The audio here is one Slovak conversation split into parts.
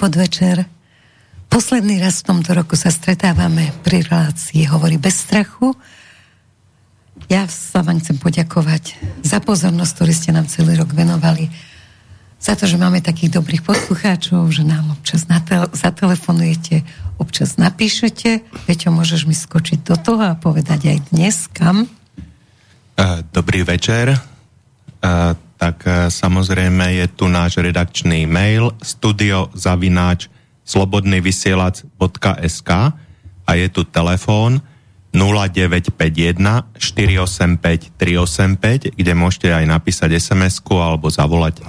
Podvečer. Posledný raz v tomto roku sa stretávame pri relácii Hovorí bez strachu. Ja sa vám chcem poďakovať za pozornosť, ktorú ste nám celý rok venovali. Za to, že máme takých dobrých poslucháčov, že nám občas natel- zatelefonujete, občas napíšete. Peťo, môžeš mi skočiť do toho a povedať aj dnes, kam? Dobrý večer. Tak samozrejme je tu náš redakčný mail studiozavináč slobodnyvysielac.sk a je tu telefón 0951 485 385, kde môžete aj napísať SMS-ku alebo zavolať.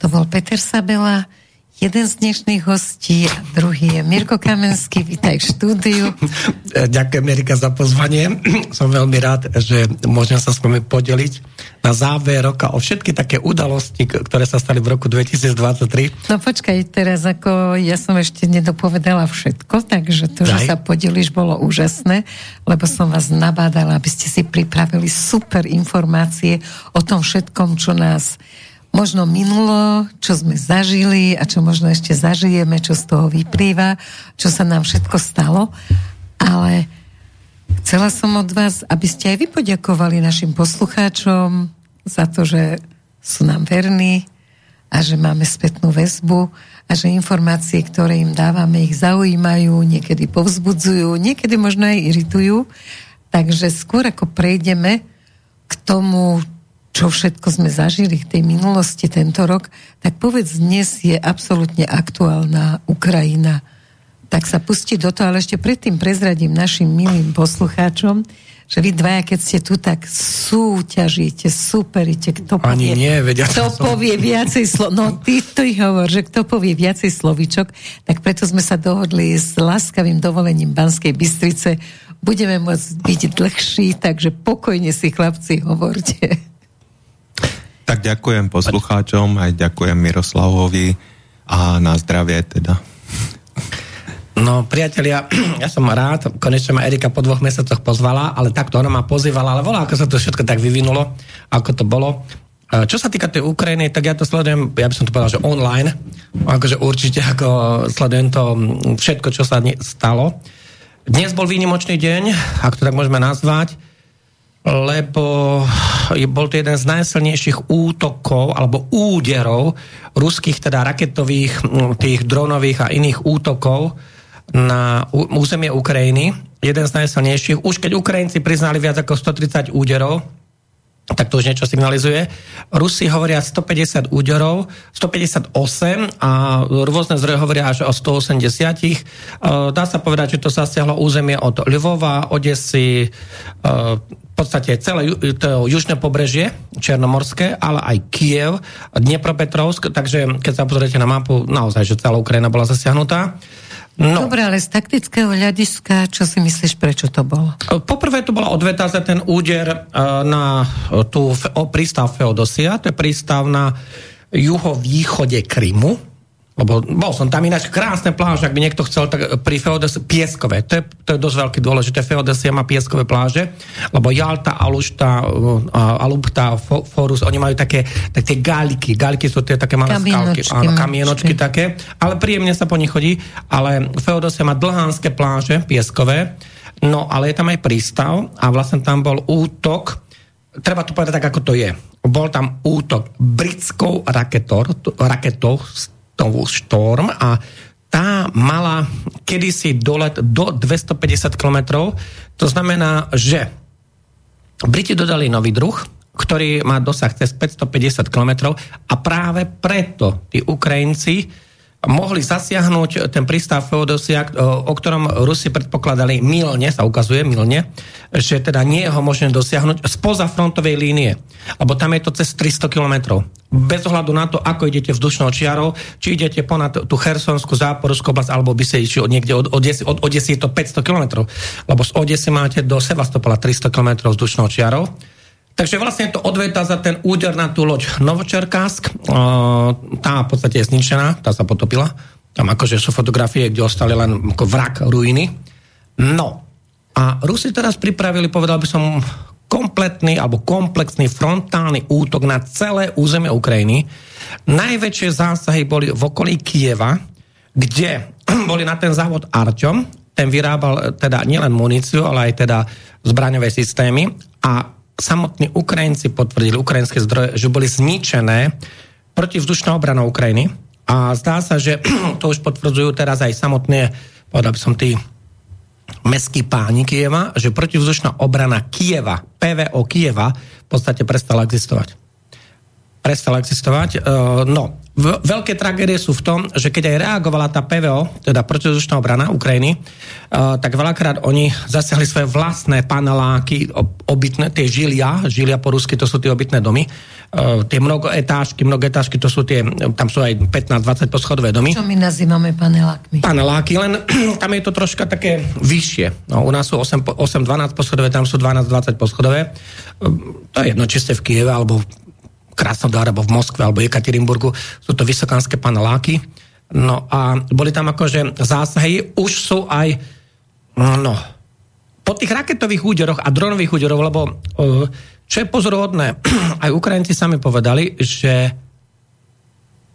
To bol Peter Sabela jeden z dnešných hostí a druhý je Mirko Kamenský. Vítaj v štúdiu. Ďakujem, Mirka, za pozvanie. Som veľmi rád, že môžem sa s vami podeliť na záver roka o všetky také udalosti, ktoré sa stali v roku 2023. No počkaj, teraz ako ja som ešte nedopovedala všetko, takže to, Daj. že sa podeliš, bolo úžasné, lebo som vás nabádala, aby ste si pripravili super informácie o tom všetkom, čo nás možno minulo, čo sme zažili a čo možno ešte zažijeme, čo z toho vyplýva, čo sa nám všetko stalo, ale chcela som od vás, aby ste aj vy poďakovali našim poslucháčom za to, že sú nám verní a že máme spätnú väzbu a že informácie, ktoré im dávame, ich zaujímajú, niekedy povzbudzujú, niekedy možno aj iritujú. Takže skôr ako prejdeme k tomu, čo všetko sme zažili v tej minulosti tento rok, tak povedz, dnes je absolútne aktuálna Ukrajina. Tak sa pustiť do toho, ale ešte predtým prezradím našim milým poslucháčom, že vy dvaja, keď ste tu, tak súťažíte, superíte, kto povie, Ani nie, vedia, kto som... povie viacej slo... No, ty to ich hovor, že kto povie viacej slovičok, tak preto sme sa dohodli s láskavým dovolením Banskej Bystrice. Budeme môcť byť dlhší, takže pokojne si, chlapci, hovorte. Tak ďakujem poslucháčom, aj ďakujem Miroslavovi a na zdravie teda. No, priatelia, ja som rád, konečne ma Erika po dvoch mesiacoch pozvala, ale takto ona ma pozývala, ale volá, ako sa to všetko tak vyvinulo, ako to bolo. E, čo sa týka tej Ukrajiny, tak ja to sledujem, ja by som to povedal, že online, akože určite ako sledujem to všetko, čo sa stalo. Dnes bol výnimočný deň, ak to tak môžeme nazvať lebo bol to jeden z najsilnejších útokov alebo úderov ruských teda raketových, tých dronových a iných útokov na územie Ukrajiny. Jeden z najsilnejších. Už keď Ukrajinci priznali viac ako 130 úderov, tak to už niečo signalizuje. Rusi hovoria 150 úderov, 158 a rôzne zdroje hovoria až o 180. E, dá sa povedať, že to zasiahlo územie od Ľvova, Odesy, e, v podstate celé to južné pobrežie, Černomorské, ale aj Kiev, Dnepropetrovsk, takže keď sa pozriete na mapu, naozaj, že celá Ukrajina bola zasiahnutá. No. Dobre, ale z taktického hľadiska, čo si myslíš, prečo to bolo? Poprvé to bola odveta za ten úder e, na tú prístav Feodosia, to je prístav na juhovýchode Krymu, lebo bol som tam ináč krásne pláže, ak by niekto chcel, tak pri Feodes pieskové. To je, to je dosť veľké dôležité. Feodesia má pieskové pláže, lebo Jalta, Alušta, Alubta, Forus, oni majú také, tak tie gáliky. Gáliky sú tie také malé skalky. Áno, kamienočky také. Ale príjemne sa po nich chodí. Ale Feodesia má dlhánske pláže, pieskové. No, ale je tam aj prístav a vlastne tam bol útok treba to povedať tak, ako to je. Bol tam útok britskou raketou, raketou Stovú Storm a tá mala kedysi dolet do 250 km. To znamená, že Briti dodali nový druh, ktorý má dosah cez 550 km a práve preto tí Ukrajinci mohli zasiahnuť ten prístav Feodosia, o ktorom Rusi predpokladali milne, sa ukazuje milne, že teda nie je ho možné dosiahnuť spoza frontovej línie, lebo tam je to cez 300 kilometrov. Bez ohľadu na to, ako idete vzdušnou čiarou, či idete ponad tú Chersonskú, Záporskú oblasť, alebo by ste išli niekde od Odesy, od Odesy je to 500 kilometrov, lebo z Odesy máte do Sevastopola 300 kilometrov vzdušnou čiarou Takže vlastne to odveta za ten úder na tú loď Novočerkásk. Tá v podstate je zničená, tá sa potopila. Tam akože sú fotografie, kde ostali len ako vrak, ruiny. No. A Rusi teraz pripravili, povedal by som, kompletný alebo komplexný frontálny útok na celé územie Ukrajiny. Najväčšie zásahy boli v okolí Kieva, kde boli na ten závod Arčom, ten vyrábal teda nielen muníciu, ale aj teda zbraňové systémy a samotní Ukrajinci potvrdili, ukrajinské zdroje, že boli zničené protivzdušná obrana Ukrajiny a zdá sa, že to už potvrdzujú teraz aj samotné, povedal by som tí mestskí páni Kieva, že protivzdušná obrana Kieva, PVO Kieva, v podstate prestala existovať. Prestala existovať. Uh, no, veľké tragédie sú v tom, že keď aj reagovala tá PVO, teda protivzdušná obrana Ukrajiny, uh, tak veľakrát oni zasiahli svoje vlastné paneláky, obytné, tie žilia, žilia po rusky, to sú tie obytné domy, uh, tie mnogoetážky, mnogoetážky, to sú tie, tam sú aj 15-20 poschodové domy. Čo my nazývame panelákmi? Paneláky, len tam je to troška také vyššie. No, u nás sú 8-12 poschodové, tam sú 12-20 poschodové. To je jedno, či ste v Kieve alebo Krasnodar, alebo v Moskve, alebo Ekaterinburgu, sú to vysokánske paneláky. No a boli tam akože zásahy, už sú aj, no, po tých raketových úderoch a dronových úderoch, lebo čo je pozoruhodné, aj Ukrajinci sami povedali, že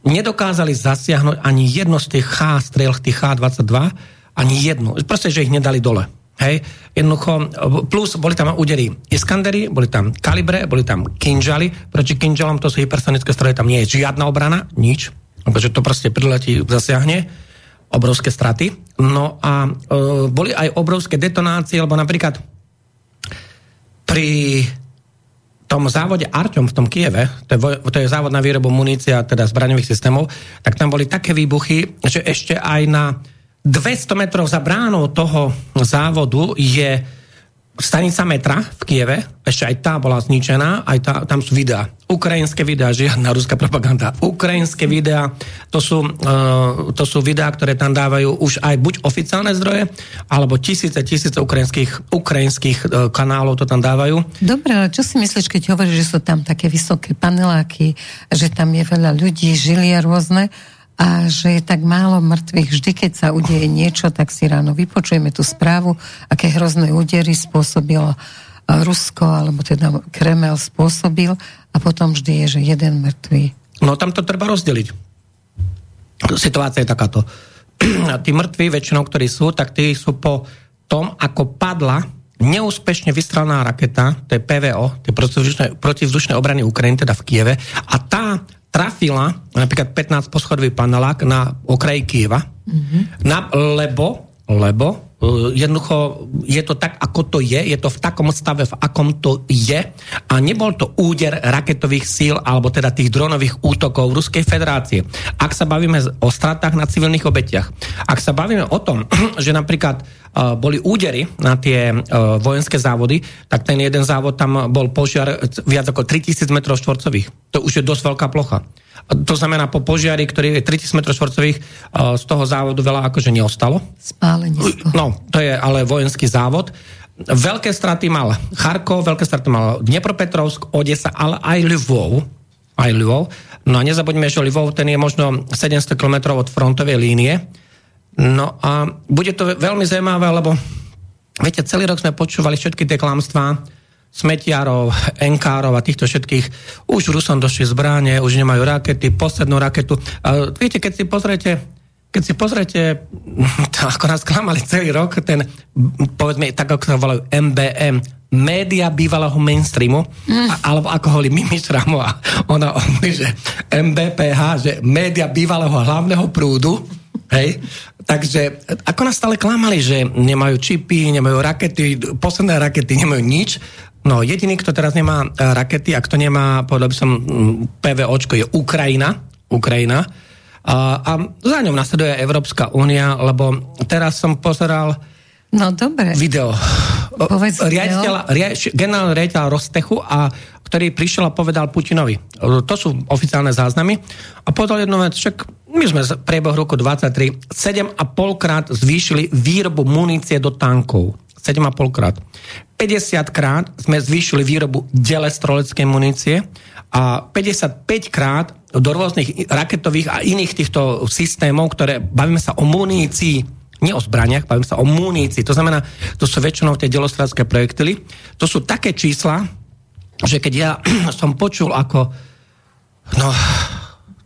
nedokázali zasiahnuť ani jedno z tých H-strel, tých H-22, ani jednu. Proste, že ich nedali dole. Hej, jednoducho, plus boli tam údery Iskandery, boli tam Kalibre, boli tam Kinžaly, proti Kinžalom to sú hypersonické stroje, tam nie je žiadna obrana, nič, pretože to proste priletí, zasiahne, obrovské straty. No a e, boli aj obrovské detonácie, lebo napríklad pri tom závode Arťom v tom Kieve, to je, to je závod na výrobu munície a teda zbraňových systémov, tak tam boli také výbuchy, že ešte aj na 200 metrov za bránou toho závodu je stanica metra v Kieve, ešte aj tá bola zničená, aj tá, tam sú videá. Ukrajinské videá, žiadna ruská propaganda. Ukrajinské videá, to sú, uh, to sú videá, ktoré tam dávajú už aj buď oficiálne zdroje, alebo tisíce, tisíce ukrajinských, ukrajinských uh, kanálov to tam dávajú. Dobre, ale čo si myslíš, keď hovoríš, že sú tam také vysoké paneláky, že tam je veľa ľudí, žilia rôzne, a že je tak málo mŕtvych. Vždy, keď sa udeje niečo, tak si ráno vypočujeme tú správu, aké hrozné údery spôsobilo Rusko, alebo teda Kremel spôsobil a potom vždy je, že jeden mŕtvý. No tam to treba rozdeliť. Situácia je takáto. tí mŕtvi, väčšinou, ktorí sú, tak tí sú po tom, ako padla neúspešne vystrelená raketa, to je PVO, tie protivzdušné obrany Ukrajiny, teda v Kieve, a tá trafila napríklad 15 poschodový panelák na okraji Kieva, mm-hmm. na, lebo, lebo jednoducho je to tak, ako to je, je to v takom stave, v akom to je a nebol to úder raketových síl alebo teda tých dronových útokov Ruskej federácie. Ak sa bavíme o stratách na civilných obetiach, ak sa bavíme o tom, že napríklad uh, boli údery na tie uh, vojenské závody, tak ten jeden závod tam bol požiar viac ako 3000 m štvorcových to už je dosť veľká plocha. To znamená, po požiari, ktorý je 3000 m štvorcových, z toho závodu veľa akože neostalo. Spálenisko. No, to je ale vojenský závod. Veľké straty mal Charkov, veľké straty mal Dnepropetrovsk, Odesa, ale aj Lvov. Aj Lvov. No a nezabudňme, že Lvov ten je možno 700 km od frontovej línie. No a bude to veľmi zaujímavé, lebo viete, celý rok sme počúvali všetky tie klamstvá, smetiarov, enkárov a týchto všetkých. Už Rusom došli zbráne, už nemajú rakety, poslednú raketu. A viete, keď si pozriete keď si pozriete, to ako nás klamali celý rok, ten, povedzme, tak ako sa volajú MBM, média bývalého mainstreamu, mm. alebo ako hovorí Mimi Šramová, ona hovorí, že MBPH, že média bývalého hlavného prúdu, hej, takže ako nás stále klamali, že nemajú čipy, nemajú rakety, posledné rakety nemajú nič, No, jediný, kto teraz nemá e, rakety a kto nemá, povedal by som, PVOčko, je Ukrajina. Ukrajina. A, a za ňou nasleduje Európska únia, lebo teraz som pozeral no, dobre. video. Povedz riaditeľ, riaditeľ, generálny riaditeľ Rostechu, a, ktorý prišiel a povedal Putinovi. To sú oficiálne záznamy. A povedal jednu vec, však my sme v priebehu roku 23 7,5 krát zvýšili výrobu munície do tankov. 7,5 krát. 50 krát sme zvýšili výrobu delestroleckej munície a 55 krát do rôznych raketových a iných týchto systémov, ktoré bavíme sa o munícii, nie o zbraniach, bavíme sa o munícii. To znamená, to sú väčšinou tie delostrelské projektily. To sú také čísla, že keď ja som počul, ako no,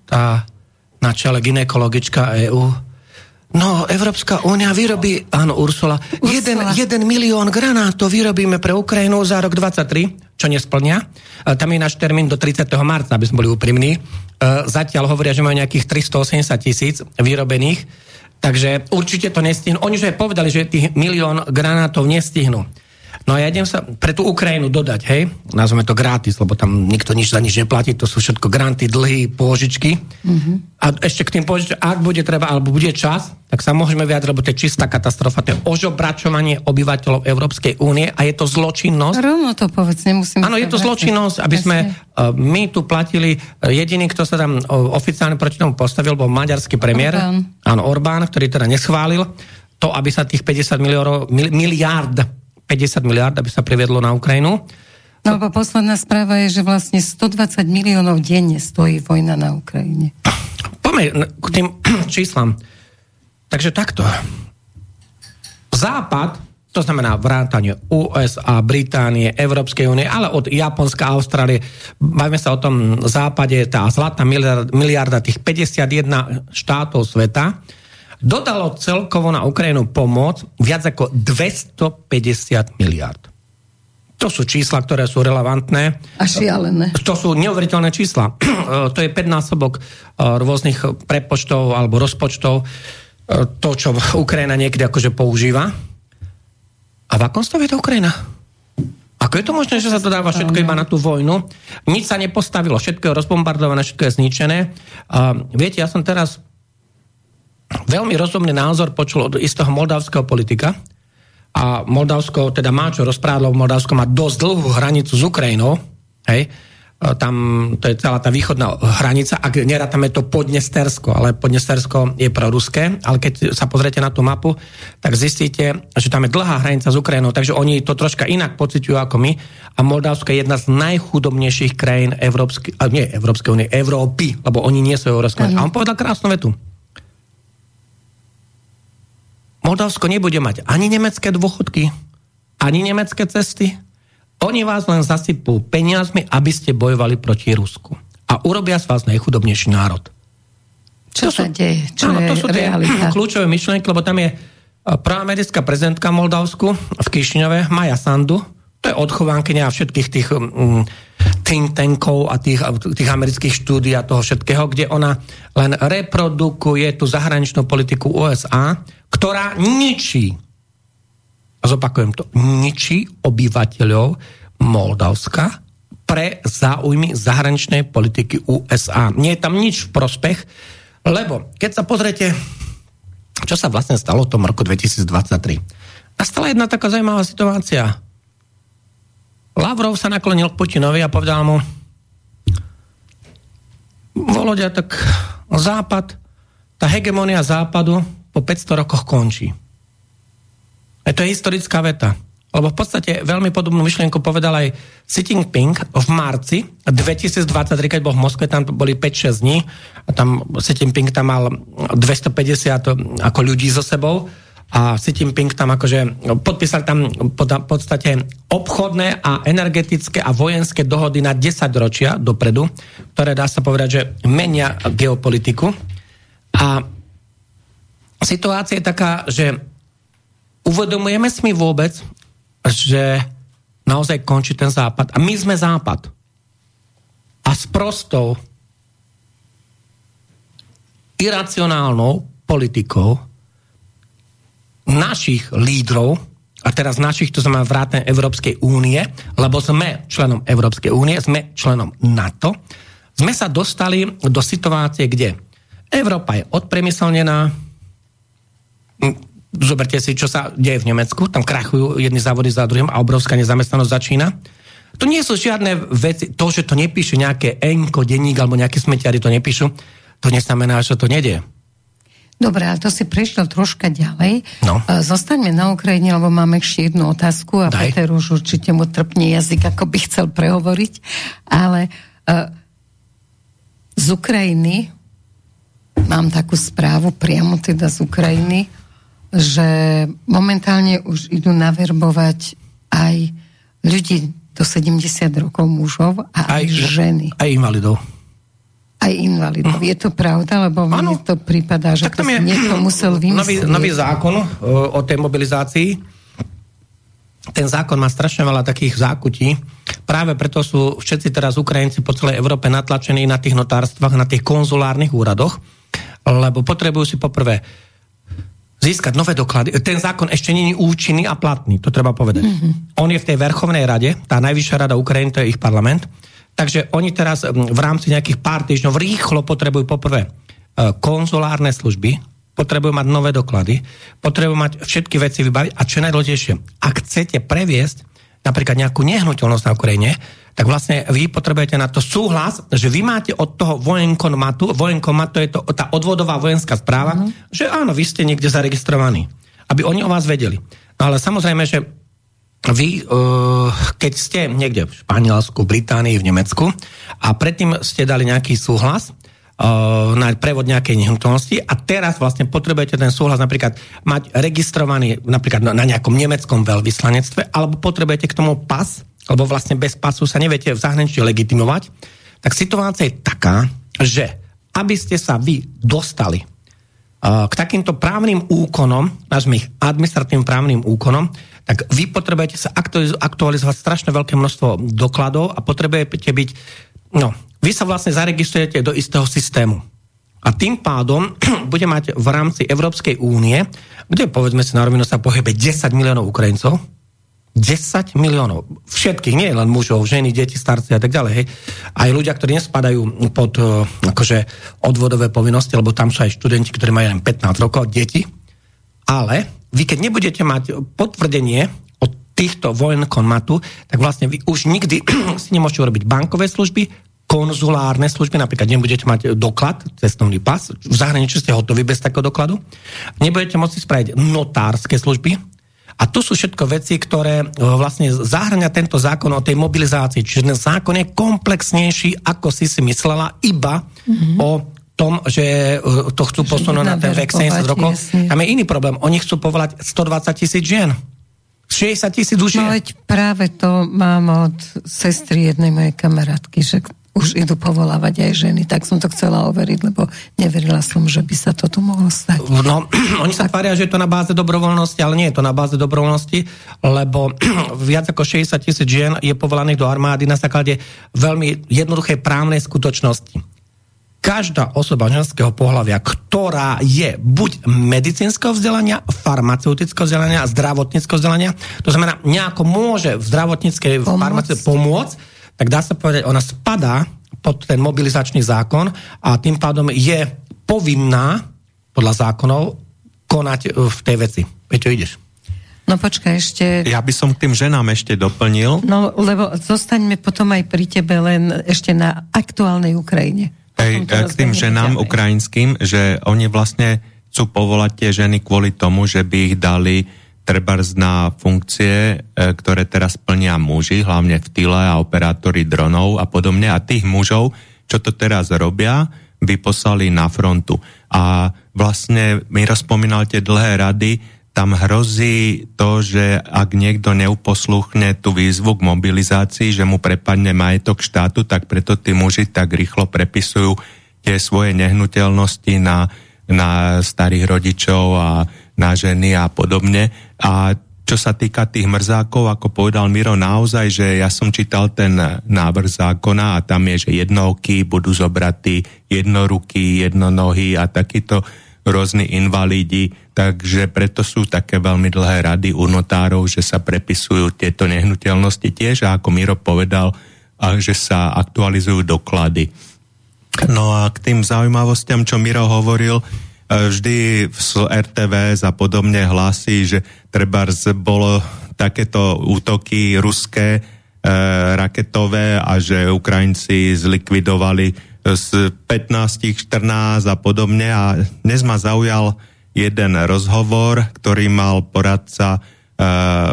tá na čele ginekologička EU No, Európska únia vyrobí, áno, Ursula, jeden, jeden milión granátov vyrobíme pre Ukrajinu za rok 23, čo nesplnia. E, tam je náš termín do 30. marca, aby sme boli úprimní. E, zatiaľ hovoria, že majú nejakých 380 tisíc vyrobených, takže určite to nestihnú. Oni už aj povedali, že tých milión granátov nestihnú. No a ja idem sa pre tú Ukrajinu dodať, hej, nazveme to gratis, lebo tam nikto nič za nič neplatí, to sú všetko granty, dlhy, pôžičky. Mm-hmm. A ešte k tým pôžičkám, ak bude treba, alebo bude čas, tak sa môžeme vyjadriť, lebo to je čistá katastrofa, to je ožobračovanie obyvateľov Európskej únie a je to zločinnosť. Rovno to povedz, nemusím... Áno, je to zločinnosť, aby sme uh, my tu platili, uh, jediný, kto sa tam uh, oficiálne proti tomu postavil, bol maďarský premiér, Orbán. áno, Orbán, ktorý teda neschválil to, aby sa tých 50 miliárd, miliárd 50 miliard, aby sa priviedlo na Ukrajinu. No lebo posledná správa je, že vlastne 120 miliónov denne stojí vojna na Ukrajine. Poďme k tým číslam. Takže takto. Západ, to znamená vrátanie USA, Británie, Európskej únie, ale od Japonska, Austrálie, bavíme sa o tom západe, tá zlatá miliarda, miliarda tých 51 štátov sveta, dodalo celkovo na Ukrajinu pomoc viac ako 250 miliard. To sú čísla, ktoré sú relevantné. A šialené. To sú neuveriteľné čísla. to je 5 násobok eh, rôznych prepočtov alebo rozpočtov. Eh, to, čo Ukrajina niekedy akože používa. A v akom stave je to Ukrajina? Ako je to možné, že sa to dáva všetko iba na tú vojnu? Nič sa nepostavilo, všetko je rozbombardované, všetko je zničené. Uh, viete, ja som teraz veľmi rozumný názor počul od istého moldavského politika. A Moldavsko teda má čo rozprávať, lebo Moldavsko má dosť dlhú hranicu s Ukrajinou, hej, tam to je celá tá východná hranica, ak nerátame to Podnestersko, ale Podnestersko je proruské, ale keď sa pozriete na tú mapu, tak zistíte, že tam je dlhá hranica s Ukrajinou, takže oni to troška inak pociťujú ako my. A Moldavsko je jedna z najchudobnejších krajín Európskej, nie Európskej únie, Európy, lebo oni nie sú Európskej A on povedal krásnu vetu. Moldavsko nebude mať ani nemecké dôchodky, ani nemecké cesty. Oni vás len zasypú peniazmi, aby ste bojovali proti Rusku. A urobia z vás najchudobnejší národ. Čo to sa sú, deje? Čo áno, to sú tie kľúčové myšlienky, lebo tam je praamerické prezidentka Moldavsku v Kišňove, Maja Sandu, to je odchovánkynia všetkých tých um, think tankov a tých, tých amerických štúdí a toho všetkého, kde ona len reprodukuje tú zahraničnú politiku USA, ktorá ničí, zopakujem to, ničí obyvateľov Moldavska pre záujmy zahraničnej politiky USA. Nie je tam nič v prospech, lebo keď sa pozriete, čo sa vlastne stalo v tom roku 2023. Nastala jedna taká zaujímavá situácia. Lavrov sa naklonil k Putinovi a povedal mu Volodia, tak Západ, tá hegemonia Západu po 500 rokoch končí. A to je historická veta. Lebo v podstate veľmi podobnú myšlienku povedal aj Xi Jinping v marci 2023, keď bol v Moskve, tam boli 5-6 dní a tam Xi Jinping tam mal 250 ako ľudí so sebou a Xi Jinping tam akože podpísal tam v podstate obchodné a energetické a vojenské dohody na 10 ročia dopredu, ktoré dá sa povedať, že menia geopolitiku. A situácia je taká, že uvedomujeme si mi vôbec, že naozaj končí ten západ. A my sme západ. A s prostou iracionálnou politikou našich lídrov, a teraz našich, to znamená vrátane Európskej únie, lebo sme členom Európskej únie, sme členom NATO, sme sa dostali do situácie, kde Európa je odpremyselnená, Zoberte si, čo sa deje v Nemecku, tam krachujú jedny závody za druhým a obrovská nezamestnanosť začína. To nie sú žiadne veci, to, že to nepíše nejaké enko, denník alebo nejaké smetiary to nepíšu, to neznamená, že to nedie. Dobre, ale to si prešiel troška ďalej. No. E, zostaňme na Ukrajine, lebo máme ešte jednu otázku a Daj. Peter už určite mu trpne jazyk, ako by chcel prehovoriť. Ale uh, z Ukrajiny mám takú správu priamo teda z Ukrajiny, že momentálne už idú naverbovať aj ľudí do 70 rokov mužov a aj, aj ženy. Aj invalidov. A aj invalidov. Je to pravda? Lebo mne to prípada, že tak tam je niekto musel Nový, vymyslieť. nový zákon o, o tej mobilizácii. Ten zákon má strašne veľa takých zákutí. Práve preto sú všetci teraz Ukrajinci po celej Európe natlačení na tých notárstvách, na tých konzulárnych úradoch, lebo potrebujú si poprvé získať nové doklady. Ten zákon ešte je účinný a platný, to treba povedať. Mm-hmm. On je v tej Verchovnej rade, tá najvyššia rada Ukrajiny, to je ich parlament. Takže oni teraz v rámci nejakých pár týždňov rýchlo potrebujú poprvé e, konzulárne služby, potrebujú mať nové doklady, potrebujú mať všetky veci vybaviť a čo najdôležitejšie, ak chcete previesť napríklad nejakú nehnuteľnosť na Ukrajine, tak vlastne vy potrebujete na to súhlas, že vy máte od toho vojenkomatu, vojenkomat to je to, tá odvodová vojenská správa, mm-hmm. že áno, vy ste niekde zaregistrovaní, aby oni o vás vedeli. No ale samozrejme, že vy, uh, keď ste niekde v Španielsku, v Británii, v Nemecku a predtým ste dali nejaký súhlas uh, na prevod nejakej nehnuteľnosti a teraz vlastne potrebujete ten súhlas napríklad mať registrovaný napríklad na, na nejakom nemeckom veľvyslanectve alebo potrebujete k tomu pas, alebo vlastne bez pasu sa neviete v zahraničí legitimovať, tak situácia je taká, že aby ste sa vy dostali k takýmto právnym úkonom, nazvime ich administratívnym právnym úkonom, tak vy potrebujete sa aktualizovať strašne veľké množstvo dokladov a potrebujete byť, no, vy sa vlastne zaregistrujete do istého systému. A tým pádom bude mať v rámci Európskej únie, kde povedzme si na rovinu sa pohybe 10 miliónov Ukrajincov, 10 miliónov. Všetkých, nie len mužov, ženy, deti, starci a tak ďalej. Aj ľudia, ktorí nespadajú pod uh, akože odvodové povinnosti, lebo tam sú aj študenti, ktorí majú len 15 rokov, deti. Ale vy keď nebudete mať potvrdenie od týchto vojenkonmatu, tak vlastne vy už nikdy si nemôžete urobiť bankové služby, konzulárne služby, napríklad nebudete mať doklad, cestovný pas, v zahraničí ste hotoví bez takého dokladu, nebudete môcť spraviť notárske služby, a to sú všetko veci, ktoré e, vlastne zahrania tento zákon o tej mobilizácii. Čiže ten zákon je komplexnejší, ako si si myslela, iba mm-hmm. o tom, že e, to chcú posunúť na ten vek 70 rokov. Jasne. Tam je iný problém. Oni chcú povolať 120 tisíc žien. 60 tisíc už No veď práve to mám od sestry jednej mojej kamarátky, že už idú povolávať aj ženy, tak som to chcela overiť, lebo neverila som, že by sa to tu mohlo stať. No, oni sa tvária, že je to na báze dobrovoľnosti, ale nie je to na báze dobrovoľnosti, lebo viac ako 60 tisíc žien je povolaných do armády na základe veľmi jednoduchej právnej skutočnosti. Každá osoba ženského pohľavia, ktorá je buď medicínskeho vzdelania, farmaceutického vzdelania, zdravotníckého vzdelania, to znamená, nejako môže v zdravotníckej farmácii pomôcť, tak dá sa povedať, ona spadá pod ten mobilizačný zákon a tým pádom je povinná podľa zákonov konať v tej veci. Peťo, ideš? No počkaj ešte... Ja by som k tým ženám ešte doplnil. No, lebo zostaňme potom aj pri tebe len ešte na aktuálnej Ukrajine. Hej, k tým ženám ďalej. ukrajinským, že oni vlastne chcú povolať tie ženy kvôli tomu, že by ich dali trebárs na funkcie, e, ktoré teraz plnia muži, hlavne v tyle a operátori dronov a podobne. A tých mužov, čo to teraz robia, by poslali na frontu. A vlastne mi rozpomínal tie dlhé rady, tam hrozí to, že ak niekto neuposluchne tú výzvu k mobilizácii, že mu prepadne majetok štátu, tak preto tí muži tak rýchlo prepisujú tie svoje nehnuteľnosti na, na starých rodičov a na ženy a podobne. A čo sa týka tých mrzákov, ako povedal Miro, naozaj, že ja som čítal ten návrh zákona a tam je, že jednoky budú zobratí, jednoruky, jednonohy a takíto rôzni invalídi, takže preto sú také veľmi dlhé rady u notárov, že sa prepisujú tieto nehnuteľnosti tiež a ako Miro povedal, a že sa aktualizujú doklady. No a k tým zaujímavostiam, čo Miro hovoril, vždy v RTV a podobne hlási, že treba bolo takéto útoky ruské, e, raketové a že Ukrajinci zlikvidovali z 15, 14 a podobne. A dnes ma zaujal jeden rozhovor, ktorý mal poradca e,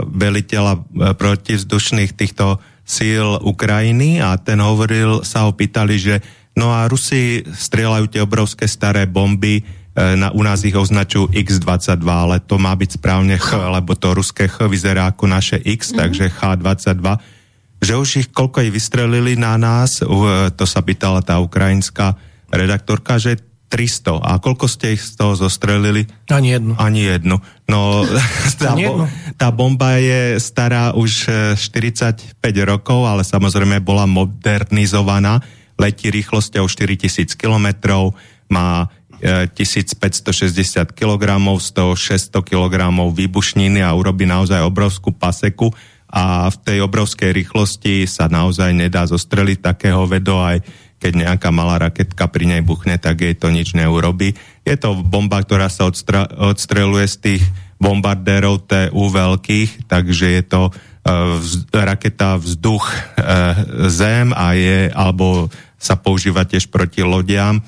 veliteľa e, protivzdušných týchto síl Ukrajiny a ten hovoril, sa ho pýtali, že no a Rusi strieľajú tie obrovské staré bomby, E, na, u nás ich označujú X22, ale to má byť správne Ch, lebo to ruské Ch vyzerá ako naše X, mm-hmm. takže H22. Že už ich koľko ich vystrelili na nás, to sa pýtala tá ukrajinská redaktorka, že 300. A koľko ste ich z toho zostrelili? Ani jednu. Ani jednu. No, tá, bo, tá bomba je stará už 45 e, rokov, ale samozrejme bola modernizovaná. Letí rýchlosťou 4000 km, má 1560 e, kg, z toho 600 kg výbušniny a urobí naozaj obrovskú paseku a v tej obrovskej rýchlosti sa naozaj nedá zostreliť takého vedo aj keď nejaká malá raketka pri nej buchne, tak jej to nič neurobi. Je to bomba, ktorá sa odstra- odstreluje z tých bombardérov TU veľkých, takže je to uh, vz- raketa vzduch uh, zem a je, alebo sa používa tiež proti lodiam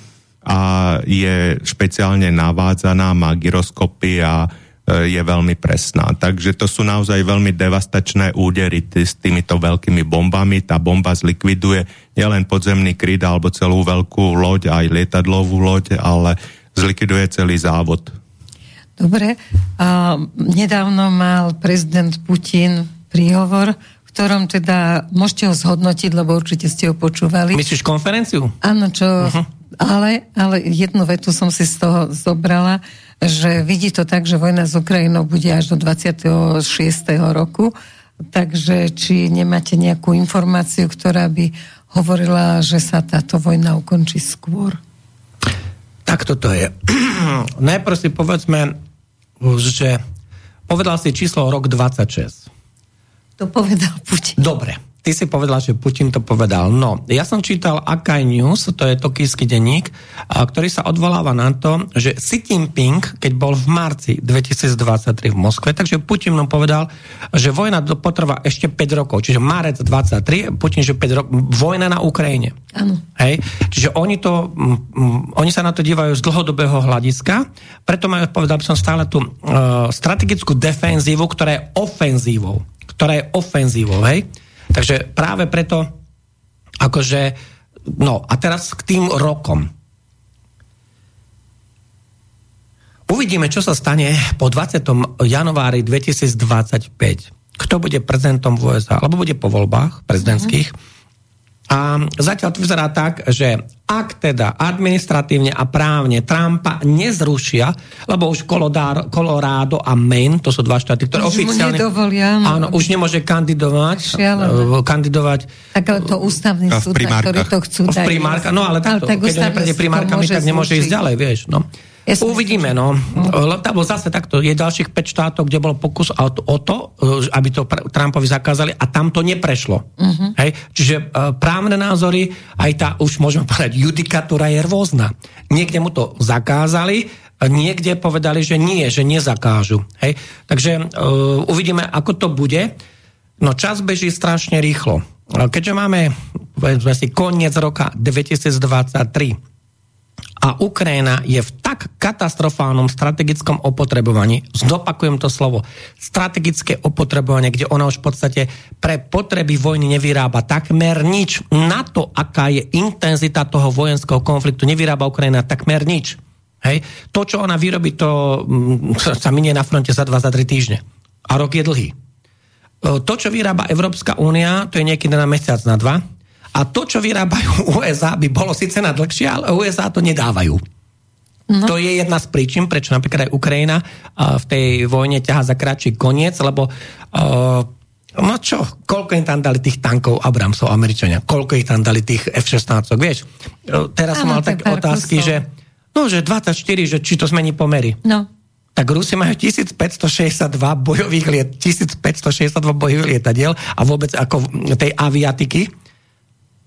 a je špeciálne navádzaná, má gyroskopy a je veľmi presná. Takže to sú naozaj veľmi devastačné údery t- s týmito veľkými bombami. Tá bomba zlikviduje nielen podzemný kryt alebo celú veľkú loď, aj lietadlovú loď, ale zlikviduje celý závod. Dobre. A nedávno mal prezident Putin príhovor, v ktorom teda môžete ho zhodnotiť, lebo určite ste ho počúvali. Myslíš konferenciu? Áno, čo... Uh-huh. Ale, ale jednu vetu som si z toho zobrala že vidí to tak, že vojna s Ukrajinou bude až do 26. roku, takže či nemáte nejakú informáciu, ktorá by hovorila, že sa táto vojna ukončí skôr? Tak toto je. Najprv si povedzme, že povedal si číslo rok 26. To povedal Putin. Dobre. Ty si povedala, že Putin to povedal. No, ja som čítal Akai News, to je tokijský denník, ktorý sa odvoláva na to, že Xi Jinping, keď bol v marci 2023 v Moskve, takže Putin mu povedal, že vojna potrvá ešte 5 rokov, čiže marec 23, Putin, že 5 rokov, vojna na Ukrajine. Áno. Hej? Čiže oni, to, oni sa na to dívajú z dlhodobého hľadiska, preto majú, povedal by som stále tú uh, strategickú defenzívu, ktorá je ofenzívou. Ktorá je ofenzívou, hej? Takže práve preto, akože, no a teraz k tým rokom. Uvidíme, čo sa stane po 20. januári 2025. Kto bude prezidentom v USA, alebo bude po voľbách prezidentských. Mm-hmm a zatiaľ to vyzerá tak, že ak teda administratívne a právne Trumpa nezrušia, lebo už Colorado a Maine, to sú dva štáty, ktoré už oficiálne... Nedovolia, no. Áno, už nemôže kandidovať. Šialené. kandidovať. Tak ale to ústavný súd, ktorý to chcú dať. V primárka, no ale takto, ale tak keď neprejde primárkami, tak nemôže ísť ďalej, vieš. No. Ja Uvidíme, no. Lebo zase takto, je ďalších 5 štátov, kde bol pokus o to, o to e, aby to Trumpovi zakázali a tam to neprešlo. Uh-huh. Hej? Čiže uh, právne názory, aj tá, už môžeme povedať, judikatúra je rôzna. Niekde mu to zakázali, niekde povedali, že nie, že nezakážu. Hej? Takže uh, uvidíme, ako to bude. No čas beží strašne rýchlo. Keďže máme, povedzme si, koniec roka 2023, a Ukrajina je v tak katastrofálnom strategickom opotrebovaní, zopakujem to slovo, strategické opotrebovanie, kde ona už v podstate pre potreby vojny nevyrába takmer nič. Na to, aká je intenzita toho vojenského konfliktu, nevyrába Ukrajina takmer nič. Hej? To, čo ona vyrobí, to mm, sa minie na fronte za 2 za 3 týždne. A rok je dlhý. To, čo vyrába Európska únia, to je niekedy na mesiac, na dva a to, čo vyrábajú USA, by bolo síce na dlhšie, ale USA to nedávajú. No. To je jedna z príčin, prečo napríklad aj Ukrajina uh, v tej vojne ťaha za kratší koniec, lebo uh, no čo, koľko im tam dali tých tankov Abramsov Američania, koľko ich tam dali tých F-16, vieš. Uh, teraz som mal také otázky, kusov. že no, že 24, že či to zmení pomery. No. Tak Rusi majú 1562 bojových liet, 1562 bojových lietadiel a vôbec ako tej aviatiky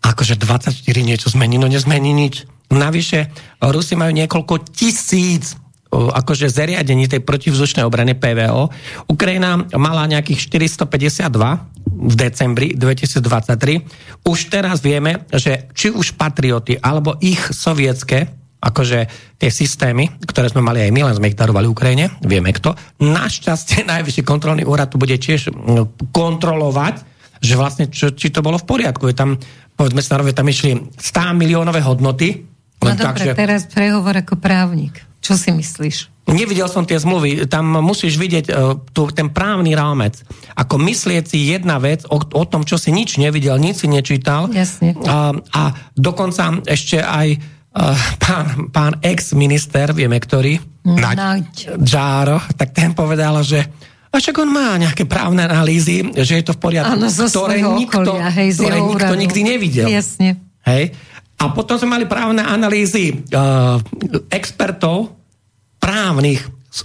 akože 24 niečo zmení, no nezmení nič. Navyše, Rusi majú niekoľko tisíc akože zariadení tej protivzdušnej obrany PVO. Ukrajina mala nejakých 452 v decembri 2023. Už teraz vieme, že či už patrioty alebo ich sovietské akože tie systémy, ktoré sme mali aj my, len sme ich darovali Ukrajine, vieme kto. Našťastie najvyšší kontrolný úrad tu bude tiež kontrolovať, že vlastne čo, či to bolo v poriadku. Je tam povedzme sa tam išli 100 miliónové hodnoty. No dobre, že... teraz prehovor ako právnik. Čo si myslíš? Nevidel som tie zmluvy, tam musíš vidieť uh, tu, ten právny rámec. Ako myslieť si jedna vec o, o tom, čo si nič nevidel, nič si nečítal. Jasne. Uh, a dokonca ešte aj pán, pán ex-minister, vieme ktorý, Naď. Džáro, tak ten povedal, že a však on má nejaké právne analýzy, že je to v poriadku, Áno, ktoré, nikto, okolia, hej, ktoré nikto nikdy nevidel. Jasne. Hej? A potom sme mali právne analýzy uh, expertov právnych z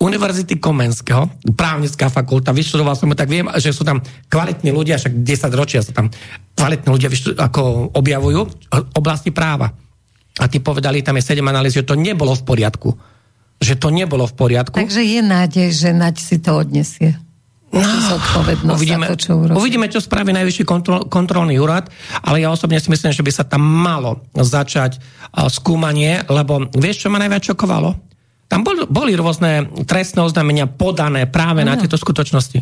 Univerzity Komenského, právnická fakulta, vyštudoval som tak viem, že sú tam kvalitní ľudia, však 10 ročia sa tam kvalitní ľudia ako objavujú oblasti práva. A tí povedali, tam je 7 analýz, že to nebolo v poriadku že to nebolo v poriadku. Takže je nádej, že Naď si to odnesie. No, uvidíme, to, čo uvidíme, čo spraví najvyšší kontrol, kontrolný úrad, ale ja osobne si myslím, že by sa tam malo začať uh, skúmanie, lebo vieš, čo ma najviac čokovalo? Tam bol, boli rôzne trestné oznámenia podané práve ano. na tieto skutočnosti.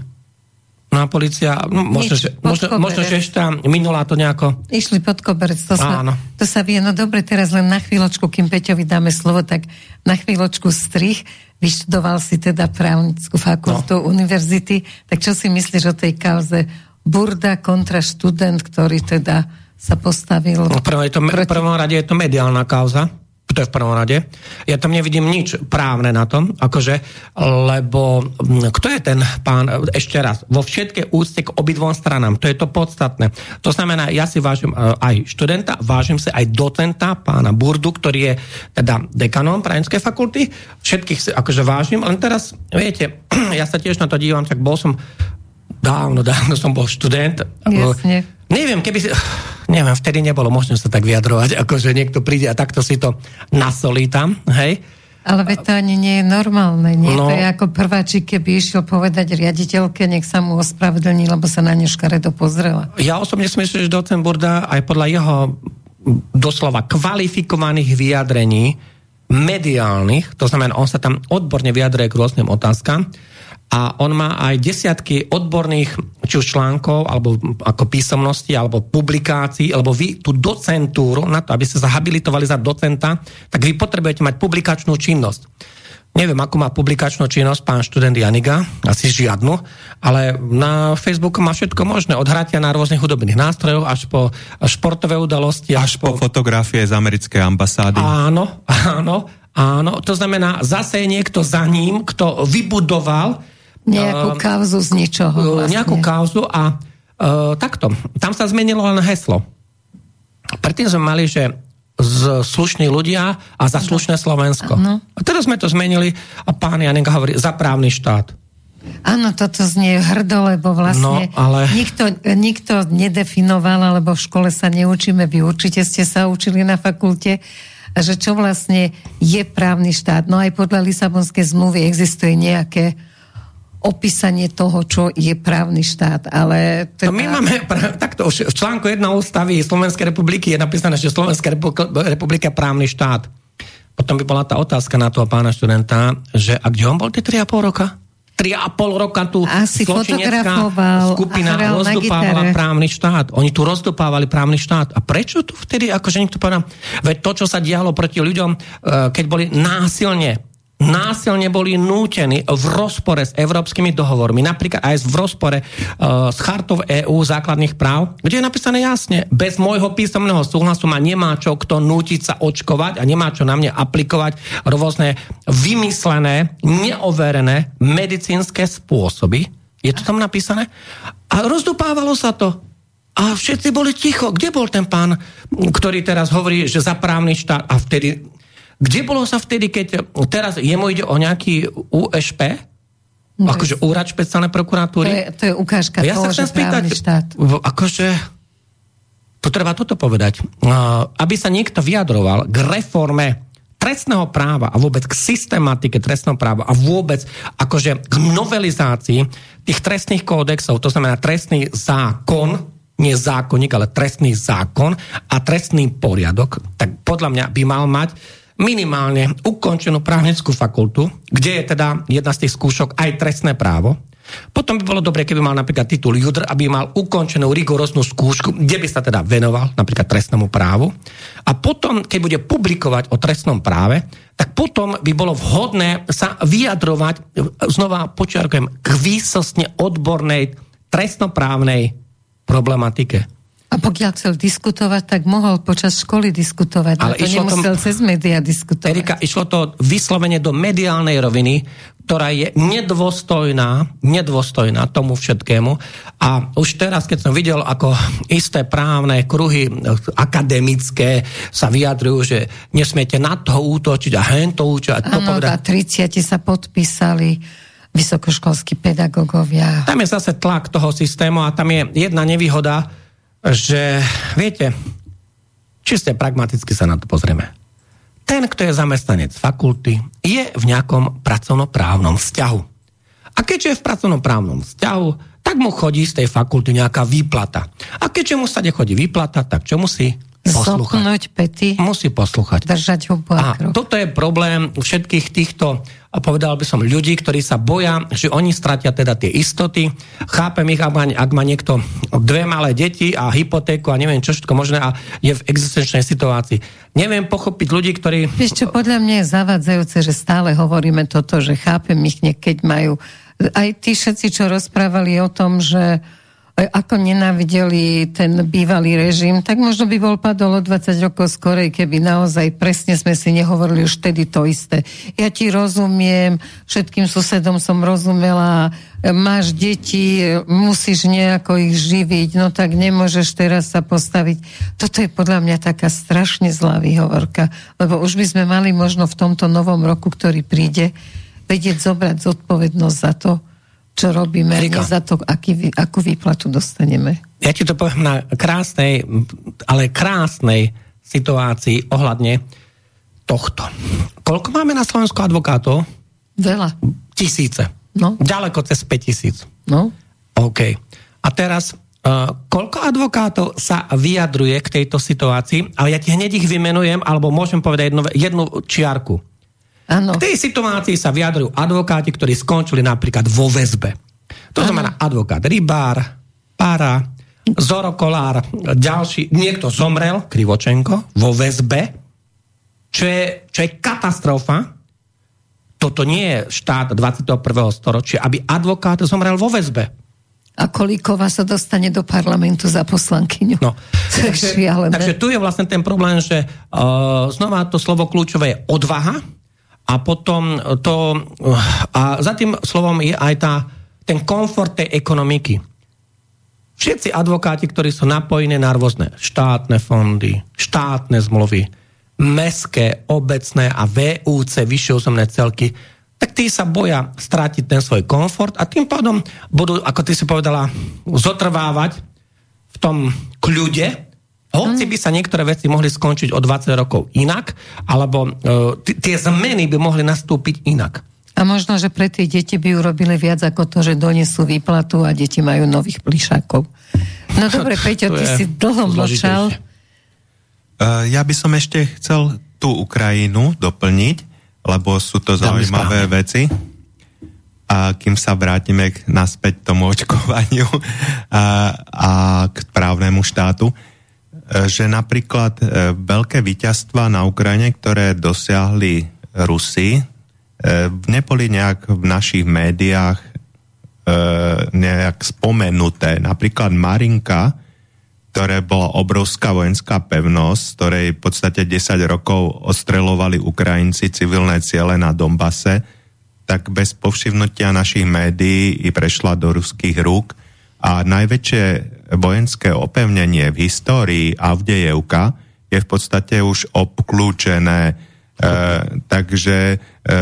No a policia, no, možno, Nič, že, možno, možno, že ešte minulá to nejako... Išli pod koberec, to sa, to sa vie. No dobre, teraz len na chvíľočku, kým Peťovi dáme slovo, tak na chvíľočku strich. Vyštudoval si teda právnickú fakultu no. univerzity. Tak čo si myslíš o tej kauze Burda kontra študent, ktorý teda sa postavil... No, prvom, je to, proti... prvom rade je to mediálna kauza to je v prvom rade. Ja tam nevidím nič právne na tom, akože, lebo hm, kto je ten pán, ešte raz, vo všetkej úcte k obidvom stranám, to je to podstatné. To znamená, ja si vážim eh, aj študenta, vážim si aj docenta, pána Burdu, ktorý je teda dekanom právnickej fakulty, všetkých si akože vážim, len teraz, viete, ja sa tiež na to dívam, tak bol som dávno, dávno som bol študent. Jasne. Neviem, keby si... Neviem, vtedy nebolo možné sa tak vyjadrovať, ako že niekto príde a takto si to nasolí tam, hej? Ale veď to ani nie je normálne. Nie? No, to je ako prváčik, keby išiel povedať riaditeľke, nech sa mu ospravedlní, lebo sa na ne škaredo pozrela. Ja osobne si myslím, že docent Burda aj podľa jeho doslova kvalifikovaných vyjadrení mediálnych, to znamená, on sa tam odborne vyjadruje k rôznym otázkam, a on má aj desiatky odborných či už článkov, alebo ako písomnosti, alebo publikácií, alebo vy tú docentúru, na to, aby ste zahabilitovali za docenta, tak vy potrebujete mať publikačnú činnosť. Neviem, ako má publikačnú činnosť pán študent Janiga, asi žiadnu, ale na Facebooku má všetko možné, od hratia na rôznych hudobných nástrojoch až po športové udalosti. Až, až po, po fotografie z americkej ambasády. Áno, áno, áno. To znamená, zase je niekto za ním, kto vybudoval Nejakú uh, kauzu z ničoho. Uh, vlastne. Nejakú kauzu a uh, takto. Tam sa zmenilo len heslo. Predtým sme mali, že z slušní ľudia a za slušné Slovensko. Ano. A teraz sme to zmenili a pán Janenka hovorí za právny štát. Áno, toto znie hrdo, lebo vlastne no, ale... nikto, nikto nedefinoval, alebo v škole sa neučíme, vy určite ste sa učili na fakulte, že čo vlastne je právny štát. No aj podľa Lisabonskej zmluvy existuje nejaké opísanie toho, čo je právny štát, ale... Teda... No my máme, takto, v článku 1 ústavy Slovenskej republiky je napísané, že Slovenská republika je právny štát. Potom by bola tá otázka na toho pána študenta, že a kde on bol tie 3,5 roka? 3,5 roka tu Asi skupina rozdupávala právny štát. Oni tu rozdupávali právny štát. A prečo tu vtedy, akože niekto povedal, veď to, čo sa dialo proti ľuďom, eh, keď boli násilne násilne boli nútení v rozpore s európskymi dohovormi, napríklad aj v rozpore uh, s chartou EÚ základných práv, kde je napísané jasne, bez môjho písomného súhlasu ma nemá čo kto nútiť sa očkovať a nemá čo na mne aplikovať rôzne vymyslené, neoverené medicínske spôsoby. Je to tam napísané? A rozdupávalo sa to. A všetci boli ticho. Kde bol ten pán, ktorý teraz hovorí, že za právny štát a vtedy kde bolo sa vtedy, keď teraz jemu ide o nejaký USP, no, akože úrad špeciálnej prokuratúry. To je, to je ukážka ja toho, sa že spýtať, štát. Akože, to treba toto povedať. Aby sa niekto vyjadroval k reforme trestného práva a vôbec k systematike trestného práva a vôbec akože k novelizácii tých trestných kódexov, to znamená trestný zákon, nie zákonník, ale trestný zákon a trestný poriadok, tak podľa mňa by mal mať minimálne ukončenú právnickú fakultu, kde je teda jedna z tých skúšok aj trestné právo. Potom by bolo dobre, keby mal napríklad titul Judr, aby mal ukončenú rigoróznu skúšku, kde by sa teda venoval napríklad trestnému právu. A potom, keď bude publikovať o trestnom práve, tak potom by bolo vhodné sa vyjadrovať, znova počiarkujem, k výsostne odbornej trestnoprávnej problematike. A pokiaľ chcel diskutovať, tak mohol počas školy diskutovať. Ale to nemusel to, cez médiá diskutovať. Erika, išlo to vyslovene do mediálnej roviny, ktorá je nedôstojná, nedôstojná tomu všetkému. A už teraz, keď som videl, ako isté právne kruhy akademické sa vyjadrujú, že nesmiete na toho útočiť a hen to útočiť. Áno, a 30 sa podpísali vysokoškolskí pedagógovia. Tam je zase tlak toho systému a tam je jedna nevýhoda, že viete, čiste pragmaticky sa na to pozrieme. Ten, kto je zamestnanec fakulty, je v nejakom pracovnoprávnom vzťahu. A keďže je v pracovnoprávnom vzťahu, tak mu chodí z tej fakulty nejaká výplata. A keďže mu sa nechodí výplata, tak čo musí? Poslúchať. pety. Musí poslúchať. Držať ho A toto je problém všetkých týchto, povedal by som, ľudí, ktorí sa boja, že oni stratia teda tie istoty. Chápem ich, ak má, ak má niekto dve malé deti a hypotéku a neviem čo všetko možné a je v existenčnej situácii. Neviem pochopiť ľudí, ktorí... Vieš čo, podľa mňa je zavadzajúce, že stále hovoríme toto, že chápem ich, keď majú... Aj tí všetci, čo rozprávali o tom, že ako nenávideli ten bývalý režim, tak možno by bol padol o 20 rokov skorej, keby naozaj presne sme si nehovorili už vtedy to isté. Ja ti rozumiem, všetkým susedom som rozumela, máš deti, musíš nejako ich živiť, no tak nemôžeš teraz sa postaviť. Toto je podľa mňa taká strašne zlá výhovorka, lebo už by sme mali možno v tomto novom roku, ktorý príde, vedieť zobrať zodpovednosť za to, čo robíme, Rika. nie za to, aký, akú výplatu dostaneme. Ja ti to poviem na krásnej, ale krásnej situácii ohľadne tohto. Koľko máme na Slovensku advokátov? Veľa. Tisíce. No. Ďaleko cez 5 tisíc. No. OK. A teraz, uh, koľko advokátov sa vyjadruje k tejto situácii? Ale ja ti hneď ich vymenujem, alebo môžem povedať jednu, jednu čiarku. Ano. K tej situácii sa vyjadrujú advokáti, ktorí skončili napríklad vo väzbe. To ano. znamená advokát Rybár, Para, Zoro Kolár, ďalší, niekto zomrel, Krivočenko, vo väzbe, čo je, čo je katastrofa. Toto nie je štát 21. storočia, aby advokát zomrel vo väzbe. A Kolíková sa dostane do parlamentu za poslankyňu. No. takže, takže tu je vlastne ten problém, že uh, znova to slovo kľúčové je odvaha, a potom to, a za tým slovom je aj tá, ten komfort tej ekonomiky. Všetci advokáti, ktorí sú napojení na rôzne štátne fondy, štátne zmluvy, meské, obecné a VUC, vyššie územné celky, tak tí sa boja strátiť ten svoj komfort a tým pádom budú, ako ty si povedala, zotrvávať v tom kľude, hoci by sa niektoré veci mohli skončiť o 20 rokov inak, alebo uh, tie zmeny by mohli nastúpiť inak. A možno, že pre tie deti by urobili viac ako to, že donesú výplatu a deti majú nových plišákov. No dobre, Peťo, ty si dlho mlčal. Uh, ja by som ešte chcel tú Ukrajinu doplniť, lebo sú to zaujímavé veci. A kým sa vrátime k, naspäť tomu očkovaniu a, a k právnemu štátu, E, že napríklad e, veľké víťazstva na Ukrajine, ktoré dosiahli Rusi, e, neboli nejak v našich médiách nejak spomenuté. Napríklad Marinka, ktoré bola obrovská vojenská pevnosť, ktorej v podstate 10 rokov ostrelovali Ukrajinci civilné ciele na Dombase, tak bez povšimnutia našich médií i prešla do ruských rúk a najväčšie vojenské opevnenie v histórii Avdejevka je v podstate už obklúčené, e, takže e,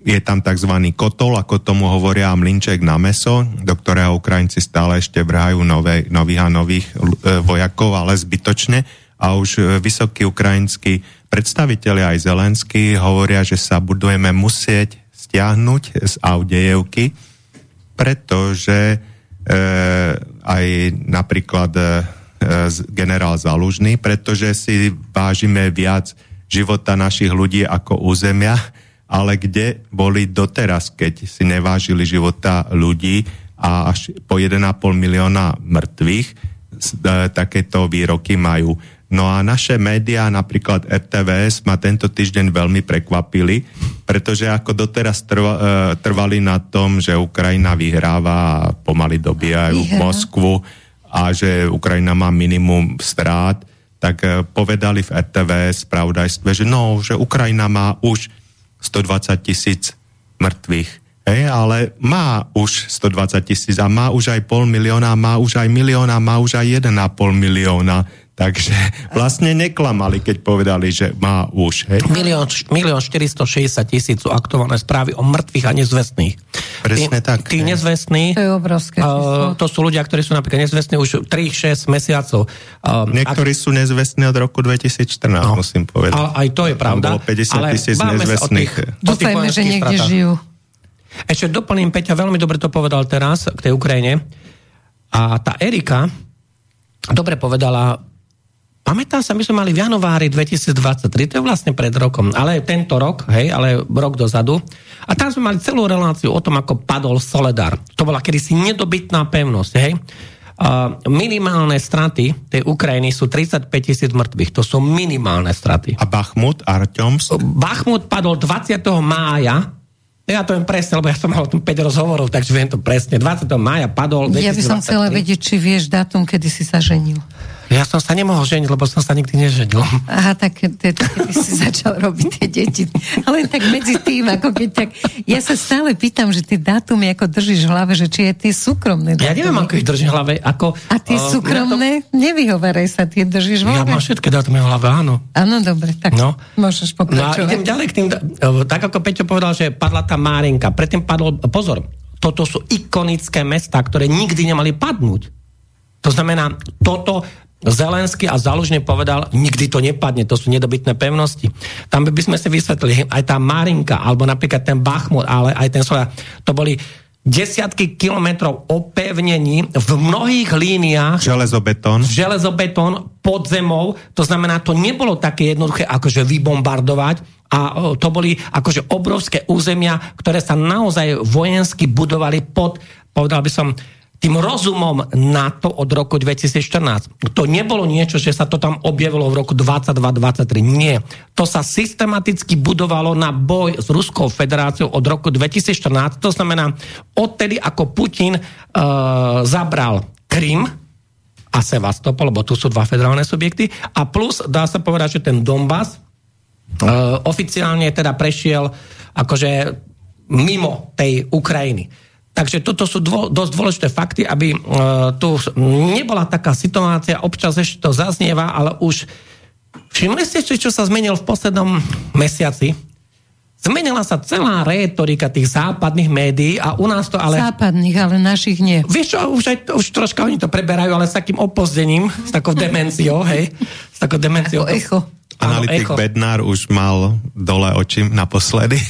je tam tzv. kotol, ako tomu hovoria mlinček na meso, do ktorého Ukrajinci stále ešte vrhajú nové, nových a nových e, vojakov, ale zbytočne. A už e, vysokí ukrajinskí predstavitelia aj Zelensky hovoria, že sa budujeme musieť stiahnuť z Avdejevky, pretože aj napríklad e, generál Zalužný, pretože si vážime viac života našich ľudí ako územia, ale kde boli doteraz, keď si nevážili života ľudí a až po 1,5 milióna mŕtvych e, takéto výroky majú. No a naše médiá, napríklad RTVS, ma tento týždeň veľmi prekvapili, pretože ako doteraz trva, e, trvali na tom, že Ukrajina vyhráva a pomaly dobíjajú Vyhrá. Moskvu a že Ukrajina má minimum strát, tak povedali v RTV spravodajstve, že no, že Ukrajina má už 120 tisíc mŕtvych. Hej, ale má už 120 tisíc a má už aj pol milióna, má už aj milióna, má už aj 1,5 milióna. Takže vlastne neklamali, keď povedali, že má už. Hej? Milión, milión 460 tisíc sú aktuálne správy o mŕtvych a nezvestných. Presne tí, tak. Tí nezvestní, to je obrovské. Uh, to sú ľudia, ktorí sú napríklad nezvestní už 3-6 mesiacov. Uh, Niektorí ak... sú nezvestní od roku 2014, no, musím povedať. Ale aj to je pravda. Tam bolo 50 tisíc nezvestných. Dúfajme, že niekde stratách. žijú. Ešte doplním, Peťa veľmi dobre to povedal teraz k tej Ukrajine. A tá Erika dobre povedala, Pamätám sa, my sme mali v januári 2023, to je vlastne pred rokom, ale tento rok, hej, ale rok dozadu. A tam sme mali celú reláciu o tom, ako padol Soledar. To bola kedysi nedobytná pevnosť, hej. Uh, minimálne straty tej Ukrajiny sú 35 tisíc mŕtvych. To sú minimálne straty. A Bachmut, Artyoms? Bachmut padol 20. mája ja to viem presne, lebo ja som mal o tom 5 rozhovorov, takže viem to presne. 20. mája padol 2023. Ja by som chcela vedieť, či vieš dátum, kedy si sa ženil. Ja som sa nemohol ženiť, lebo som sa nikdy neženil. Aha, tak kedy si začal robiť tie deti. Ale tak medzi tým, ako keď tak... Ja sa stále pýtam, že tie dátumy, ako držíš v hlave, že či je tie súkromné dátumy. Ja neviem, ako ich držím v hlave. Ako, A tie uh, súkromné? To... Nevyhovaraj sa, tie držíš v hlave. Ja mám všetky dátumy v hlave, áno. Áno, dobre, tak no. môžeš pokračovať. No idem ďalej k tým... Tak ako Peťo povedal, že padla tá Márenka. Predtým padol... Pozor, toto sú ikonické mesta, ktoré nikdy nemali padnúť. To znamená, toto Zelensky a Zalužne povedal, nikdy to nepadne, to sú nedobytné pevnosti. Tam by sme si vysvetlili, aj tá Marinka, alebo napríklad ten Bachmut, ale aj ten Soja, to boli desiatky kilometrov opevnení v mnohých líniách. Železobetón. Železobetón pod zemou. To znamená, to nebolo také jednoduché, akože vybombardovať. A to boli akože obrovské územia, ktoré sa naozaj vojensky budovali pod, povedal by som, tým rozumom NATO od roku 2014. To nebolo niečo, že sa to tam objavilo v roku 22-23. Nie. To sa systematicky budovalo na boj s Ruskou federáciou od roku 2014. To znamená, odtedy ako Putin uh, zabral Krym, a Sevastopol, lebo tu sú dva federálne subjekty. A plus, dá sa povedať, že ten Donbass uh, oficiálne teda prešiel akože mimo tej Ukrajiny. Takže toto sú dvo, dosť dôležité fakty, aby uh, tu nebola taká situácia, občas ešte to zaznieva, ale už všimli ste, čo sa zmenilo v poslednom mesiaci? Zmenila sa celá rétorika tých západných médií a u nás to ale... Západných, ale našich nie. Vieš čo, už, aj, už troška oni to preberajú, ale s takým opozdením, s takou demenciou, hej? S takou demenciou. Ako echo. Analytik Áno, Bednár už mal dole oči naposledy.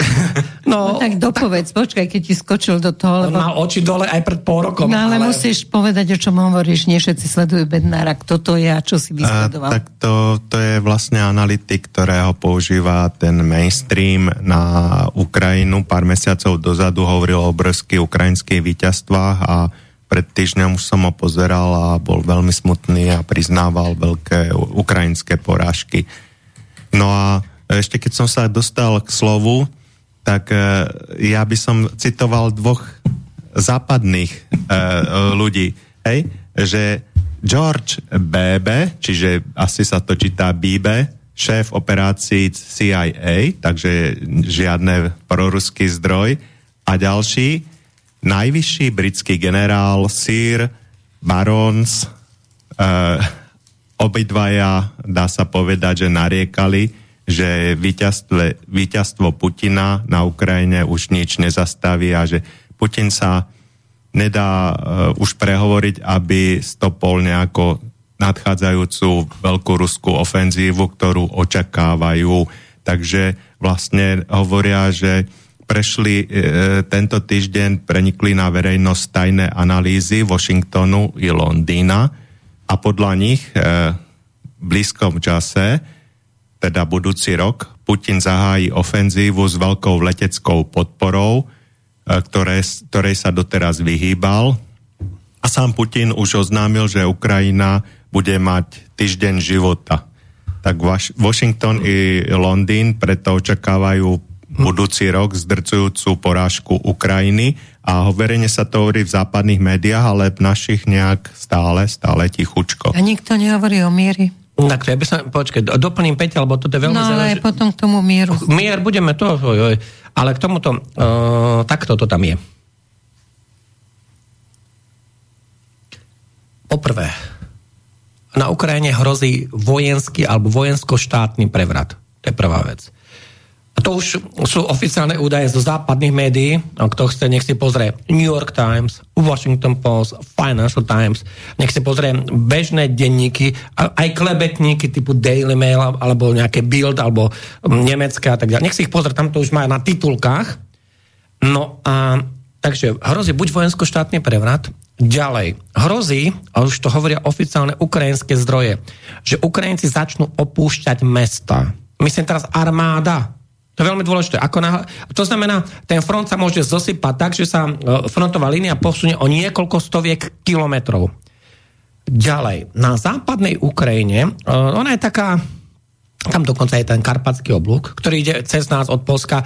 No, no tak dopovedz, počkaj, keď ti skočil do toho. Lebo... mal oči dole aj pred pol rokom. No ale, ale musíš povedať, o čom hovoríš. Nie všetci sledujú Bednára. Kto to je a čo si vysledoval? A, tak to, to je vlastne analytik, ktorého používa ten mainstream na Ukrajinu. Pár mesiacov dozadu hovoril o obrovských ukrajinských víťazstvách a pred týždňom už som ho pozeral a bol veľmi smutný a priznával veľké ukrajinské porážky No a ešte keď som sa dostal k slovu, tak e, ja by som citoval dvoch západných e, ľudí, hej, že George Bebe, čiže asi sa to číta Bibe, šéf operácií CIA, takže žiadne proruský zdroj, a ďalší, najvyšší britský generál Sir Barons, e, obidvaja, dá sa povedať, že nariekali, že víťazstvo, Putina na Ukrajine už nič nezastaví a že Putin sa nedá uh, už prehovoriť, aby stopol nejakú nadchádzajúcu veľkú ruskú ofenzívu, ktorú očakávajú. Takže vlastne hovoria, že prešli e, tento týždeň, prenikli na verejnosť tajné analýzy Washingtonu i Londýna, a podľa nich e, v blízkom čase, teda budúci rok, Putin zahájí ofenzívu s veľkou leteckou podporou, e, ktoré, ktorej sa doteraz vyhýbal. A sám Putin už oznámil, že Ukrajina bude mať týždeň života. Tak Washington i Londýn preto očakávajú budúci rok zdrcujúcu porážku Ukrajiny a verejne sa to hovorí v západných médiách, ale v našich nejak stále, stále tichučko. A nikto nehovorí o miery? Tak ja by som, počkaj, doplním 5, lebo toto je veľmi No ale aj potom k tomu mieru. Mier budeme to, oj, oj, ale k tomuto, uh, takto to tam je. Poprvé, na Ukrajine hrozí vojenský alebo vojensko-štátny prevrat. To je prvá vec. To už sú oficiálne údaje zo západných médií. Kto chce, nech si pozrie New York Times, Washington Post, Financial Times, nech si pozrie bežné denníky, aj klebetníky typu Daily Mail, alebo nejaké Bild, alebo nemecké a tak ďalej. Nech si ich pozrie, tam to už majú na titulkách. No a takže hrozí buď vojensko-štátny prevrat, ďalej hrozí, a už to hovoria oficiálne ukrajinské zdroje, že Ukrajinci začnú opúšťať mesta. Myslím teraz armáda, to je veľmi dôležité. Ako na, to znamená, ten front sa môže zosypať tak, že sa e, frontová línia posunie o niekoľko stoviek kilometrov. Ďalej, na západnej Ukrajine, e, ona je taká, tam dokonca je ten karpatský oblúk, ktorý ide cez nás od Polska,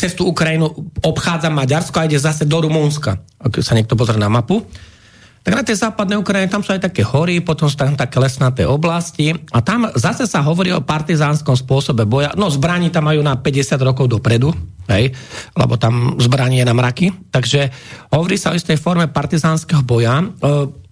cez tú Ukrajinu obchádza Maďarsko a ide zase do Rumúnska. Ak sa niekto pozrie na mapu. Tak na tej západnej Ukrajine tam sú aj také hory, potom sú tam také lesnaté oblasti a tam zase sa hovorí o partizánskom spôsobe boja. No zbraní tam majú na 50 rokov dopredu, hej, lebo tam zbraní je na mraky. Takže hovorí sa o istej forme partizánskeho boja, e,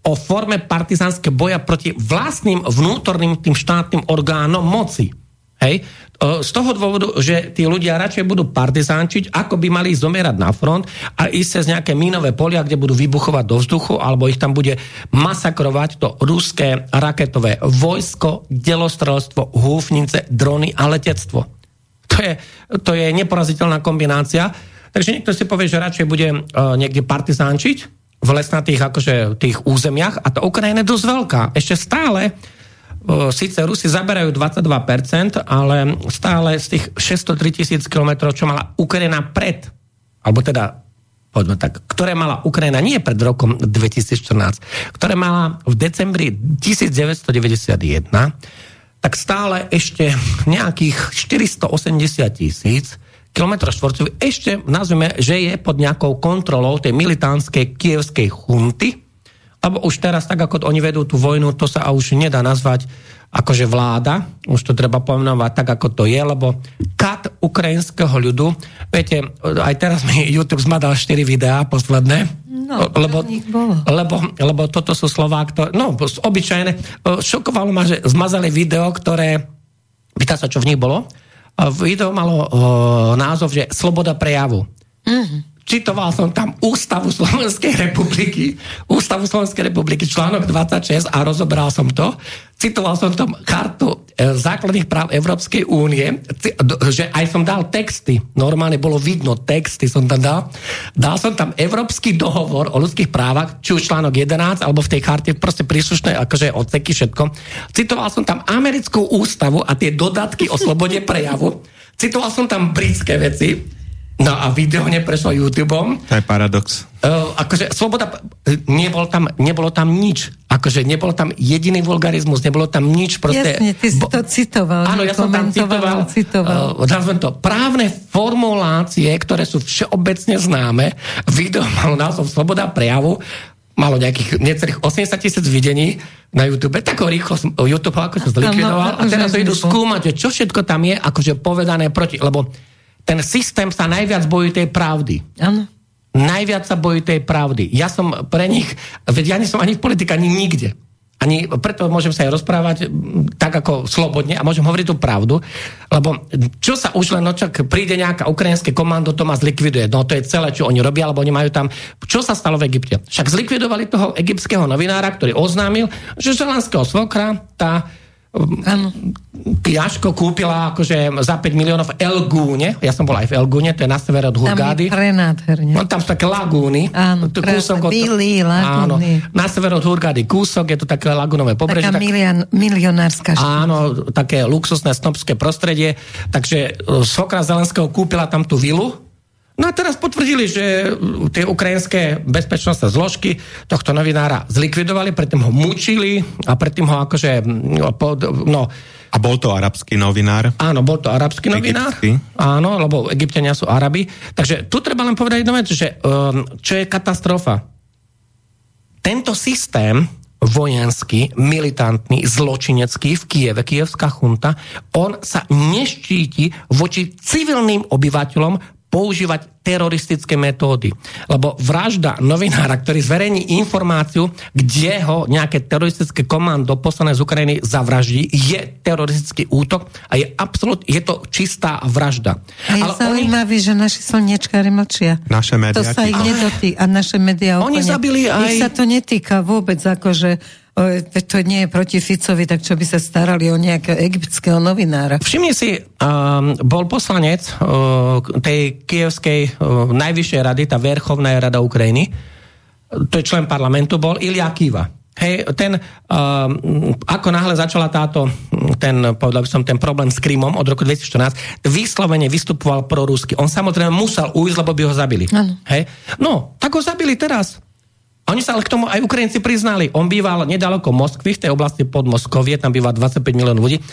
o forme partizánskeho boja proti vlastným vnútorným tým štátnym orgánom moci. Hej? Z toho dôvodu, že tí ľudia radšej budú partizánčiť, ako by mali zomierať na front a ísť cez nejaké mínové polia, kde budú vybuchovať do vzduchu, alebo ich tam bude masakrovať to ruské raketové vojsko, delostrelstvo, húfnice, drony a letectvo. To je, to je neporaziteľná kombinácia. Takže niekto si povie, že radšej bude uh, niekde partizánčiť v lesnatých akože, tých územiach a tá Ukrajina je dosť veľká. Ešte stále síce Rusi zaberajú 22%, ale stále z tých 603 tisíc kilometrov, čo mala Ukrajina pred, alebo teda poďme tak, ktoré mala Ukrajina nie pred rokom 2014, ktoré mala v decembri 1991, tak stále ešte nejakých 480 tisíc kilometrov štvorcových ešte nazvime, že je pod nejakou kontrolou tej militánskej kievskej chunty, lebo už teraz, tak ako oni vedú tú vojnu, to sa už nedá nazvať akože vláda, už to treba pomenovať tak, ako to je, lebo kat ukrajinského ľudu, viete, aj teraz mi YouTube zmadal 4 videá posledné, no, lebo, lebo, lebo toto sú slová, ktoré, no, obyčajné, šokovalo ma, že zmazali video, ktoré, pýta sa, čo v nich bolo, video malo o, názov, že Sloboda prejavu. Mm-hmm citoval som tam Ústavu Slovenskej republiky, Ústavu Slovenskej republiky, článok 26 a rozobral som to. Citoval som tam kartu e, základných práv Európskej únie, že aj som dal texty, normálne bolo vidno texty som tam dal. Dal som tam Európsky dohovor o ľudských právach, či už článok 11, alebo v tej karte proste príslušné akože odseky, všetko. Citoval som tam Americkú ústavu a tie dodatky o slobode prejavu. Citoval som tam britské veci No a video neprešlo YouTubeom. To je paradox. Uh, akože sloboda, nebol tam, nebolo tam nič. Akože nebol tam jediný vulgarizmus, nebolo tam nič. Proste, Jasne, ty si to citoval. Áno, ja som tam citoval. citoval. Uh, to, právne formulácie, ktoré sú všeobecne známe. Video malo názov Sloboda prejavu malo nejakých necelých 80 tisíc videní na YouTube, tak ho rýchlo YouTube akože zlikvidoval a teraz idú skúmať, že čo všetko tam je akože povedané proti, lebo ten systém sa najviac bojí tej pravdy. Áno. Najviac sa bojí tej pravdy. Ja som pre nich, veď ja nie som ani v politike, ani nikde. Ani preto môžem sa aj rozprávať tak ako slobodne a môžem hovoriť tú pravdu, lebo čo sa už len očak, príde nejaká ukrajinské komando, to ma zlikviduje. No to je celé, čo oni robia, alebo oni majú tam... Čo sa stalo v Egypte? Však zlikvidovali toho egyptského novinára, ktorý oznámil, že želanského svokra tá Áno. Jaško kúpila akože za 5 miliónov Elgúne, ja som bol aj v Elgúne, to je na severe od Hurgády. Tam prenádherne. No, tam sú také lagúny. Áno, kúsok od, lagúny. Áno, na severe od Hurgády kúsok, je to také lagúnové pobrežie. Taká tak, milion, milionárska štýla. Áno, také luxusné snobské prostredie. Takže e, Sokra Zelenského kúpila tam tú vilu, No a teraz potvrdili, že tie ukrajinské bezpečnostné zložky tohto novinára zlikvidovali, predtým ho mučili a predtým ho akože... No, a bol to arabský novinár? Áno, bol to arabský novinár. Egyptský. Áno, lebo egyptiania sú Arabi. Takže tu treba len povedať jednu vec, že um, čo je katastrofa. Tento systém vojenský, militantný, zločinecký v Kieve, kievská chunta, on sa neštíti voči civilným obyvateľom používať teroristické metódy. Lebo vražda novinára, ktorý zverejní informáciu, kde ho nejaké teroristické komando poslané z Ukrajiny zavraždí, je teroristický útok a je absolút, je to čistá vražda. A je Ale zaujímavé, oni... že naši slniečkári mlčia. Naše médiá. To sa ich nedotýka. A naše médiá Oni zabili aj... Ich sa to netýka vôbec, akože to nie je proti Ficovi, tak čo by sa starali o nejakého egyptského novinára? Všimni si, um, bol poslanec uh, tej kievskej uh, najvyššej rady, tá Verchovná rada Ukrajiny, to je člen parlamentu, bol Ilia Kiva. Hej, ten, uh, ako náhle začala táto, ten, povedal by som, ten problém s Krymom od roku 2014, vyslovene vystupoval pro rusky. On samozrejme musel ujsť, lebo by ho zabili. Ano. Hej? No, tak ho zabili teraz. Oni sa ale k tomu aj Ukrajinci priznali. On býval nedaleko Moskvy, v tej oblasti pod Moskovie, tam býva 25 miliónov ľudí.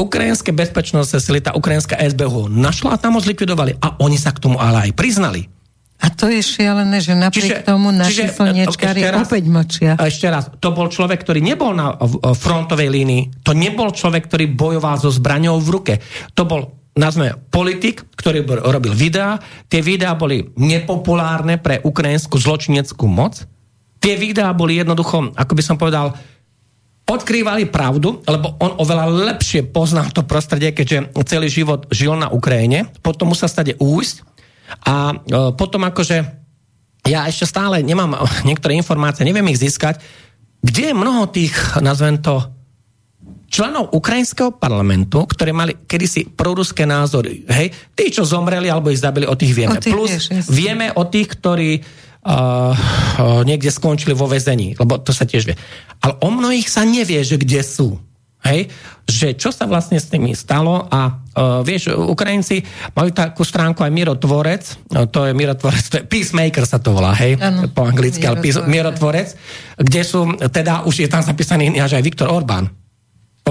Ukrajinské bezpečnostné sily, tá ukrajinská SB ho našla a tam ho zlikvidovali. A oni sa k tomu ale aj priznali. A to je šialené, že napriek čiže, tomu naši čiže, slniečkári raz, opäť močia. Ešte raz, to bol človek, ktorý nebol na frontovej línii, to nebol človek, ktorý bojoval so zbraňou v ruke. To bol nazme politik, ktorý robil videá. Tie videá boli nepopulárne pre ukrajinskú zločineckú moc Tie videá boli jednoducho, ako by som povedal, odkrývali pravdu, lebo on oveľa lepšie pozná to prostredie, keďže celý život žil na Ukrajine, potom musel stade újsť a e, potom akože ja ešte stále nemám niektoré informácie, neviem ich získať, kde je mnoho tých, nazvem to, členov ukrajinského parlamentu, ktorí mali kedysi proruské názory. Hej, tí, čo zomreli alebo ich zabili, o tých vieme. O tých Plus vieš, vieme o tých, ktorí niekde skončili vo väzení, lebo to sa tiež vie. Ale o mnohých sa nevie, že kde sú. Hej? Že čo sa vlastne s nimi stalo a uh, vieš, Ukrajinci majú takú stránku aj Mirotvorec, uh, to je Mirotvorec, to je Peacemaker sa to volá, hej, ano, po anglicky, ale Mirotvorec, kde sú, teda už je tam zapísaný až aj Viktor Orbán.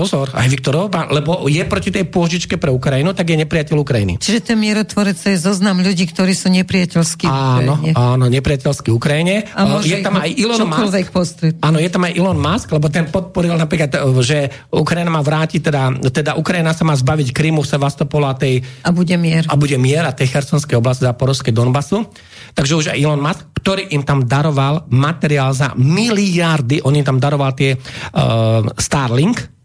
Pozor, aj Viktor Orbán, lebo je proti tej pôžičke pre Ukrajinu, tak je nepriateľ Ukrajiny. Čiže ten mierotvorec je zoznam ľudí, ktorí sú nepriateľskí áno, Ukrajine. Áno, nepriateľskí Ukrajine. A je tam aj Elon Musk. Postred. Áno, je tam aj Elon Musk, lebo ten podporil napríklad, že Ukrajina má vrátiť, teda, teda Ukrajina sa má zbaviť Krymu, Sevastopola tej... A bude mier. A bude mier a tej chersonskej oblasti Záporovskej Donbasu. Takže už aj Elon Musk, ktorý im tam daroval materiál za miliardy, on im tam daroval tie uh, Starlink,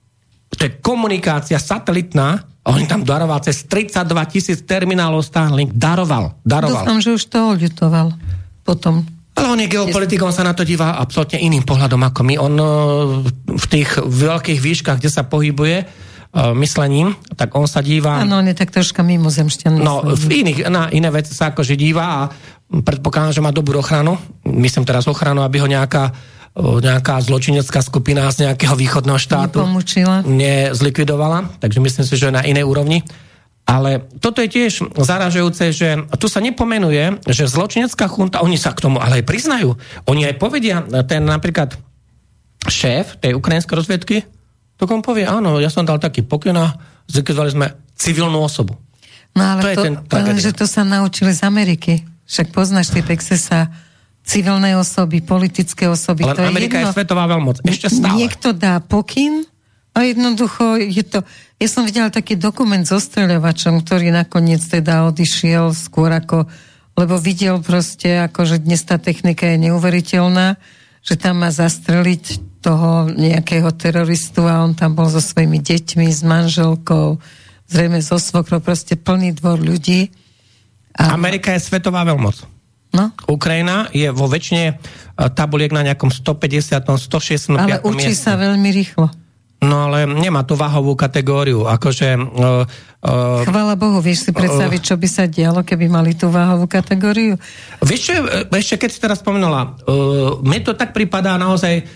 to je komunikácia satelitná, a on tam daroval cez 32 tisíc terminálov Starlink. Daroval, daroval. Dúfam, že už to oľutoval potom. Ale on je geopolitikom, sa na to díva absolútne iným pohľadom ako my. On e, v tých veľkých výškach, kde sa pohybuje, e, myslením, tak on sa díva... Áno, on je tak troška mimozemšťan. No, v iných, na iné veci sa akože díva a predpokladám, že má dobrú ochranu. Myslím teraz ochranu, aby ho nejaká nejaká zločinecká skupina z nejakého východného štátu Nepomúčila. nezlikvidovala, takže myslím si, že na inej úrovni. Ale toto je tiež zaražujúce, že tu sa nepomenuje, že zločinecká chunta, oni sa k tomu ale aj priznajú. Oni aj povedia, ten napríklad šéf tej ukrajinskej rozviedky, to on povie, áno, ja som dal taký pokyn a zlikvidovali sme civilnú osobu. No ale to, to, je ten ale že to sa naučili z Ameriky. Však poznáš tie sa civilné osoby, politické osoby. Ale to Amerika je, jedno, je svetová veľmoc. Ešte stále. Niekto dá pokyn a jednoducho je to... Ja som videla taký dokument so streľovačom, ktorý nakoniec teda odišiel skôr ako... Lebo videl proste, ako že dnes tá technika je neuveriteľná, že tam má zastreliť toho nejakého teroristu a on tam bol so svojimi deťmi, s manželkou, zrejme so svokrou, proste plný dvor ľudí. A... Amerika je svetová veľmoc. No. Ukrajina je vo väčšine e, tabuliek na nejakom 150. 165. Ale učí mieste. sa veľmi rýchlo. No ale nemá tú váhovú kategóriu, akože... Uh, uh, Chvala Bohu, vieš si predstaviť, čo by sa dialo, keby mali tú váhovú kategóriu? Vieš čo, ešte keď si teraz spomenula, uh, mne to tak pripadá naozaj,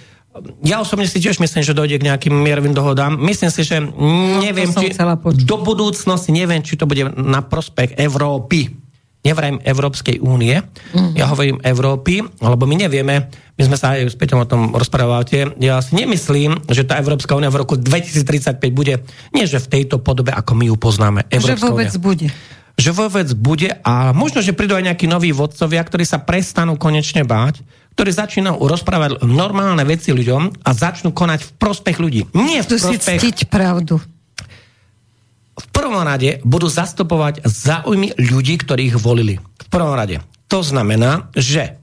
ja osobne si tiež myslím, že dojde k nejakým mierovým dohodám. Myslím si, že no, neviem, či do budúcnosti neviem, či to bude na prospech Európy nevrajím Európskej únie, mm. ja hovorím Európy, lebo my nevieme, my sme sa aj s Peťom o tom rozprávali, ja si nemyslím, že tá Európska únia v roku 2035 bude, nie že v tejto podobe, ako my ju poznáme. Európska že vôbec únia. bude. Že vôbec bude a možno, že prídu aj nejakí noví vodcovia, ktorí sa prestanú konečne báť, ktorí začínajú rozprávať normálne veci ľuďom a začnú konať v prospech ľudí. Nie v prospech... Si pravdu v prvom rade budú zastupovať záujmy ľudí, ktorých volili. V prvom rade. To znamená, že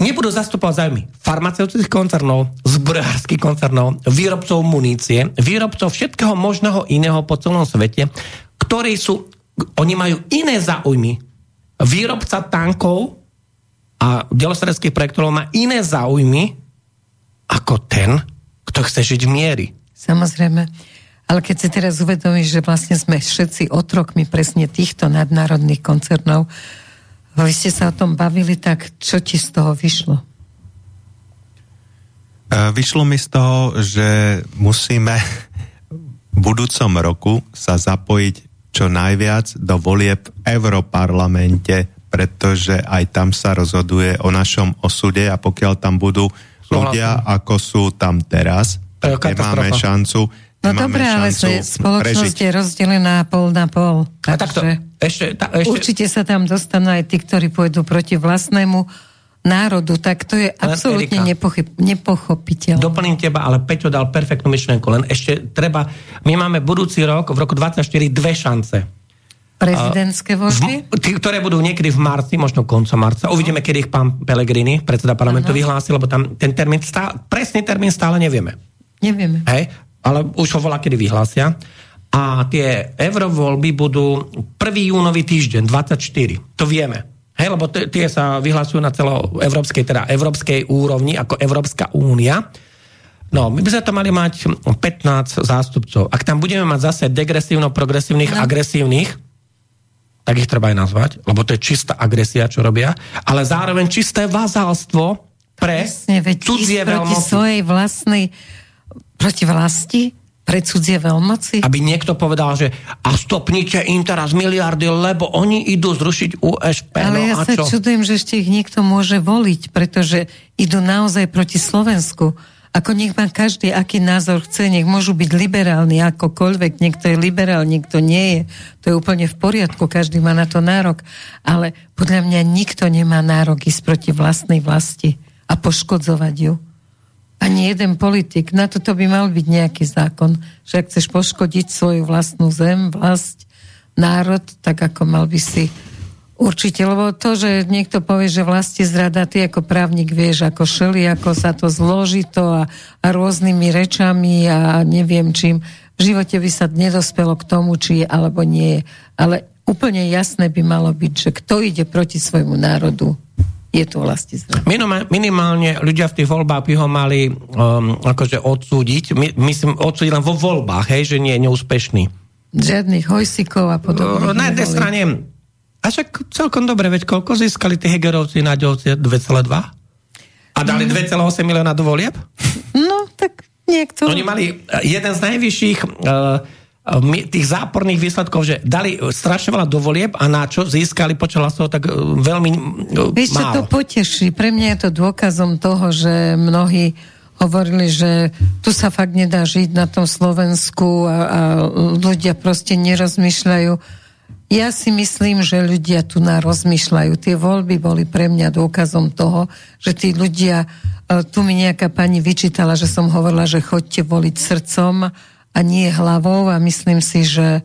nebudú zastupovať záujmy farmaceutických koncernov, zbrojárských koncernov, výrobcov munície, výrobcov všetkého možného iného po celom svete, ktorí sú, oni majú iné záujmy. Výrobca tankov a delostredských projektov má iné záujmy ako ten, kto chce žiť v miery. Samozrejme. Ale keď si teraz uvedomíš, že vlastne sme všetci otrokmi presne týchto nadnárodných koncernov, vy ste sa o tom bavili, tak čo ti z toho vyšlo? E, vyšlo mi z toho, že musíme v budúcom roku sa zapojiť čo najviac do volieb v Europarlamente, pretože aj tam sa rozhoduje o našom osude a pokiaľ tam budú ľudia, ako sú tam teraz, tak nemáme šancu No dobré, ale spoločnosť prežiť. je rozdelená pol na pol. A takto, ešte, ta, ešte... Určite sa tam dostanú aj tí, ktorí pôjdu proti vlastnému národu, tak to je absolútne nepochyb, nepochopiteľné. Doplním teba, ale Peťo dal perfektnú myšlenku, len ešte treba, my máme budúci rok, v roku 24, dve šance. Prezidentské voľby? Tí, ktoré budú niekedy v marci, možno koncom marca. Uvidíme, kedy ich pán Pelegrini, predseda parlamentu, ano. vyhlási, lebo tam ten termín, stále, presný termín stále nevieme. Nevieme. Hej? Ale už ho volá, kedy vyhlásia. A tie eurovoľby budú 1. júnový týždeň, 24. To vieme. Hej, lebo t- tie sa vyhlasujú na celo európskej, teda európskej úrovni, ako Európska únia. No, my by sme to mali mať 15 zástupcov. Ak tam budeme mať zase degresívno-progresívnych, no. agresívnych, tak ich treba aj nazvať, lebo to je čistá agresia, čo robia, ale zároveň čisté vazálstvo pre Presne, veď cudzie veľmoci. svojej vlastnej proti vlasti? Pre cudzie veľmoci? Aby niekto povedal, že a stopnite im teraz miliardy, lebo oni idú zrušiť USP. Ale no ja sa čo? čudujem, že ešte ich niekto môže voliť, pretože idú naozaj proti Slovensku. Ako nech má každý, aký názor chce, nech môžu byť liberálni akokoľvek, niekto je liberál, niekto nie je. To je úplne v poriadku, každý má na to nárok. Ale podľa mňa nikto nemá nárok ísť proti vlastnej vlasti a poškodzovať ju. Ani jeden politik. Na toto by mal byť nejaký zákon, že ak chceš poškodiť svoju vlastnú zem, vlast, národ, tak ako mal by si určite, lebo to, že niekto povie, že vlasti zrada, ty ako právnik vieš, ako šeli, ako sa to zloží to a, a rôznymi rečami a neviem čím. V živote by sa nedospelo k tomu, či je alebo nie. Ale úplne jasné by malo byť, že kto ide proti svojmu národu, je to vlastne Minimálne ľudia v tých voľbách by ho mali um, akože odsúdiť. My, myslím, odsúdiť len vo voľbách, hej, že nie je neúspešný. Žiadnych hojsikov a podobne. Uh, na jednej strane, a však celkom dobre, veď koľko získali tí Hegerovci na 2,2? A dali mm. 2,8 milióna do volieb? No, tak niekto... Oni mali eh, jeden z najvyšších uh, tých záporných výsledkov, že dali strašne veľa dovolieb a na čo získali počas hlasov tak e, veľmi e, Vieš, čo to poteší? Pre mňa je to dôkazom toho, že mnohí hovorili, že tu sa fakt nedá žiť na tom Slovensku a, a ľudia proste nerozmýšľajú. Ja si myslím, že ľudia tu na rozmýšľajú. Tie voľby boli pre mňa dôkazom toho, že tí ľudia, tu mi nejaká pani vyčítala, že som hovorila, že chodte voliť srdcom a nie hlavou a myslím si, že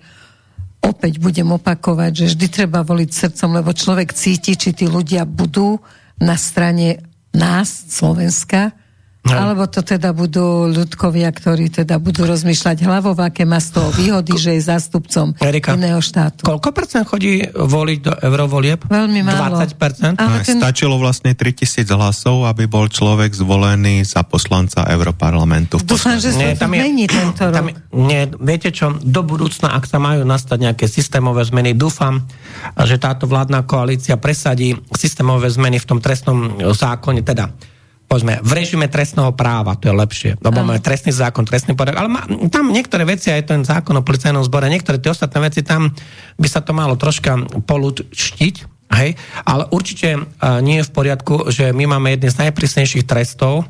opäť budem opakovať, že vždy treba voliť srdcom, lebo človek cíti, či tí ľudia budú na strane nás, Slovenska, No. Alebo to teda budú ľudkovia, ktorí teda budú rozmýšľať hlavou, aké má z toho výhody, že je zástupcom Erika, iného štátu. Koľko percent chodí voliť do eurovolieb? Veľmi málo. 20 percent? Ale ten... Stačilo vlastne 3000 hlasov, aby bol človek zvolený za poslanca Europarlamentu. Dúfam, že sa to zmení tento rok. Tam, nie, viete čo, do budúcna, ak sa majú nastať nejaké systémové zmeny, dúfam, že táto vládna koalícia presadí systémové zmeny v tom trestnom zákone, teda povedzme, v režime trestného práva, to je lepšie, lebo máme trestný zákon, trestný poriadok, ale má, tam niektoré veci, aj ten zákon o policajnom zbore, niektoré tie ostatné veci, tam by sa to malo troška polúčiť, hej, ale určite uh, nie je v poriadku, že my máme jedny z najprísnejších trestov,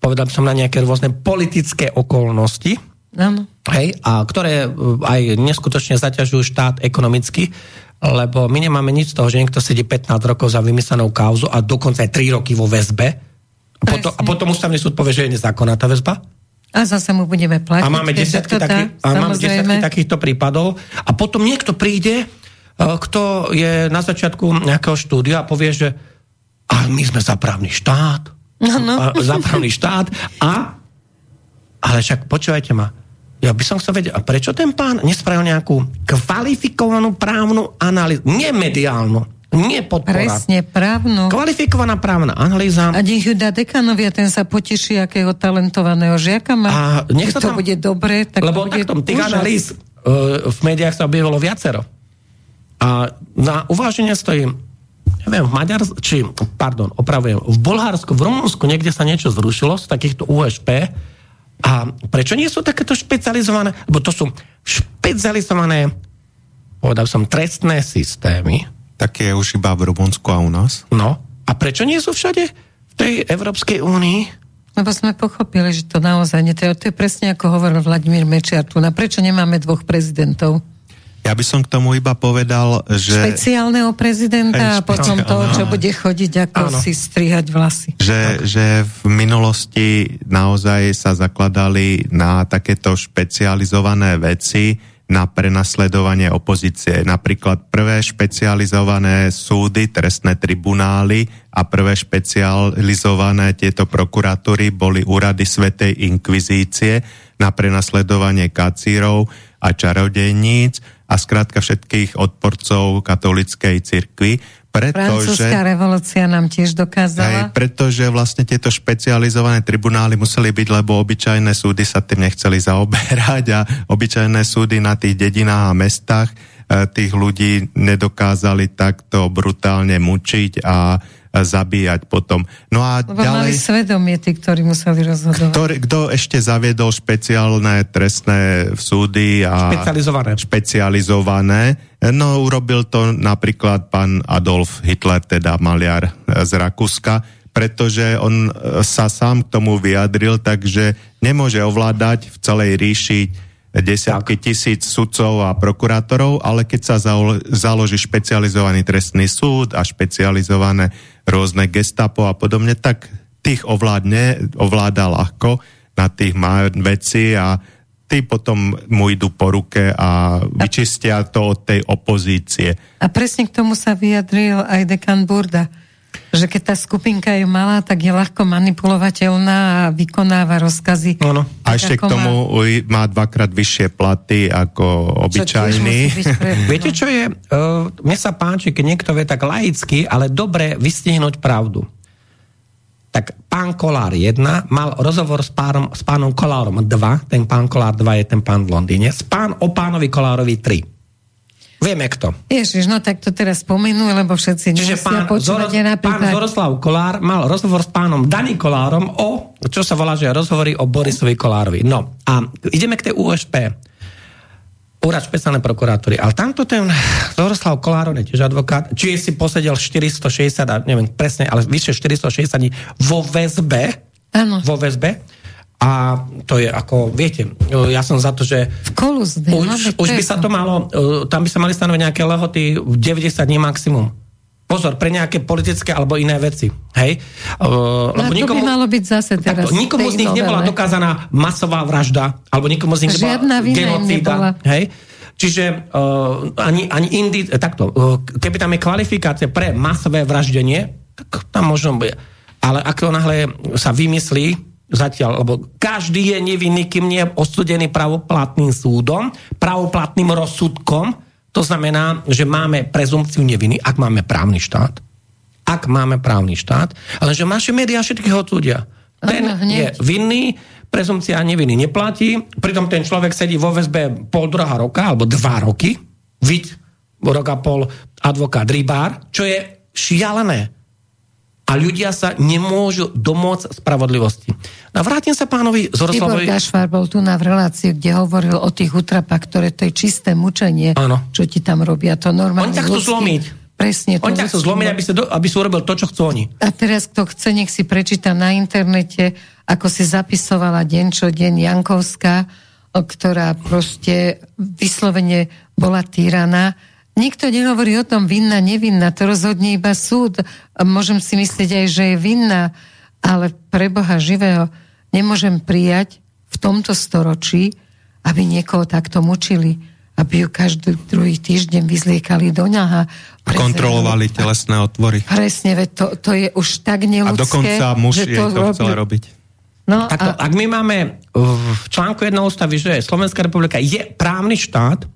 povedal by som na nejaké rôzne politické okolnosti, Áno. Hej, a ktoré aj neskutočne zaťažujú štát ekonomicky, lebo my nemáme nič z toho, že niekto sedí 15 rokov za vymyslenou kauzu a dokonca aj 3 roky vo väzbe. A potom, a potom ústavný súd povie, že je nezákonná tá väzba. A zase mu budeme platiť. A máme desiatky, taký, a máme desiatky takýchto prípadov. A potom niekto príde, e, kto je na začiatku nejakého štúdia a povie, že a my sme za právny štát. No, no. A, za právny štát. A ale však počúvajte ma, ja by som chcel vedieť, a prečo ten pán nespravil nejakú kvalifikovanú právnu analýzu, nie mediálnu, nie podpora. Presne, právnu. Kvalifikovaná právna analýza. A nech ju dá dekanovia, ten sa poteší, akého talentovaného žiaka má. A nech sa to tam, bude dobre, tak lebo to bude takto, tých analýz uh, v médiách sa objavilo viacero. A na uváženie stojí neviem, v Maďarsku, či, pardon, opravujem, v Bulharsku, v Rumunsku niekde sa niečo zrušilo z takýchto USP, a prečo nie sú takéto špecializované? Lebo to sú špecializované, povedal som, trestné systémy. Také je už iba v Rumunsku a u nás. No. A prečo nie sú všade v tej Európskej únii? Lebo sme pochopili, že to naozaj nie. To je presne ako hovoril Vladimír Mečiar tu. Na prečo nemáme dvoch prezidentov? Ja by som k tomu iba povedal, že... Špeciálneho prezidenta a potom to, čo bude chodiť, ako ano. si strihať vlasy. Že, že v minulosti naozaj sa zakladali na takéto špecializované veci, na prenasledovanie opozície. Napríklad prvé špecializované súdy, trestné tribunály a prvé špecializované tieto prokuratúry boli úrady Svetej inkvizície na prenasledovanie kacírov a čarodejníc a skrátka všetkých odporcov katolíckej cirkvi. Pretože, Francúzska revolúcia nám tiež dokázala. Aj, pretože vlastne tieto špecializované tribunály museli byť, lebo obyčajné súdy sa tým nechceli zaoberať a obyčajné súdy na tých dedinách a mestách e, tých ľudí nedokázali takto brutálne mučiť a zabíjať potom. No a Lebo ďalej... mali svedomie tí, ktorí museli rozhodovať. Ktorý, kto ešte zaviedol špeciálne trestné súdy a... Špecializované. Špecializované. No, urobil to napríklad pán Adolf Hitler, teda maliar z Rakúska, pretože on sa sám k tomu vyjadril, takže nemôže ovládať v celej ríši desiatky tisíc sudcov a prokurátorov, ale keď sa založí špecializovaný trestný súd a špecializované rôzne gestapo a podobne, tak tých ovládne, ovláda ľahko, na tých má veci a tí potom mu idú po ruke a vyčistia to od tej opozície. A presne k tomu sa vyjadril aj dekan Burda že keď tá skupinka je malá, tak je ľahko manipulovateľná a vykonáva rozkazy. No, no. A ešte k tomu má... má dvakrát vyššie platy ako obyčajný. Pre... Viete, čo je? Uh, mne sa páči, keď niekto vie tak laicky, ale dobre vystihnúť pravdu. Tak pán Kolár 1 mal rozhovor s, pánom, s pánom Kolárom 2, ten pán Kolár 2 je ten pán v Londýne, s pán o pánovi Kolárovi 3 Vieme kto. Ježiš, no tak to teraz spomenú, lebo všetci Čiže pán, Zoros, pán Zoroslav Kolár mal rozhovor s pánom Dani Kolárom o, čo sa volá, že rozhovory o Borisovi Kolárovi. No a ideme k tej USP. Úrad špeciálnej prokuratúry. Ale tamto ten Zoroslav Kolár, je tiež advokát, či si posedel 460, neviem presne, ale vyše 460 dní vo väzbe, Áno. vo väzbe a to je ako, viete, ja som za to, že Kolus, už, už by sa to malo, e, tam by sa mali stanoviť nejaké lehoty 90 dní maximum. Pozor, pre nejaké politické alebo iné veci. Hej? Uh, lebo nikomu, by malo byť zase teraz. Takto, nikomu z nich novele. nebola dokázaná masová vražda, alebo nikomu z nich Žiadna nebola genocída. Hej? Čiže uh, ani, ani indi, takto, uh, keby tam je kvalifikácia pre masové vraždenie, tak tam možno bude. Ale ako náhle sa vymyslí, zatiaľ, lebo každý je nevinný, kým nie je odsudený pravoplatným súdom, pravoplatným rozsudkom. To znamená, že máme prezumpciu neviny, ak máme právny štát. Ak máme právny štát, ale že naše médiá všetkých odsúdia. Ten je vinný, prezumcia neviny neplatí, pritom ten človek sedí vo väzbe pol druhá roka, alebo dva roky, vid rok a pol advokát Rybár, čo je šialené. A ľudia sa nemôžu domôcť spravodlivosti. No vrátim sa pánovi Zoroslavovi. Tibor Gašvar bol tu na v relácii, kde hovoril o tých utrapách, ktoré to je čisté mučenie, Áno. čo ti tam robia. To normálne Oni tak chcú zlomiť. Presne. Oni tak chcú zlomiť, aby, sa do, aby si urobil to, čo chcú oni. A teraz, kto chce, nech si prečíta na internete, ako si zapisovala deň čo deň Jankovská, ktorá proste vyslovene bola týraná. Nikto nehovorí o tom vinná, nevinná, to rozhodne iba súd. A Môžem si myslieť aj, že je vinná, ale pre Boha živého nemôžem prijať v tomto storočí, aby niekoho takto mučili, aby ju každý druhý týždeň vyzliekali do ňaha. Kontrolovali telesné otvory. Presne, veď to, to je už tak A neludské, dokonca muž že jej to chcel robiť. No, Takto, a, ak my máme v článku 1 ústavy, že Slovenská republika je právny štát, no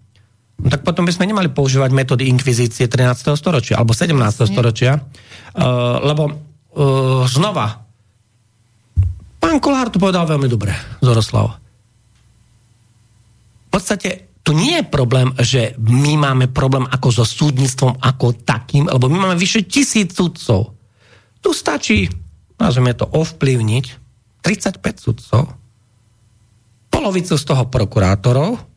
tak potom by sme nemali používať metódy inkvizície 13. storočia alebo 17. storočia, uh, lebo uh, znova, pán Kolár to povedal veľmi dobre, Zoroslav. V podstate tu nie je problém, že my máme problém ako so súdnictvom ako takým, lebo my máme vyše tisíc sudcov. Tu stačí, nazveme to, ovplyvniť 35 sudcov, polovicu z toho prokurátorov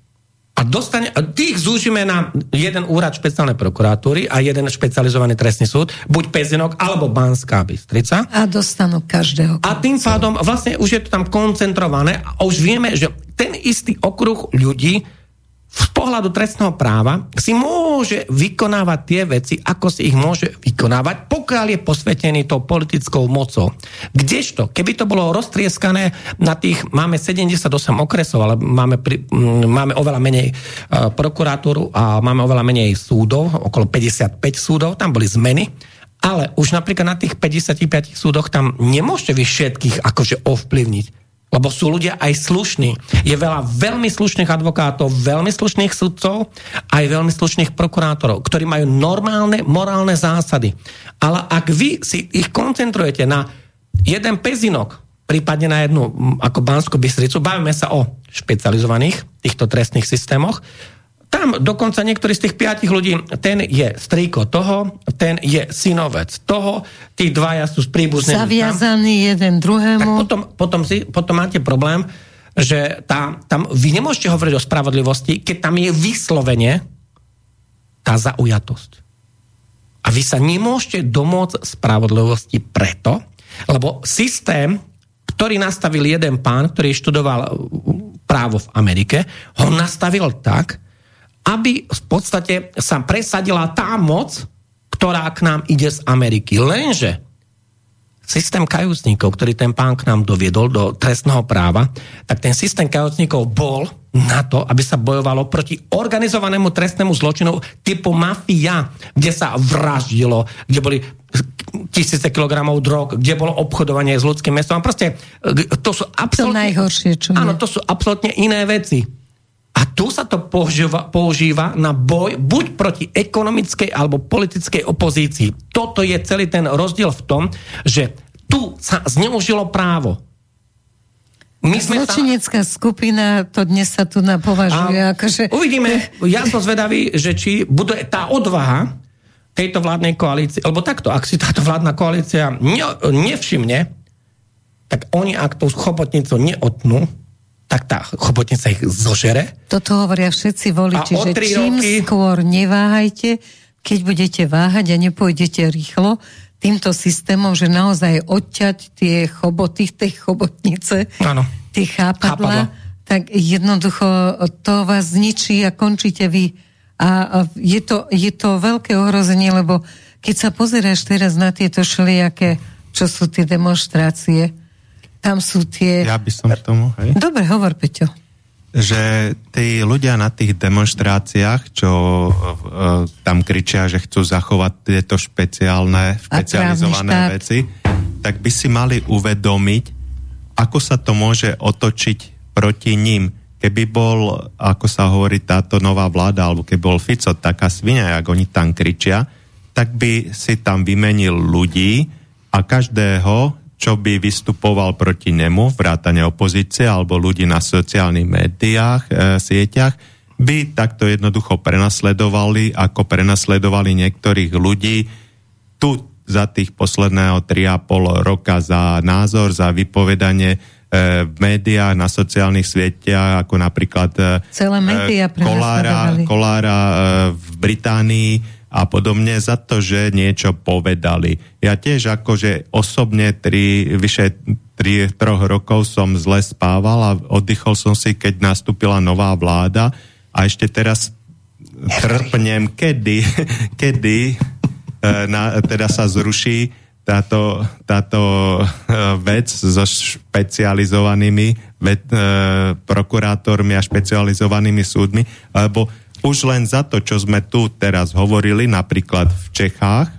a, dostane, a tých zúžime na jeden úrad špeciálnej prokuratúry a jeden špecializovaný trestný súd, buď Pezinok alebo Banská Bystrica. a dostanú každého. A tým pádom vlastne už je to tam koncentrované a už vieme, že ten istý okruh ľudí z pohľadu trestného práva si môže vykonávať tie veci, ako si ich môže vykonávať, pokiaľ je posvetený tou politickou mocou. Kdežto, keby to bolo roztrieskané na tých, máme 78 okresov, ale máme, pri, mm, máme oveľa menej uh, prokuratúru a máme oveľa menej súdov, okolo 55 súdov, tam boli zmeny, ale už napríklad na tých 55 súdoch tam nemôžete vy všetkých akože ovplyvniť. Lebo sú ľudia aj slušní. Je veľa veľmi slušných advokátov, veľmi slušných sudcov, aj veľmi slušných prokurátorov, ktorí majú normálne morálne zásady. Ale ak vy si ich koncentrujete na jeden pezinok, prípadne na jednu ako Banskú Bystricu, bavíme sa o špecializovaných týchto trestných systémoch, tam dokonca niektorí z tých piatich ľudí, ten je strýko toho, ten je synovec toho, tí dvaja sú spríbuznení. tam. Zaviazaný jeden Tak druhému. potom, potom, si, potom máte problém, že tá, tam vy nemôžete hovoriť o spravodlivosti, keď tam je vyslovene tá zaujatosť. A vy sa nemôžete domôcť spravodlivosti preto, lebo systém, ktorý nastavil jeden pán, ktorý študoval právo v Amerike, ho nastavil tak, aby v podstate sa presadila tá moc, ktorá k nám ide z Ameriky. Lenže systém kajúcníkov, ktorý ten pán k nám doviedol do trestného práva, tak ten systém kajúcníkov bol na to, aby sa bojovalo proti organizovanému trestnému zločinu typu mafia, kde sa vraždilo, kde boli tisíce kilogramov drog, kde bolo obchodovanie s ľudským mestom. A proste e, to sú absolútne... najhoršie, čo Áno, to sú absolútne iné veci. A tu sa to používa, používa na boj buď proti ekonomickej alebo politickej opozícii. Toto je celý ten rozdiel v tom, že tu sa zneužilo právo. My sme sa... Zločinecká skupina, to dnes sa tu napovažuje, A akože... Uvidíme, ja som zvedavý, že či bude tá odvaha tejto vládnej koalície, lebo takto, ak si táto vládna koalícia ne, nevšimne, tak oni, ak tú chobotnicu neotnú, tak tá chobotnica ich zožere. Toto hovoria všetci voliči, že čím roky- skôr neváhajte, keď budete váhať a nepôjdete rýchlo týmto systémom, že naozaj odťať tie choboty, tej chobotnice, Áno. tie chápadla, Chápadla. tak jednoducho to vás zničí a končíte vy. A a je to, je to veľké ohrozenie, lebo keď sa pozeráš teraz na tieto všelijaké, čo sú tie demonstrácie, tam sú tie... Ja by som k tomu, hej? Dobre, hovor, Peťo. že tí ľudia na tých demonstráciách, čo uh, tam kričia, že chcú zachovať tieto špeciálne, špecializované veci, tak by si mali uvedomiť, ako sa to môže otočiť proti ním. Keby bol, ako sa hovorí, táto nová vláda, alebo keby bol Fico taká svinia, jak oni tam kričia, tak by si tam vymenil ľudí a každého, čo by vystupoval proti nemu, vrátane opozície alebo ľudí na sociálnych médiách, e, sieťach, by takto jednoducho prenasledovali, ako prenasledovali niektorých ľudí tu za tých posledného 3,5 roka za názor, za vypovedanie v médiách, na sociálnych sieťach, ako napríklad Celé médiá Kolára, Kolára v Británii a podobne za to, že niečo povedali. Ja tiež akože osobne tri, vyše 3, troch rokov som zle spával a oddychol som si, keď nastúpila nová vláda a ešte teraz trpnem, kedy, kedy na, teda sa zruší táto, táto e, vec so špecializovanými ve, e, prokurátormi a špecializovanými súdmi, lebo už len za to, čo sme tu teraz hovorili, napríklad v Čechách,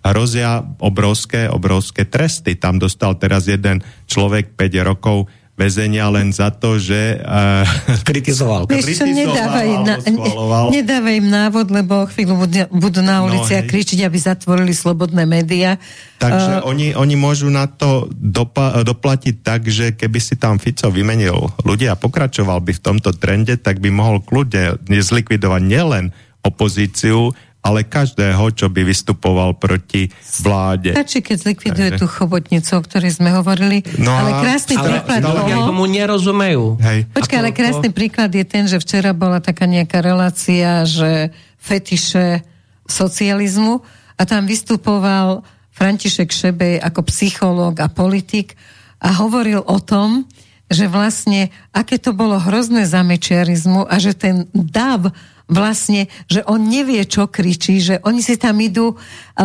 hrozia obrovské, obrovské tresty. Tam dostal teraz jeden človek 5 rokov väzenia len za to, že... Uh, kritizoval. Vieš čo, nedávaj, na, ne, nedávaj im návod, lebo chvíľu budú, budú na ulici no, a kričiť, aby zatvorili slobodné médiá. Takže uh, oni, oni môžu na to dopa- doplatiť tak, že keby si tam Fico vymenil ľudia a pokračoval by v tomto trende, tak by mohol kľudne zlikvidovať nielen opozíciu, ale každého, čo by vystupoval proti vláde. Stačí, keď zlikviduje tú chobotnicu, o ktorej sme hovorili. No ale krásny ale, príklad ale, toho... tomu nerozumejú. Hej. Počkaj, ale krásny to... príklad je ten, že včera bola taká nejaká relácia, že fetiše socializmu a tam vystupoval František Šebej ako psychológ a politik a hovoril o tom, že vlastne, aké to bolo hrozné zamečiarizmu a že ten dav vlastne, že on nevie, čo kričí, že oni si tam idú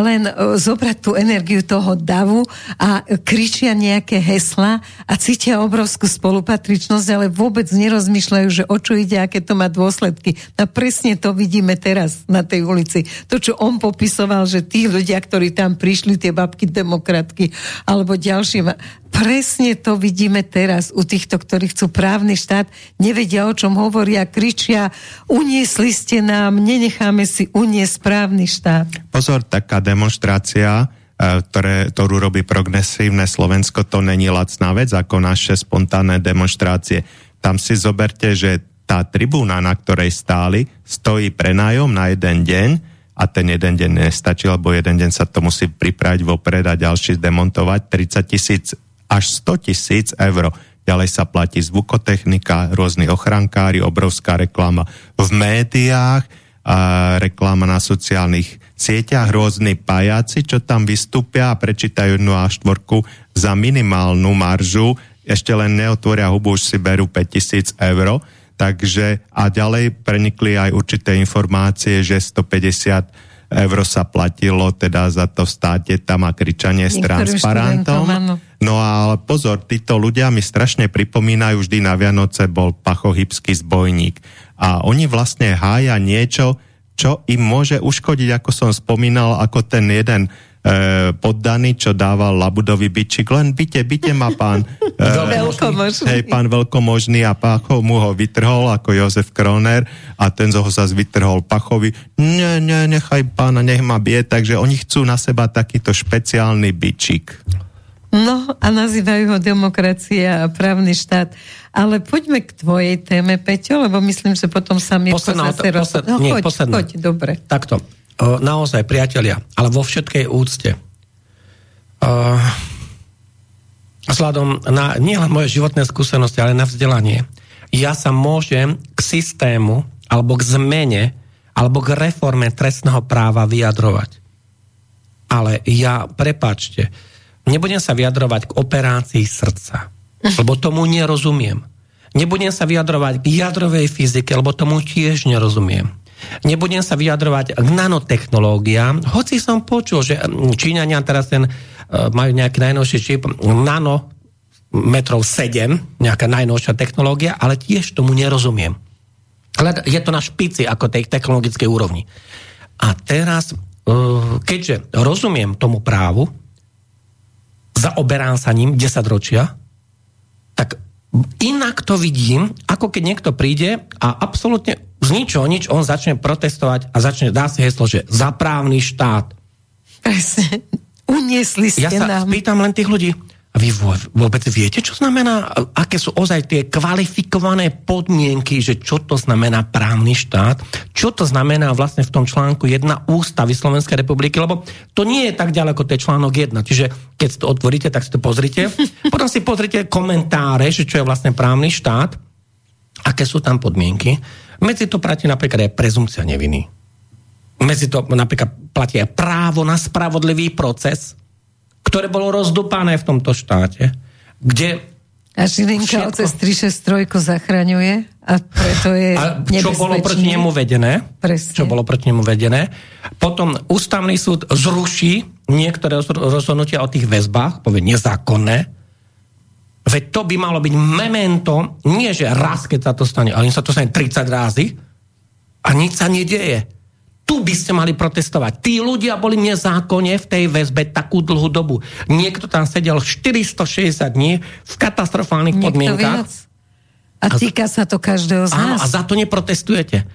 len e, zobrať tú energiu toho davu a kričia nejaké hesla a cítia obrovskú spolupatričnosť, ale vôbec nerozmýšľajú, že o čo ide, aké to má dôsledky. A presne to vidíme teraz na tej ulici. To, čo on popisoval, že tí ľudia, ktorí tam prišli, tie babky demokratky, alebo ďalší, presne to vidíme teraz u týchto, ktorí chcú právny štát, nevedia, o čom hovoria, kričia, uniesli ste nám, nenecháme si uniesť právny štát. Pozor, taká demonstrácia, e, ktoré, ktorú robí progresívne Slovensko, to není lacná vec, ako naše spontánne demonstrácie. Tam si zoberte, že tá tribúna, na ktorej stáli, stojí prenájom na jeden deň a ten jeden deň nestačí, lebo jeden deň sa to musí pripraviť vopred a ďalší demontovať. 30 tisíc až 100 tisíc eur. Ďalej sa platí zvukotechnika, rôzni ochrankári, obrovská reklama v médiách, a reklama na sociálnych sieťach, rôzni pajáci, čo tam vystúpia a prečítajú jednu a štvorku za minimálnu maržu, ešte len neotvoria hubu, už si berú 5000 eur. Takže a ďalej prenikli aj určité informácie, že 150 eur sa platilo teda za to státe tam a kričanie s transparentom. No ale pozor, títo ľudia mi strašne pripomínajú, vždy na Vianoce bol pachohybský zbojník. A oni vlastne hája niečo, čo im môže uškodiť, ako som spomínal, ako ten jeden e, poddaný, čo dával Labudovi bičik, len byte, byte ma pán e, veľkomožný. Hej, pán veľkomožný a Pachov mu ho vytrhol ako Jozef Kroner a ten zo ho zase vytrhol Pachovi. Ne, ne, nechaj pána, nech ma bie, takže oni chcú na seba takýto špeciálny bičik. No a nazývajú ho demokracia a právny štát. Ale poďme k tvojej téme, Peťo, lebo myslím, že potom sa mi posledná, zase roz... no, nie, choď, posledná. choď, dobre. Takto naozaj, priatelia, ale vo všetkej úcte. Uh, vzhľadom na nielen moje životné skúsenosti, ale na vzdelanie, ja sa môžem k systému alebo k zmene alebo k reforme trestného práva vyjadrovať. Ale ja, prepačte, nebudem sa vyjadrovať k operácii srdca, lebo tomu nerozumiem. Nebudem sa vyjadrovať k jadrovej fyzike, lebo tomu tiež nerozumiem. Nebudem sa vyjadrovať k nanotechnológiám, hoci som počul, že mm, Číňania teraz ten, e, majú nejaký najnovší čip, nano metrov 7, nejaká najnovšia technológia, ale tiež tomu nerozumiem. Ale je to na špici ako tej technologickej úrovni. A teraz, e, keďže rozumiem tomu právu, zaoberám sa ním 10 ročia, tak inak to vidím, ako keď niekto príde a absolútne z ničoho nič on začne protestovať a začne dá si heslo, že za právny štát. Presne. Uniesli ste ja sa nám. spýtam len tých ľudí, A vy vôbec viete, čo znamená, aké sú ozaj tie kvalifikované podmienky, že čo to znamená právny štát, čo to znamená vlastne v tom článku 1 ústavy Slovenskej republiky, lebo to nie je tak ďaleko, to je článok 1. Čiže keď to otvoríte, tak si to pozrite. Potom si pozrite komentáre, že čo je vlastne právny štát, aké sú tam podmienky. Medzi to platí napríklad aj prezumcia neviny. Medzi to napríklad platí aj právo na spravodlivý proces, ktoré bolo rozdupané v tomto štáte, kde a Žilinka všetko... cez 363 zachraňuje a preto je a čo bolo proti nemu vedené. Presne. Čo bolo proti nemu vedené. Potom ústavný súd zruší niektoré rozhodnutia o tých väzbách, povie nezákonné. Veď to by malo byť memento, nie že raz, keď sa to stane, ale sa to stane 30 razy a nič sa nedieje. Tu by ste mali protestovať. Tí ľudia boli nezákonne v tej väzbe takú dlhú dobu. Niekto tam sedel 460 dní v katastrofálnych Niekto podmienkach. Viac. A týka sa to každého z nás. Áno, a za to neprotestujete.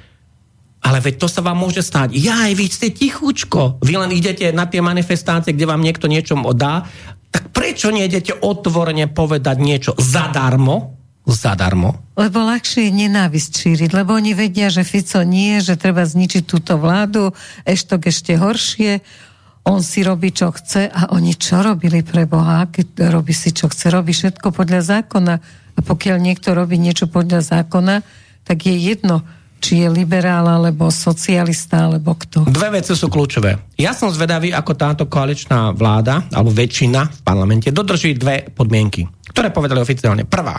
Ale veď to sa vám môže stať. Ja aj vy ste tichučko. Vy len idete na tie manifestácie, kde vám niekto niečo dá. Tak prečo nejdete otvorene povedať niečo zadarmo? Zadarmo. Lebo ľahšie je nenávisť šíriť, lebo oni vedia, že Fico nie, že treba zničiť túto vládu, Eštok ešte horšie, on si robí, čo chce a oni čo robili pre Boha? Keď robí si, čo chce, robí všetko podľa zákona. A pokiaľ niekto robí niečo podľa zákona, tak je jedno, či je liberál, alebo socialista, alebo kto. Dve veci sú kľúčové. Ja som zvedavý, ako táto koaličná vláda, alebo väčšina v parlamente, dodrží dve podmienky, ktoré povedali oficiálne. Prvá,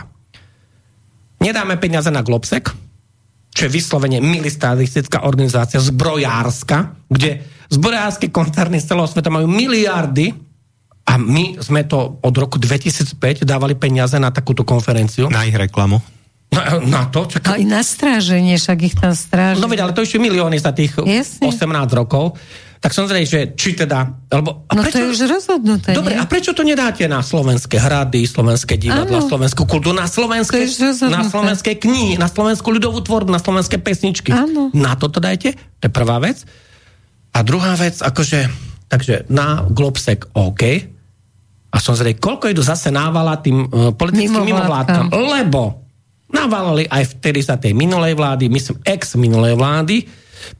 Nedáme peniaze na Globsek, čo je vyslovene militaristická organizácia zbrojárska, kde zbrojárske koncerny z celého sveta majú miliardy a my sme to od roku 2005 dávali peniaze na takúto konferenciu. Na ich reklamu. Na, na to? Čaká... I na stráženie, však ich tam stráži. No veď, ale to ešte milióny za tých Jasne. 18 rokov tak som zrejme, že či teda... Alebo, a no prečo, to je už rozhodnuté. Dobre, nie? a prečo to nedáte na slovenské hrady, slovenské divadla, slovenskú kultúru, na slovenské, na slovenské knihy, na slovenskú ľudovú tvorbu, na slovenské pesničky? Áno. Na toto dajte, to je prvá vec. A druhá vec, akože, takže na Globsek OK, a som zrejme, koľko idú zase návala tým uh, politickým mimovládkam, lebo navalali aj vtedy za tej minulej vlády, myslím ex minulej vlády,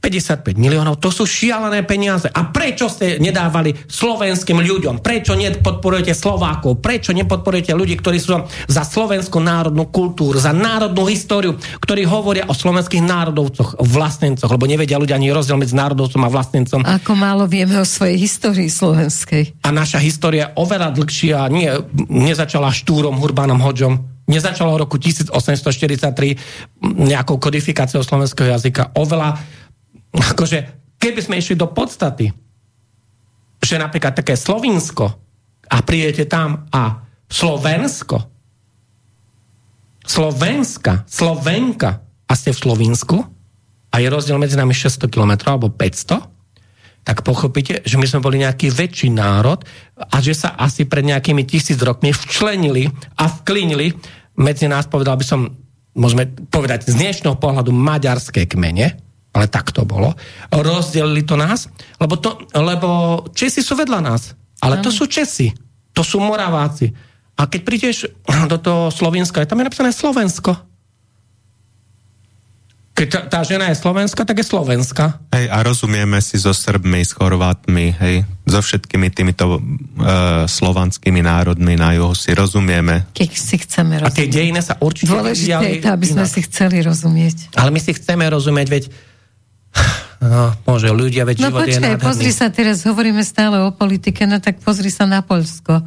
55 miliónov, to sú šialené peniaze. A prečo ste nedávali slovenským ľuďom? Prečo nepodporujete Slovákov? Prečo nepodporujete ľudí, ktorí sú za slovenskú národnú kultúru, za národnú históriu, ktorí hovoria o slovenských národovcoch, vlastnencoch, lebo nevedia ľudia ani rozdiel medzi národovcom a vlastnencom. Ako málo vieme o svojej histórii slovenskej. A naša história oveľa dlhšia, nie, nezačala štúrom, Hurbanom Hodžom, nezačalo v roku 1843 nejakou kodifikáciou slovenského jazyka. Oveľa akože, keby sme išli do podstaty, že napríklad také Slovinsko a prijete tam a Slovensko, Slovenska, Slovenka. A ste v Slovinsku? A je rozdiel medzi nami 600 km alebo 500, tak pochopíte, že my sme boli nejaký väčší národ a že sa asi pred nejakými tisíc rokmi včlenili a vklinili medzi nás, povedal by som, môžeme povedať z dnešného pohľadu maďarské kmene, ale tak to bolo, rozdelili to nás, lebo, to, lebo Česi sú vedľa nás, ale to sú Česi, to sú Moraváci. A keď prídeš do toho Slovenska, je tam je napísané Slovensko. Keď tá, tá žena je Slovenska, tak je Slovenska. Hej, a rozumieme si so Srbmi, s Chorvátmi, hej, so všetkými týmito uh, slovanskými národmi na juhu si rozumieme. Keď si chceme rozumieť. A tie dejiny sa určite Dôležité je to, aby sme inak. si chceli rozumieť. Ale my si chceme rozumieť, veď No, môže, ľudia, veď no, život počkaj, je pozri sa, teraz hovoríme stále o politike, no tak pozri sa na Polsko.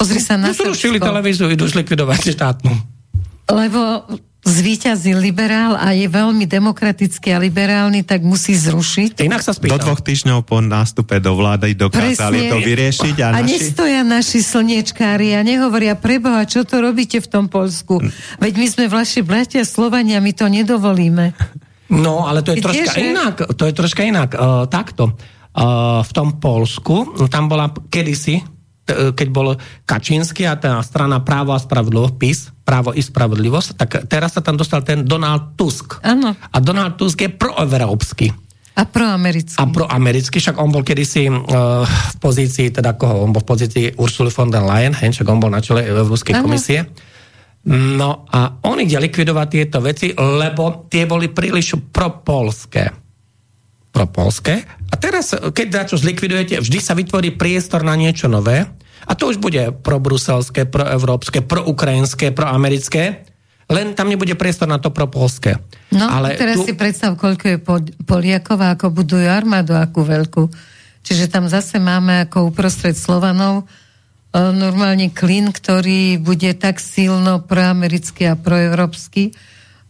Pozri sa na no, zrušili televíziu, idú zlikvidovať štátnu. Lebo zvíťazil liberál a je veľmi demokratický a liberálny, tak musí zrušiť. Inak sa spýtam. Do dvoch týždňov po nástupe do vlády dokázali Presne. to vyriešiť. A, a naši... nestoja naši slniečkári a nehovoria, preboha, čo to robíte v tom Polsku? Veď my sme vaši bratia Slovania, my to nedovolíme. No, ale to je troška že... inak. To je troška inak. Uh, takto. Uh, v tom Polsku, tam bola kedysi, t- keď bol Kačínsky a tá strana Právo a spravodlivosť, PIS, Právo i spravodlivosť, tak teraz sa tam dostal ten Donald Tusk. Ano. A Donald Tusk je proevropský. A proamerický. A proamerický, však on bol kedysi uh, v pozícii, teda koho? On bol v pozícii Ursula von der Leyen, hej, však on bol na čele Európskej komisie. No a on ide likvidovať tieto veci, lebo tie boli príliš propolské. Propolské. A teraz, keď dačo zlikvidujete, vždy sa vytvorí priestor na niečo nové. A to už bude pro-bruselské, pro-európske, pro-ukrajinské, pro-americké len tam nebude priestor na to pro polské. No, Ale teraz tu... si predstav, koľko je Poliakov a ako budujú armádu, akú veľkú. Čiže tam zase máme ako uprostred Slovanov normálne klin, ktorý bude tak silno proamerický a proeurópsky,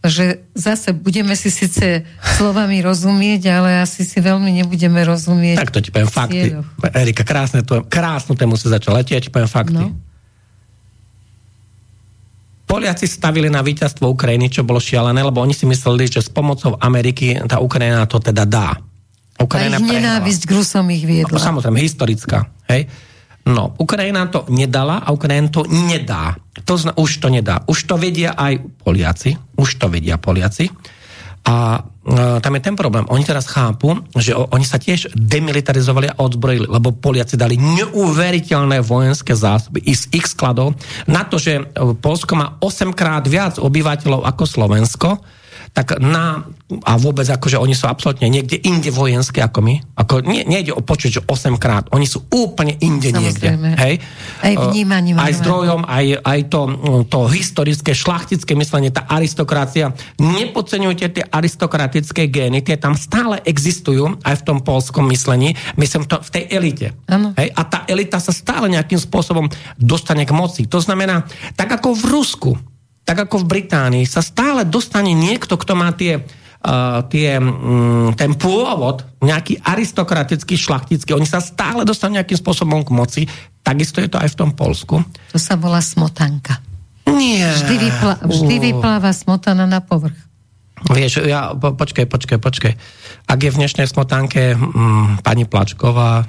že zase budeme si síce slovami rozumieť, ale asi si veľmi nebudeme rozumieť. Tak to ti poviem fakty. Erika, krásne to, krásnu tému si začala, ja ti poviem fakty. No. Poliaci stavili na víťazstvo Ukrajiny, čo bolo šialené, lebo oni si mysleli, že s pomocou Ameriky tá Ukrajina to teda dá. Ukrajina a ich nenávisť k Rusom ich viedla. No, samozrejme, historická. Hej? No, Ukrajina to nedala a Ukrajina to nedá. To zna, už to nedá. Už to vedia aj Poliaci. Už to vedia Poliaci. A e, tam je ten problém. Oni teraz chápu, že o, oni sa tiež demilitarizovali a odzbrojili, lebo Poliaci dali neuveriteľné vojenské zásoby z ich skladov na to, že Polsko má 8 krát viac obyvateľov ako Slovensko tak na, a vôbec akože oni sú absolútne niekde inde vojenské ako my. Ako, nie, nejde o počuť, že 8 krát. Oni sú úplne inde Samozrejme. niekde. Hej? Aj vnímaním. Aj zdrojom, aj, aj to, to historické, šlachtické myslenie, tá aristokracia. Nepodceňujte tie aristokratické gény, tie tam stále existujú, aj v tom polskom myslení, myslím to v tej elite. Hej? A tá elita sa stále nejakým spôsobom dostane k moci. To znamená, tak ako v Rusku, tak ako v Británii, sa stále dostane niekto, kto má tie, uh, tie, um, ten pôvod, nejaký aristokratický, šlachtický, oni sa stále dostanú nejakým spôsobom k moci, takisto je to aj v tom Polsku. To sa volá smotanka. Nie. Vždy, vypla- vždy vypláva smotana na povrch. Vieš, ja, po, počkaj, počkaj, počkaj. Ak je v dnešnej smotanke um, pani Plačková,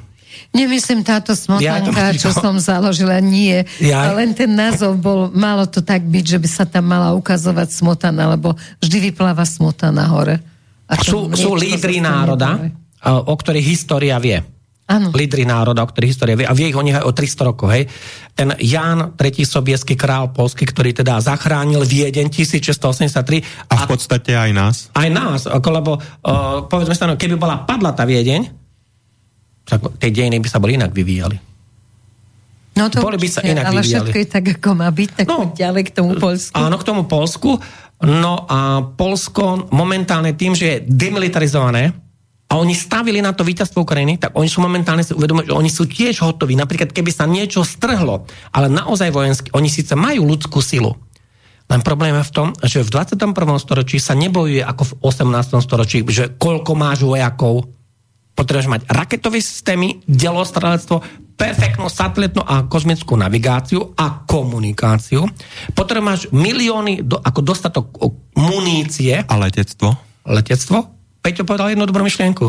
Nemyslím táto smotanka, ja čo som založila, nie. Ja... Len ten názov bol, malo to tak byť, že by sa tam mala ukazovať smotana, lebo vždy vypláva smotana hore. sú, sú lídry národa, o ktorých história vie. Ano. Lídry národa, o ktorých história vie. A vie ich o nich aj o 300 rokov. Hej. Ten Ján, tretí sobieský král polský, ktorý teda zachránil Viedeň 1683. A v podstate aj nás. Aj nás, ako, lebo uh, povedzme sa, no, keby bola padla tá Viedeň, tie dejiny by sa boli inak vyvíjali. No to boli by sa inak ale vyvíjali. všetko je tak, ako má byť, tak no, ďalej k tomu Polsku. Áno, k tomu Polsku. No a Polsko momentálne tým, že je demilitarizované a oni stavili na to víťazstvo Ukrajiny, tak oni sú momentálne si uvedomujú, že oni sú tiež hotoví. Napríklad, keby sa niečo strhlo, ale naozaj vojensky, oni síce majú ľudskú silu, len problém je v tom, že v 21. storočí sa nebojuje ako v 18. storočí, že koľko máš vojakov, potrebuješ mať raketové systémy, delostrelectvo, perfektnú satelitnú a kozmickú navigáciu a komunikáciu. Potrebuješ milióny, do, ako dostatok munície. A letectvo? Letectvo? Peťo povedal jednu dobrú myšlienku.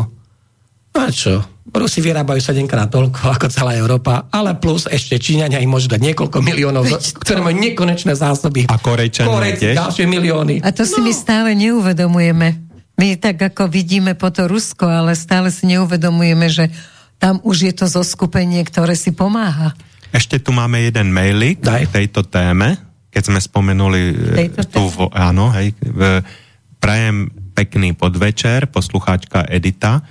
No a čo? Rusi vyrábajú 7 krát toľko ako celá Európa, ale plus ešte Číňania im môžu dať niekoľko miliónov, ktoré majú nekonečné zásoby. A Korejčania Korejci, ďalšie milióny. A to si no. my stále neuvedomujeme. My tak ako vidíme po to Rusko, ale stále si neuvedomujeme, že tam už je to zoskupenie, ktoré si pomáha. Ešte tu máme jeden mailik k tejto téme, keď sme spomenuli e, tejto vo, áno, hej, v, prajem pekný podvečer, poslucháčka Edita.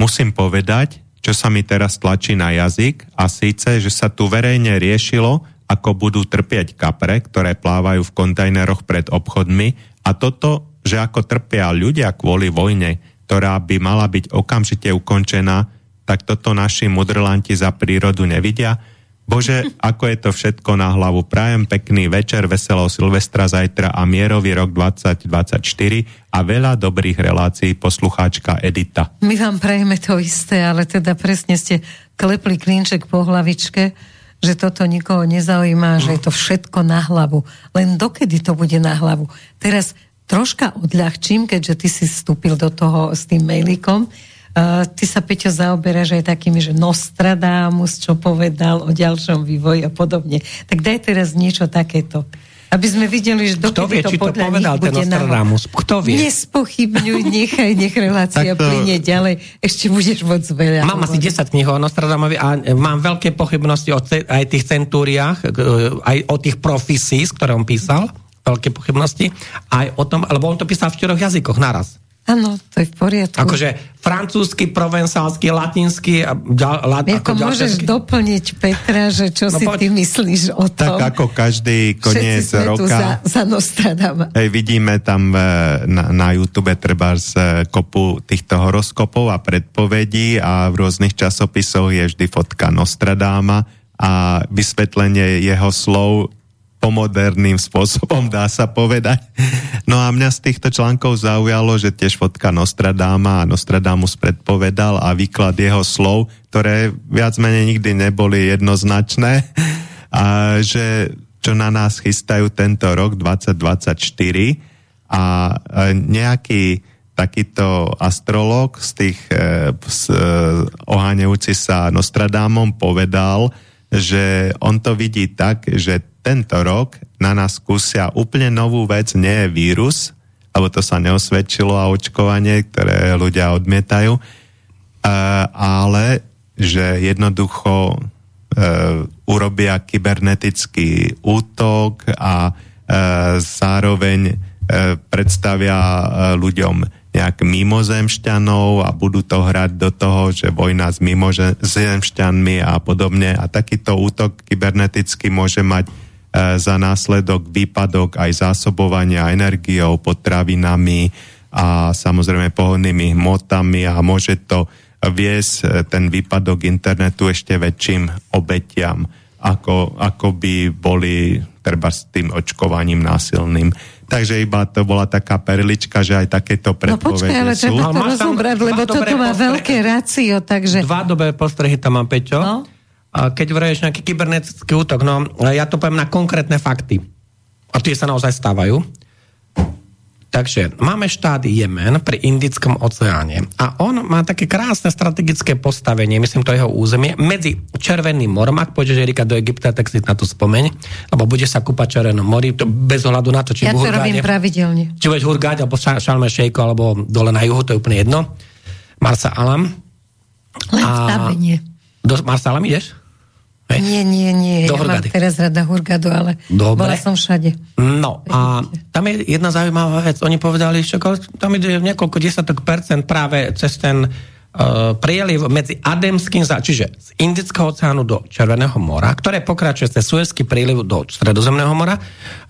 Musím povedať, čo sa mi teraz tlačí na jazyk a síce, že sa tu verejne riešilo, ako budú trpieť kapre, ktoré plávajú v kontajneroch pred obchodmi a toto že ako trpia ľudia kvôli vojne, ktorá by mala byť okamžite ukončená, tak toto naši mudrlanti za prírodu nevidia. Bože, ako je to všetko na hlavu. Prajem pekný večer, veselého Silvestra zajtra a mierový rok 2024 a veľa dobrých relácií poslucháčka Edita. My vám prajeme to isté, ale teda presne ste klepli klinček po hlavičke, že toto nikoho nezaujíma, že je to všetko na hlavu. Len dokedy to bude na hlavu? Teraz troška odľahčím, keďže ty si vstúpil do toho s tým mailíkom. Uh, ty sa, Peťo, zaoberáš aj takými, že Nostradamus, čo povedal o ďalšom vývoji a podobne. Tak daj teraz niečo takéto. Aby sme videli, že Kto vie, to či to povedal ten Nostradamus? Kto vie? Nespochybňuj, nechaj, nech relácia to... plyne ďalej. Ešte budeš moc veľa. Mám asi 10 kníh o Nostradamovi a mám veľké pochybnosti o aj tých centúriách, aj o tých profesí, z ktoré on písal veľké pochybnosti, aj o tom, lebo on to písal v štyroch jazykoch naraz. Áno, to je v poriadku. Akože francúzsky, provensálsky, latinsky a lat, ako, ako môžeš doplniť Petra, že čo no, si poď. ty myslíš o tom? Tak ako každý koniec roka. za, za Nostradama. Hej, vidíme tam e, na, na YouTube treba z e, kopu týchto horoskopov a predpovedí a v rôznych časopisoch je vždy fotka Nostradáma a vysvetlenie jeho slov pomoderným spôsobom, dá sa povedať. No a mňa z týchto článkov zaujalo, že tiež fotka Nostradáma a Nostradamus predpovedal a výklad jeho slov, ktoré viac menej nikdy neboli jednoznačné a že čo na nás chystajú tento rok 2024 a nejaký takýto astrolog z tých e, oháňajúci sa Nostradámom povedal, že on to vidí tak, že tento rok na nás skúsia úplne novú vec, nie je vírus, alebo to sa neosvedčilo a očkovanie, ktoré ľudia odmietajú, e, ale že jednoducho e, urobia kybernetický útok a e, zároveň predstavia ľuďom nejak mimozemšťanov a budú to hrať do toho, že vojna s mimozemšťanmi a podobne. A takýto útok kybernetický môže mať E, za následok výpadok aj zásobovania energiou, potravinami a samozrejme pohodnými hmotami a môže to viesť e, ten výpadok internetu ešte väčším obetiam, ako, ako by boli treba s tým očkovaním násilným. Takže iba to bola taká perlička, že aj takéto predpovede no počkaj, ale sú. treba to rozobrať, lebo toto má veľké rácio, takže... Dva dobré postrehy tam mám, Peťo. No? keď vraješ nejaký kybernetický útok, no ja to poviem na konkrétne fakty. A tie sa naozaj stávajú. Takže máme štát Jemen pri Indickom oceáne a on má také krásne strategické postavenie, myslím to jeho územie, medzi Červeným morom, ak pôjdeš Erika do Egypta, tak si na to spomeň, lebo bude sa kúpať Červenom mori, to bez ohľadu na to, či ja to robím pravidelne. Či budeš hurgať, alebo Šalme Šejko, alebo dole na juhu, to je úplne jedno. Marsa Alam. Len a... Do Marsa Alam ideš? Nie, nie, nie. Do ja mám teraz rada Hurgadu, ale Dobre. bola som všade. No a tam je jedna zaujímavá vec. Oni povedali, že tam ide niekoľko desatok percent práve cez ten prieliv medzi Ademským, čiže z Indického oceánu do Červeného mora, ktoré pokračuje cez Suezký príliv do Stredozemného mora.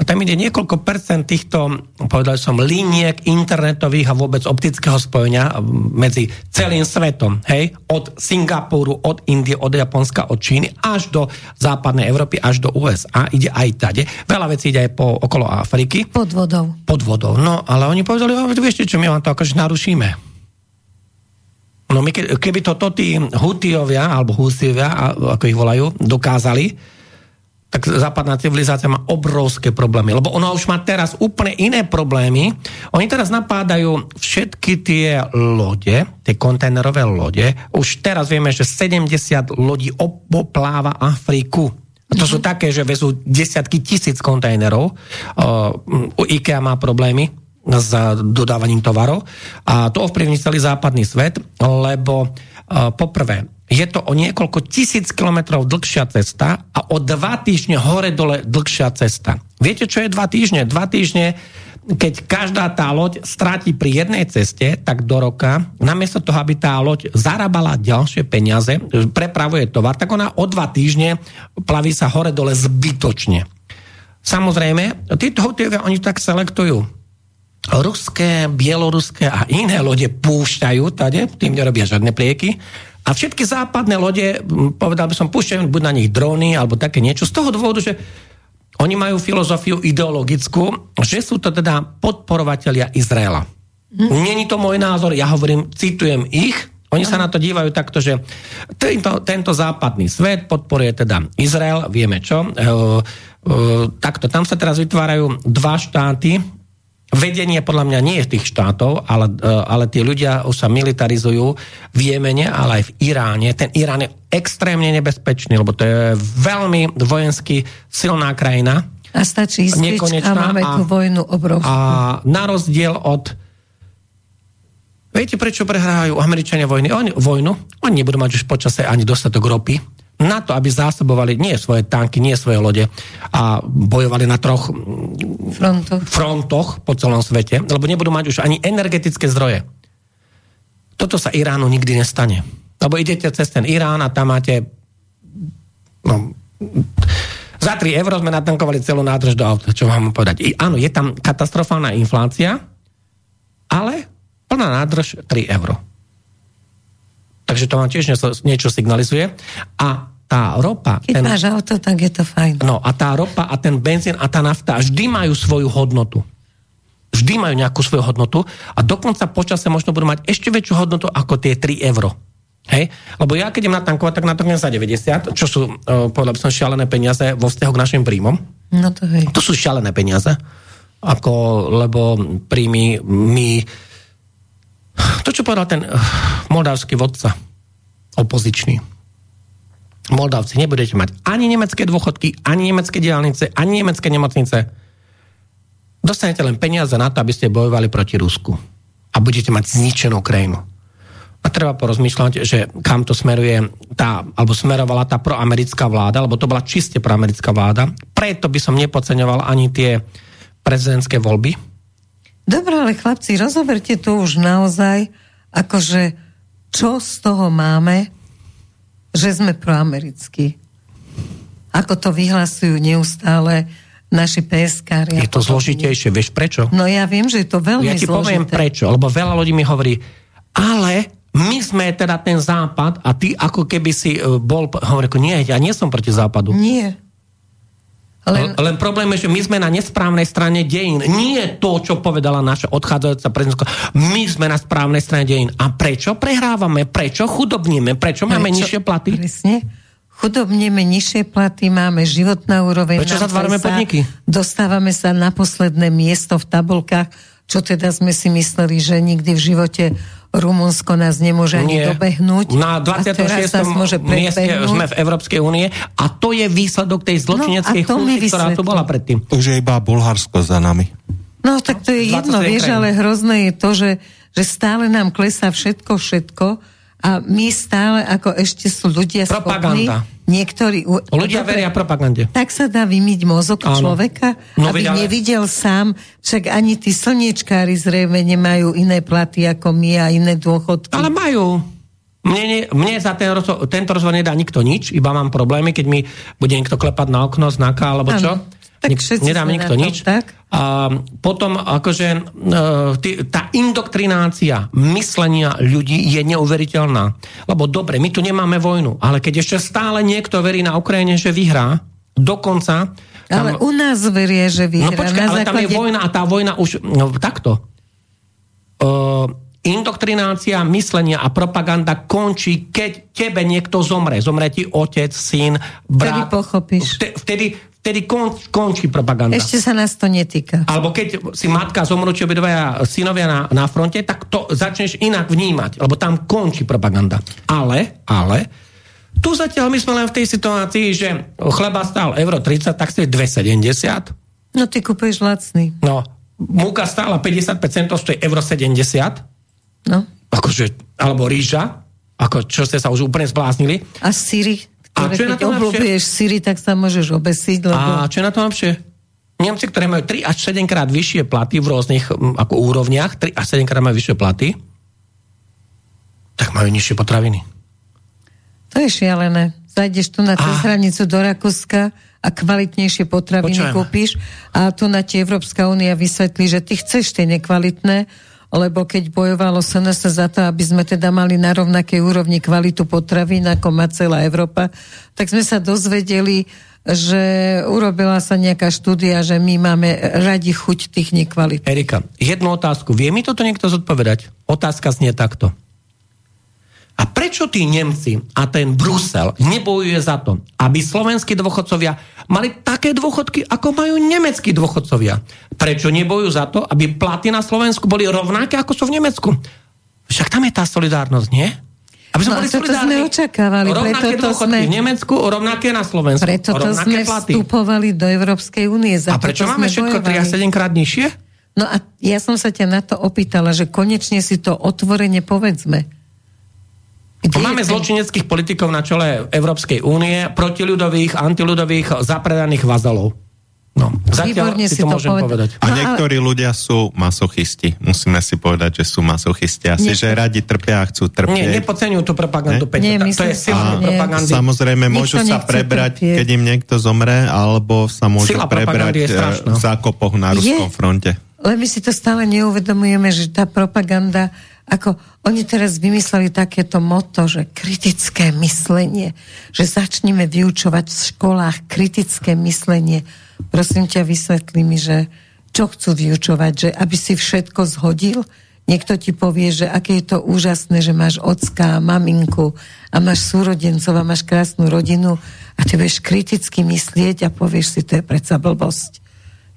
A tam ide niekoľko percent týchto, povedal som, liniek internetových a vôbec optického spojenia medzi celým svetom. Hej? Od Singapuru, od Indie, od Japonska, od Číny až do západnej Európy, až do USA. Ide aj tade. Veľa vecí ide aj po, okolo Afriky. Pod vodou. Pod vodou. No, ale oni povedali, vieš čo, my vám to akože narušíme No my ke, keby to tí Hutiovia, alebo Husivia, ako ich volajú, dokázali, tak západná civilizácia má obrovské problémy. Lebo ona už má teraz úplne iné problémy. Oni teraz napádajú všetky tie lode, tie kontajnerové lode. Už teraz vieme, že 70 lodí opláva Afriku. To sú mhm. také, že vezú desiatky tisíc kontajnerov. Uh, IKEA má problémy s dodávaním tovarov a to ovplyvní celý západný svet, lebo uh, poprvé, je to o niekoľko tisíc kilometrov dlhšia cesta a o dva týždne hore-dole dlhšia cesta. Viete, čo je dva týždne? Dva týždne, keď každá tá loď stráti pri jednej ceste, tak do roka, namiesto toho, aby tá loď zarábala ďalšie peniaze, prepravuje tovar, tak ona o dva týždne plaví sa hore-dole zbytočne. Samozrejme, títo hotelovia, oni tak selektujú ruské, bieloruské a iné lode púšťajú tade, tým nerobia žiadne prieky. A všetky západné lode, povedal by som, púšťajú buď na nich dróny alebo také niečo. Z toho dôvodu, že oni majú filozofiu ideologickú, že sú to teda podporovatelia Izraela. Hm. Není to môj názor, ja hovorím, citujem ich, oni sa na to dívajú takto, že tento, tento západný svet podporuje teda Izrael, vieme čo. E, e, takto, tam sa teraz vytvárajú dva štáty, vedenie podľa mňa nie je tých štátov, ale, e, ale tí ľudia už sa militarizujú v Jemene, ale aj v Iráne. Ten Irán je extrémne nebezpečný, lebo to je veľmi vojensky silná krajina A stačí ísť a máme tú vojnu obrovskú. A na rozdiel od Viete, prečo prehrávajú Američania vojny? Oni, vojnu? Oni nebudú mať už počase ani dostatok ropy na to, aby zásobovali nie svoje tanky, nie svoje lode a bojovali na troch frontoch. frontoch po celom svete, lebo nebudú mať už ani energetické zdroje. Toto sa Iránu nikdy nestane. Lebo idete cez ten Irán a tam máte no, za 3 eur sme natankovali celú nádrž do auta, čo vám povedať. I, áno, je tam katastrofálna inflácia, ale plná nádrž 3 eur. Takže to vám tiež niečo signalizuje. A tá ropa... Keď ten, máš auto, tak je to fajn. No a tá ropa a ten benzín a tá nafta vždy majú svoju hodnotu. Vždy majú nejakú svoju hodnotu a dokonca počase možno budú mať ešte väčšiu hodnotu ako tie 3 euro. Hej? Lebo ja keď idem natankovať, tak natankujem za 90, čo sú, uh, by som, šialené peniaze vo vzťahu k našim príjmom. No to hej. To sú šialené peniaze. Ako, lebo príjmy my... To, čo povedal ten uh, moldavský vodca, opozičný. Moldavci, nebudete mať ani nemecké dôchodky, ani nemecké diálnice, ani nemecké nemocnice. Dostanete len peniaze na to, aby ste bojovali proti Rusku. A budete mať zničenú krajinu. A treba porozmýšľať, že kam to smeruje tá, alebo smerovala tá proamerická vláda, lebo to bola čiste proamerická vláda. Preto by som nepodceňoval ani tie prezidentské voľby. Dobre, ale chlapci, rozoberte to už naozaj, akože čo z toho máme, že sme proamerickí. Ako to vyhlasujú neustále naši PSK. Je to zložitejšie, vieš prečo? No ja viem, že je to veľmi zložité. Ja ti zložité. poviem prečo, lebo veľa ľudí mi hovorí, ale my sme teda ten západ a ty ako keby si e, bol, hovorím, nie, ja nie som proti západu. Nie. Len... Len problém je, že my sme na nesprávnej strane dejín. Nie to, čo povedala naša odchádzajúca prezidentka. My sme na správnej strane dejín. A prečo prehrávame? Prečo chudobníme? Prečo, prečo? máme nižšie platy? Presne. Chudobníme nižšie platy, máme životná úroveň. Prečo zatvárame podniky? Dostávame sa na posledné miesto v tabulkách, čo teda sme si mysleli, že nikdy v živote Rumunsko nás nemôže ani Nie. dobehnúť. Na 26. mieste sme v Európskej únie a to je výsledok tej zločineckej no, chuti, ktorá tu bola predtým. Už je iba Bulharsko za nami. No tak to je jedno, vieš, ale hrozné je to, že, že stále nám klesá všetko, všetko a my stále, ako ešte sú ľudia Propaganda. schopní, niektorí... Ľudia dobre, veria propagande. Tak sa dá vymyť mozog Áno. človeka, no, aby ale... nevidel sám, však ani tí slniečkári zrejme nemajú iné platy ako my a iné dôchodky. Ale majú. Mne, ne, mne za ten rozho- tento rozhovor nedá nikto nič, iba mám problémy, keď mi bude niekto klepať na okno, znaka alebo čo. Tak Nik, nedá mi nikto nič. Tak? A potom akože e, tá indoktrinácia myslenia ľudí je neuveriteľná. Lebo dobre, my tu nemáme vojnu, ale keď ešte stále niekto verí na Ukrajine, že vyhrá, dokonca... Tam, ale u nás verie, že vyhrá. No počkaj, ale základe... tam je vojna a tá vojna už... No, takto. Uh, indoktrinácia myslenia a propaganda končí, keď tebe niekto zomre. Zomre ti otec, syn, brat. Vtedy pochopíš. Vtedy, vtedy kon, končí propaganda. Ešte sa nás to netýka. Alebo keď si matka zomrú, či obidvaja synovia na, na fronte, tak to začneš inak vnímať, lebo tam končí propaganda. Ale, ale, tu zatiaľ my sme len v tej situácii, že chleba stál euro 30, tak si 2,70. No ty kúpeš lacný. No, múka stála 55 centov, stojí euro 70. No. Akože, alebo rýža, ako čo ste sa už úplne zbláznili. A síry a čo je na to obľúbuješ Siri, tak sa môžeš obesiť. Lebo... A čo je na to lepšie? Nemci, ktoré majú 3 až 7 krát vyššie platy v rôznych ako úrovniach, 3 až 7 krát majú vyššie platy, tak majú nižšie potraviny. To je šialené. Zajdeš tu na cez hranicu do Rakúska a kvalitnejšie potraviny Počujem. kúpiš a tu na ti Európska únia vysvetlí, že ty chceš tie nekvalitné, lebo keď bojovalo SNS za to, aby sme teda mali na rovnakej úrovni kvalitu potravín, ako má celá Európa, tak sme sa dozvedeli, že urobila sa nejaká štúdia, že my máme radi chuť tých nekvalit. Erika, jednu otázku. Vie mi toto niekto zodpovedať? Otázka znie takto. A prečo tí Nemci a ten Brusel nebojuje za to, aby slovenskí dôchodcovia mali také dôchodky, ako majú nemeckí dôchodcovia? Prečo nebojujú za to, aby platy na Slovensku boli rovnaké, ako sú v Nemecku? Však tam je tá solidárnosť, nie? Aby sme no, boli to sme očakávali. Preto to sme... v Nemecku, rovnaké na Slovensku. Preto to sme platy. vstupovali do Európskej únie. Za a prečo máme všetko 3 a 7 krát nižšie? No a ja som sa ťa na to opýtala, že konečne si to otvorene povedzme. Kde Máme zločineckých politikov na čele Európskej únie, protiľudových, antiľudových, zapredaných vazalov. No, zatiaľ si, si to, môžem poved- povedať. A no, niektorí ale... ľudia sú masochisti. Musíme si povedať, že sú masochisti. Asi, Nie. že radi trpia a chcú trpieť. Nie, nepodceňujú tú propagandu, Peťo. Nie, myslím, to je sila propagandy. Samozrejme, môžu sa prebrať, trpieť. keď im niekto zomre, alebo sa môžu sila prebrať eh, v zákopoch na ruskom je. fronte. Len my si to stále neuvedomujeme, že tá propaganda ako oni teraz vymysleli takéto moto, že kritické myslenie, že začneme vyučovať v školách kritické myslenie. Prosím ťa, vysvetli mi, že čo chcú vyučovať, že aby si všetko zhodil, niekto ti povie, že aké je to úžasné, že máš ocka, maminku a máš súrodencov a máš krásnu rodinu a ty budeš kriticky myslieť a povieš si, to je predsa blbosť.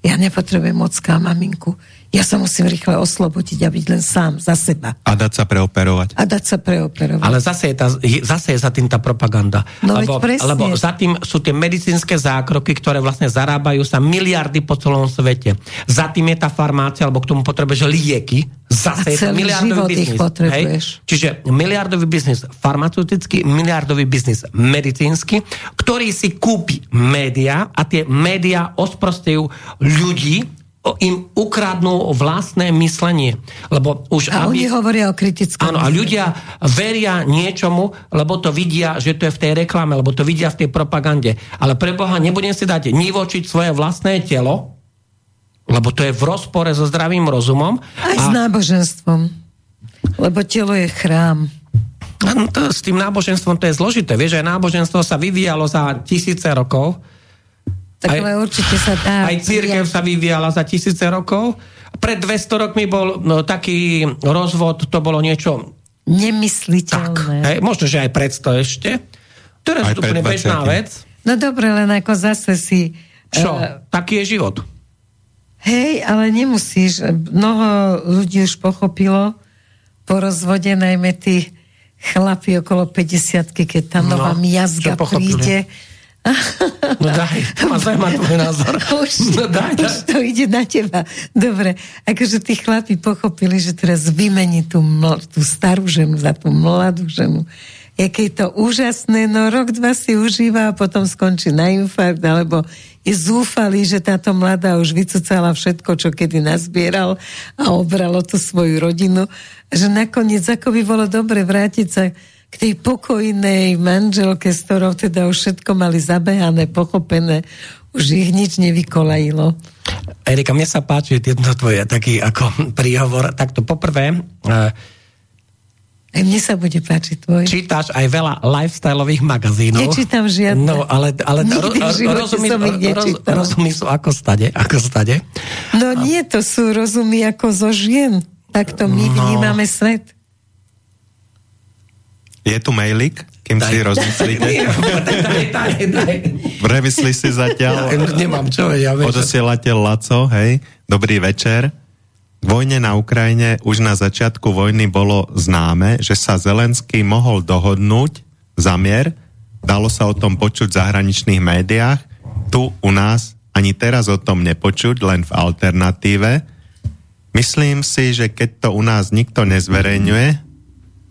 Ja nepotrebujem ocka a maminku. Ja sa musím rýchle oslobodiť a byť len sám za seba. A dať sa preoperovať. A dať sa preoperovať. Ale zase je, tá, zase je za tým tá propaganda. No lebo, lebo za tým sú tie medicínske zákroky, ktoré vlastne zarábajú sa miliardy po celom svete. Za tým je tá farmácia, alebo k tomu potrebuješ lieky. Zase a je to miliardový biznis. Hej? Čiže miliardový biznis farmaceutický, miliardový biznis medicínsky, ktorý si kúpi média a tie média osprostejú ľudí, im ukradnú vlastné myslenie. Lebo už, a aby, oni hovoria o kritickom. Áno, a ľudia veria niečomu, lebo to vidia, že to je v tej reklame, lebo to vidia v tej propagande. Ale pre Boha nebudem si dať nivočiť svoje vlastné telo, lebo to je v rozpore so zdravým rozumom. Aj a... s náboženstvom. Lebo telo je chrám. No, to, s tým náboženstvom to je zložité. Vieš, že náboženstvo sa vyvíjalo za tisíce rokov tak aj, ale určite sa dá. Aj církev sa vyvíjala za tisíce rokov. Pred 200 rokmi bol no, taký rozvod, to bolo niečo... Nemysliteľné. Tak, hej, možno, že aj pred 100 ešte. Teraz je úplne bežná vec. No dobre, len ako zase si... Čo? Uh, Taký je život. Hej, ale nemusíš. Mnoho ľudí už pochopilo po rozvode, najmä tí chlapi okolo 50 keď tá nová no, miazga príde No daj, ma zaujíma tvoj názor. Už, no daj, daj. už to ide na teba. Dobre, akože tí chlapi pochopili, že teraz vymení tú, tú starú ženu za tú mladú ženu. Jaké je to úžasné, no rok, dva si užíva a potom skončí na infarkt, alebo je zúfalý, že táto mladá už vycúcala všetko, čo kedy nazbieral a obralo tú svoju rodinu. Že nakoniec, ako by bolo dobre vrátiť sa k tej pokojnej manželke, s ktorou teda už všetko mali zabehané, pochopené, už ich nič nevykolajilo. Erika, mne sa páči tento tvoj taký ako príhovor. Takto poprvé, uh, aj mne sa bude páčiť tvoj. Čítaš aj veľa lifestyleových magazínov. Nečítam žiadne. No, ale, ale ro, rozumí, roz, rozumí sú ako stade, ako stade. No nie, to sú rozumy ako zo žien. Takto my no. vnímame svet. Je tu mailik, kým daj. si rozmyslíte? Premyslí si zatiaľ. Ja, nemám čo, ja Odosielateľ Laco, hej, dobrý večer. Vojne na Ukrajine už na začiatku vojny bolo známe, že sa Zelenský mohol dohodnúť za mier, dalo sa o tom počuť v zahraničných médiách, tu u nás ani teraz o tom nepočuť, len v alternatíve. Myslím si, že keď to u nás nikto nezverejňuje,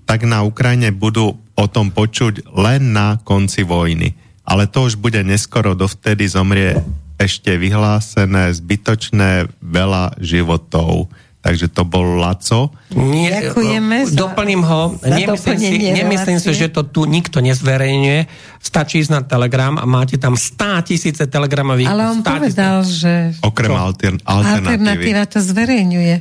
tak na Ukrajine budú o tom počuť len na konci vojny. Ale to už bude neskoro, dovtedy zomrie ešte vyhlásené zbytočné veľa životov. Takže to bol Laco. Nie, Ďakujeme za, doplním ho. Nemyslím si, nemyslím si, že to tu nikto nezverejňuje. Stačí ísť na Telegram a máte tam 100 tisíce telegramových... Ale on povedal, tisíce. že... Okrem altern, alternatívy. Alternatíva to zverejňuje.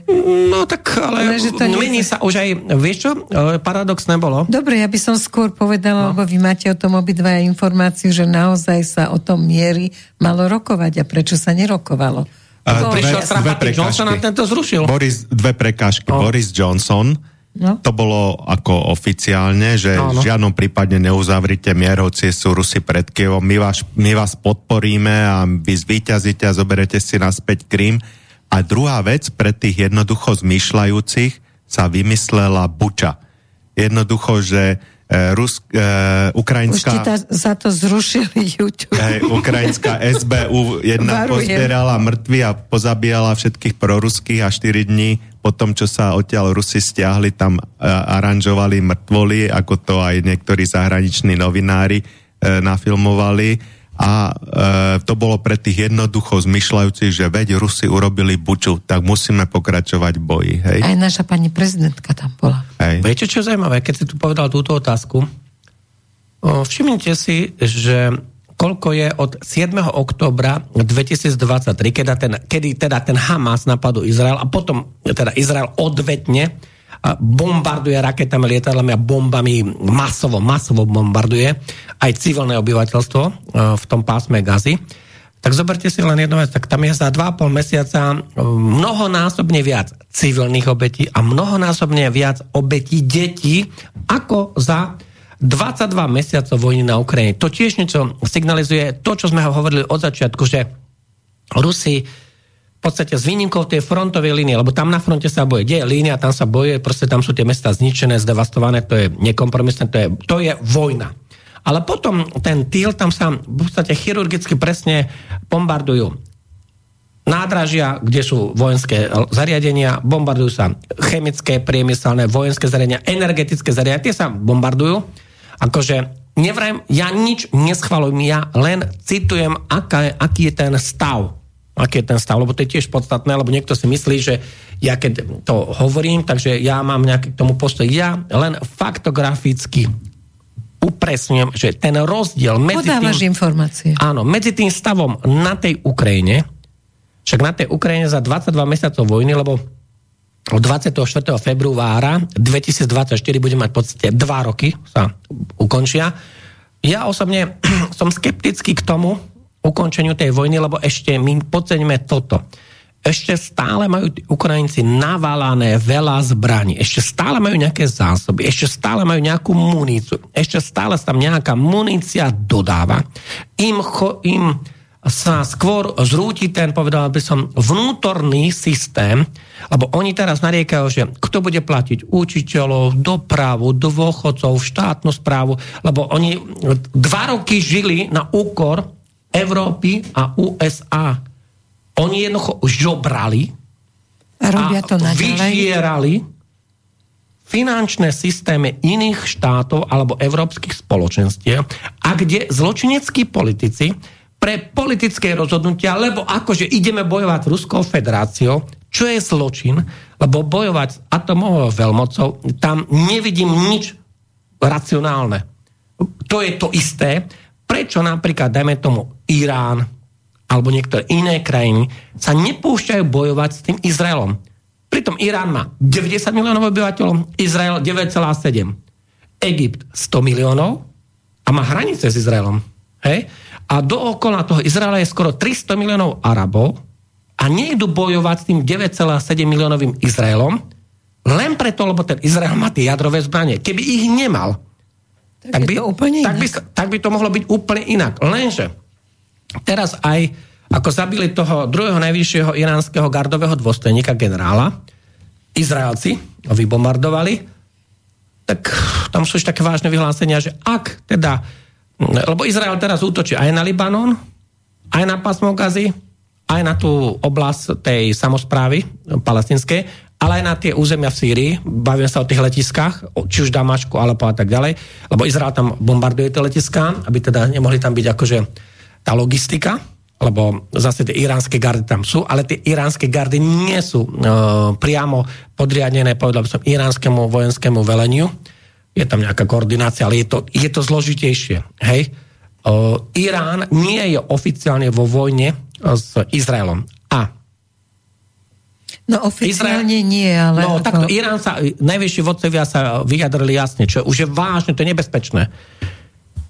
No tak, ale, ale že to mení sa už aj... Vieš čo? E, paradox nebolo. Dobre, ja by som skôr povedala, no. lebo vy máte o tom obidva informáciu, že naozaj sa o tom miery malo rokovať a prečo sa nerokovalo. Uh, prišiel dve, Johnson a tento zrušil. Boris, dve prekážky. Oh. Boris Johnson, no. to bolo ako oficiálne, že no, no. v žiadnom prípade neuzavrite mier, hoci sú Rusi pred Kievom, my vás, my vás podporíme a vy zvíťazíte a zoberete si naspäť Krím. A druhá vec, pre tých jednoducho zmýšľajúcich sa vymyslela buča. Jednoducho, že Rus, uh, ukrajinská... Už ta, za to zrušili YouTube. Hej, ukrajinská SBU jedna pozbierala mŕtvy a pozabíjala všetkých proruských a 4 dní po tom, čo sa odtiaľ Rusi stiahli, tam uh, aranžovali mŕtvoly, ako to aj niektorí zahraniční novinári uh, nafilmovali a e, to bolo pre tých jednoducho zmyšľajúcich, že veď Rusi urobili buču, tak musíme pokračovať v boji. Hej? Aj naša pani prezidentka tam bola. Hej. Viete, čo je zaujímavé, keď si tu povedal túto otázku? O, všimnite si, že koľko je od 7. oktobra 2023, kedy ten, kedy teda ten Hamas napadol Izrael a potom teda Izrael odvetne bombarduje raketami, lietadlami a bombami masovo, masovo bombarduje aj civilné obyvateľstvo e, v tom pásme Gazy. Tak zoberte si len jednu vec, tak tam je za 2,5 mesiaca e, mnohonásobne viac civilných obetí a mnohonásobne viac obetí detí ako za 22 mesiacov vojny na Ukrajine. To tiež niečo signalizuje to, čo sme hovorili od začiatku, že Rusi podstate s výnimkou tej frontovej línie, lebo tam na fronte sa boje. Kde je línia, tam sa boje, proste tam sú tie mesta zničené, zdevastované, to je nekompromisné, to je, to je vojna. Ale potom ten týl, tam sa v podstate chirurgicky presne bombardujú nádražia, kde sú vojenské zariadenia, bombardujú sa chemické, priemyselné, vojenské zariadenia, energetické zariadenia, tie sa bombardujú. Akože nevrajem, ja nič neschvalujem, ja len citujem, aká, aký je ten stav aký je ten stav, lebo to je tiež podstatné, lebo niekto si myslí, že ja keď to hovorím, takže ja mám nejaký k tomu postoj. Ja len faktograficky upresňujem, že ten rozdiel medzi Podávaš tým, informácie. Áno, medzi tým stavom na tej Ukrajine, však na tej Ukrajine za 22 mesiacov vojny, lebo od 24. februára 2024 bude mať v podstate 2 roky sa ukončia. Ja osobne som skeptický k tomu, ukončeniu tej vojny, lebo ešte my podceňme toto. Ešte stále majú Ukrajinci navalané veľa zbraní, ešte stále majú nejaké zásoby, ešte stále majú nejakú muníciu, ešte stále sa tam nejaká munícia dodáva. Im, cho, im sa skôr zrúti ten, povedal by som, vnútorný systém, lebo oni teraz nariekajú, že kto bude platiť učiteľov, dopravu, dôchodcov, štátnu správu, lebo oni dva roky žili na úkor Európy a USA. Oni jednoducho žobrali a, robia to a vyžierali finančné systémy iných štátov alebo európskych spoločenstiev a kde zločineckí politici pre politické rozhodnutia, lebo akože ideme bojovať s Ruskou federáciou, čo je zločin, lebo bojovať s atomovou veľmocou, tam nevidím nič racionálne. To je to isté, prečo napríklad, dajme tomu, Irán alebo niektoré iné krajiny sa nepúšťajú bojovať s tým Izraelom. Pritom Irán má 90 miliónov obyvateľov, Izrael 9,7. Egypt 100 miliónov a má hranice s Izraelom. Hej? A dookola toho Izraela je skoro 300 miliónov Arabov a nejdu bojovať s tým 9,7 miliónovým Izraelom len preto, lebo ten Izrael má tie jadrové zbranie. Keby ich nemal, tak, tak, by, to úplne tak, by, tak by to mohlo byť úplne inak. Lenže teraz aj ako zabili toho druhého najvyššieho iránskeho gardového dôstojníka generála, Izraelci ho vybombardovali, tak tam sú už také vážne vyhlásenia, že ak teda, lebo Izrael teraz útočí aj na Libanon, aj na pásmo Gazy, aj na tú oblasť tej samozprávy palestinskej, ale aj na tie územia v Sýrii, bavím sa o tých letiskách, či už Damašku, alebo a tak ďalej, lebo Izrael tam bombarduje tie letiská, aby teda nemohli tam byť akože tá logistika, lebo zase tie iránske gardy tam sú, ale tie iránske gardy nie sú e, priamo podriadené, povedal by som, iránskemu vojenskému veleniu. Je tam nejaká koordinácia, ale je to, je to zložitejšie. Hej? E, Irán nie je oficiálne vo vojne s Izraelom. A No oficiálne Izrael, nie, ale... No takto, Irán sa, najvyšší vodcovia sa vyjadrili jasne, čo už je vážne, to je nebezpečné.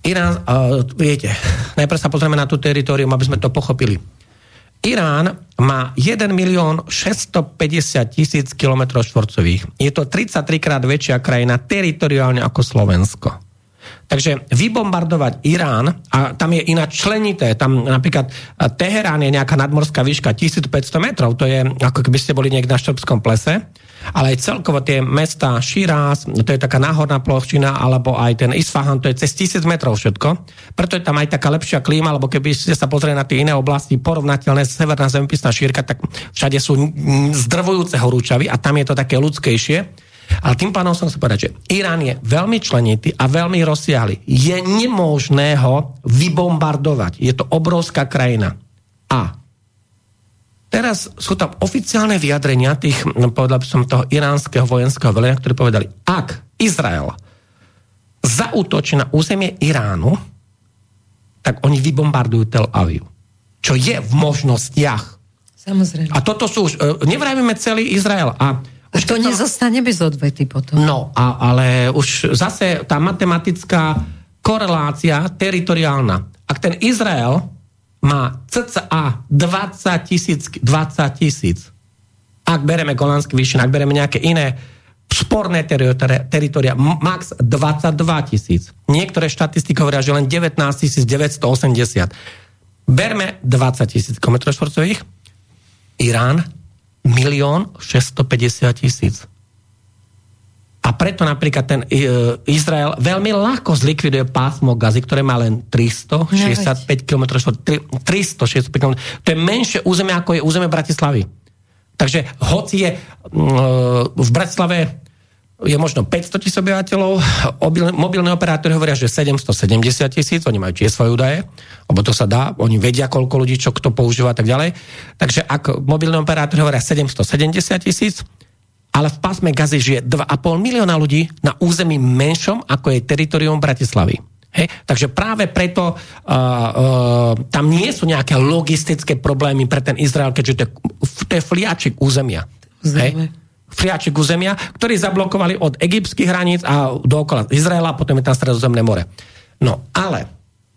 Irán, uh, viete, najprv sa pozrieme na tú teritorium, aby sme to pochopili. Irán má 1 milión 650 tisíc km štvorcových. Je to 33 krát väčšia krajina teritoriálne ako Slovensko. Takže vybombardovať Irán, a tam je ináč členité, tam napríklad Teherán je nejaká nadmorská výška 1500 metrov, to je ako keby ste boli niekde na Štrbskom plese, ale aj celkovo tie mesta Shiraz, to je taká náhorná plošina, alebo aj ten Isfahan, to je cez tisíc metrov všetko. Preto je tam aj taká lepšia klíma, lebo keby ste sa pozreli na tie iné oblasti porovnateľné, severná zemepisná šírka, tak všade sú zdrvujúce horúčavy a tam je to také ľudskejšie. Ale tým pádom som sa povedať, že Irán je veľmi členitý a veľmi rozsiahly. Je nemožné ho vybombardovať. Je to obrovská krajina. A Teraz sú tam oficiálne vyjadrenia tých, no, povedal by som, toho iránskeho vojenského velenia, ktorí povedali, ak Izrael zautočí na územie Iránu, tak oni vybombardujú Tel Aviv. Čo je v možnostiach. Samozrejme. A toto sú už, e, nevrajme celý Izrael. A už to nezostane bez odvety potom. No, a, ale už zase tá matematická korelácia teritoriálna. Ak ten Izrael má cca 20 tisíc, 20 tisíc. Ak bereme Golanský výšin, ak bereme nejaké iné sporné teritoria, max 22 tisíc. Niektoré štatistiky hovoria, že len 19 980. Berme 20 tisíc km štvorcových. Irán 1 650 tisíc. A preto napríklad ten e, Izrael veľmi ľahko zlikviduje pásmo gazy, ktoré má len 365 km. 365 km. To je menšie územie, ako je územie Bratislavy. Takže hoci je v Bratislave je možno 500 tisíc obyvateľov, mobilné operátory hovoria, že 770 tisíc, oni majú tiež svoje údaje, lebo to sa dá, oni vedia, koľko ľudí, čo kto používa a tak ďalej. Takže ak mobilné operátory hovoria 770 tisíc, ale v pásme Gazy žije 2,5 milióna ľudí na území menšom, ako je teritorium Bratislavy. Hej? Takže práve preto uh, uh, tam nie sú nejaké logistické problémy pre ten Izrael, keďže to je, to je fliačik územia. Hej? Fliačik územia, ktorý zablokovali od egyptských hraníc a dookola Izraela, potom je tam stredozemné more. No ale,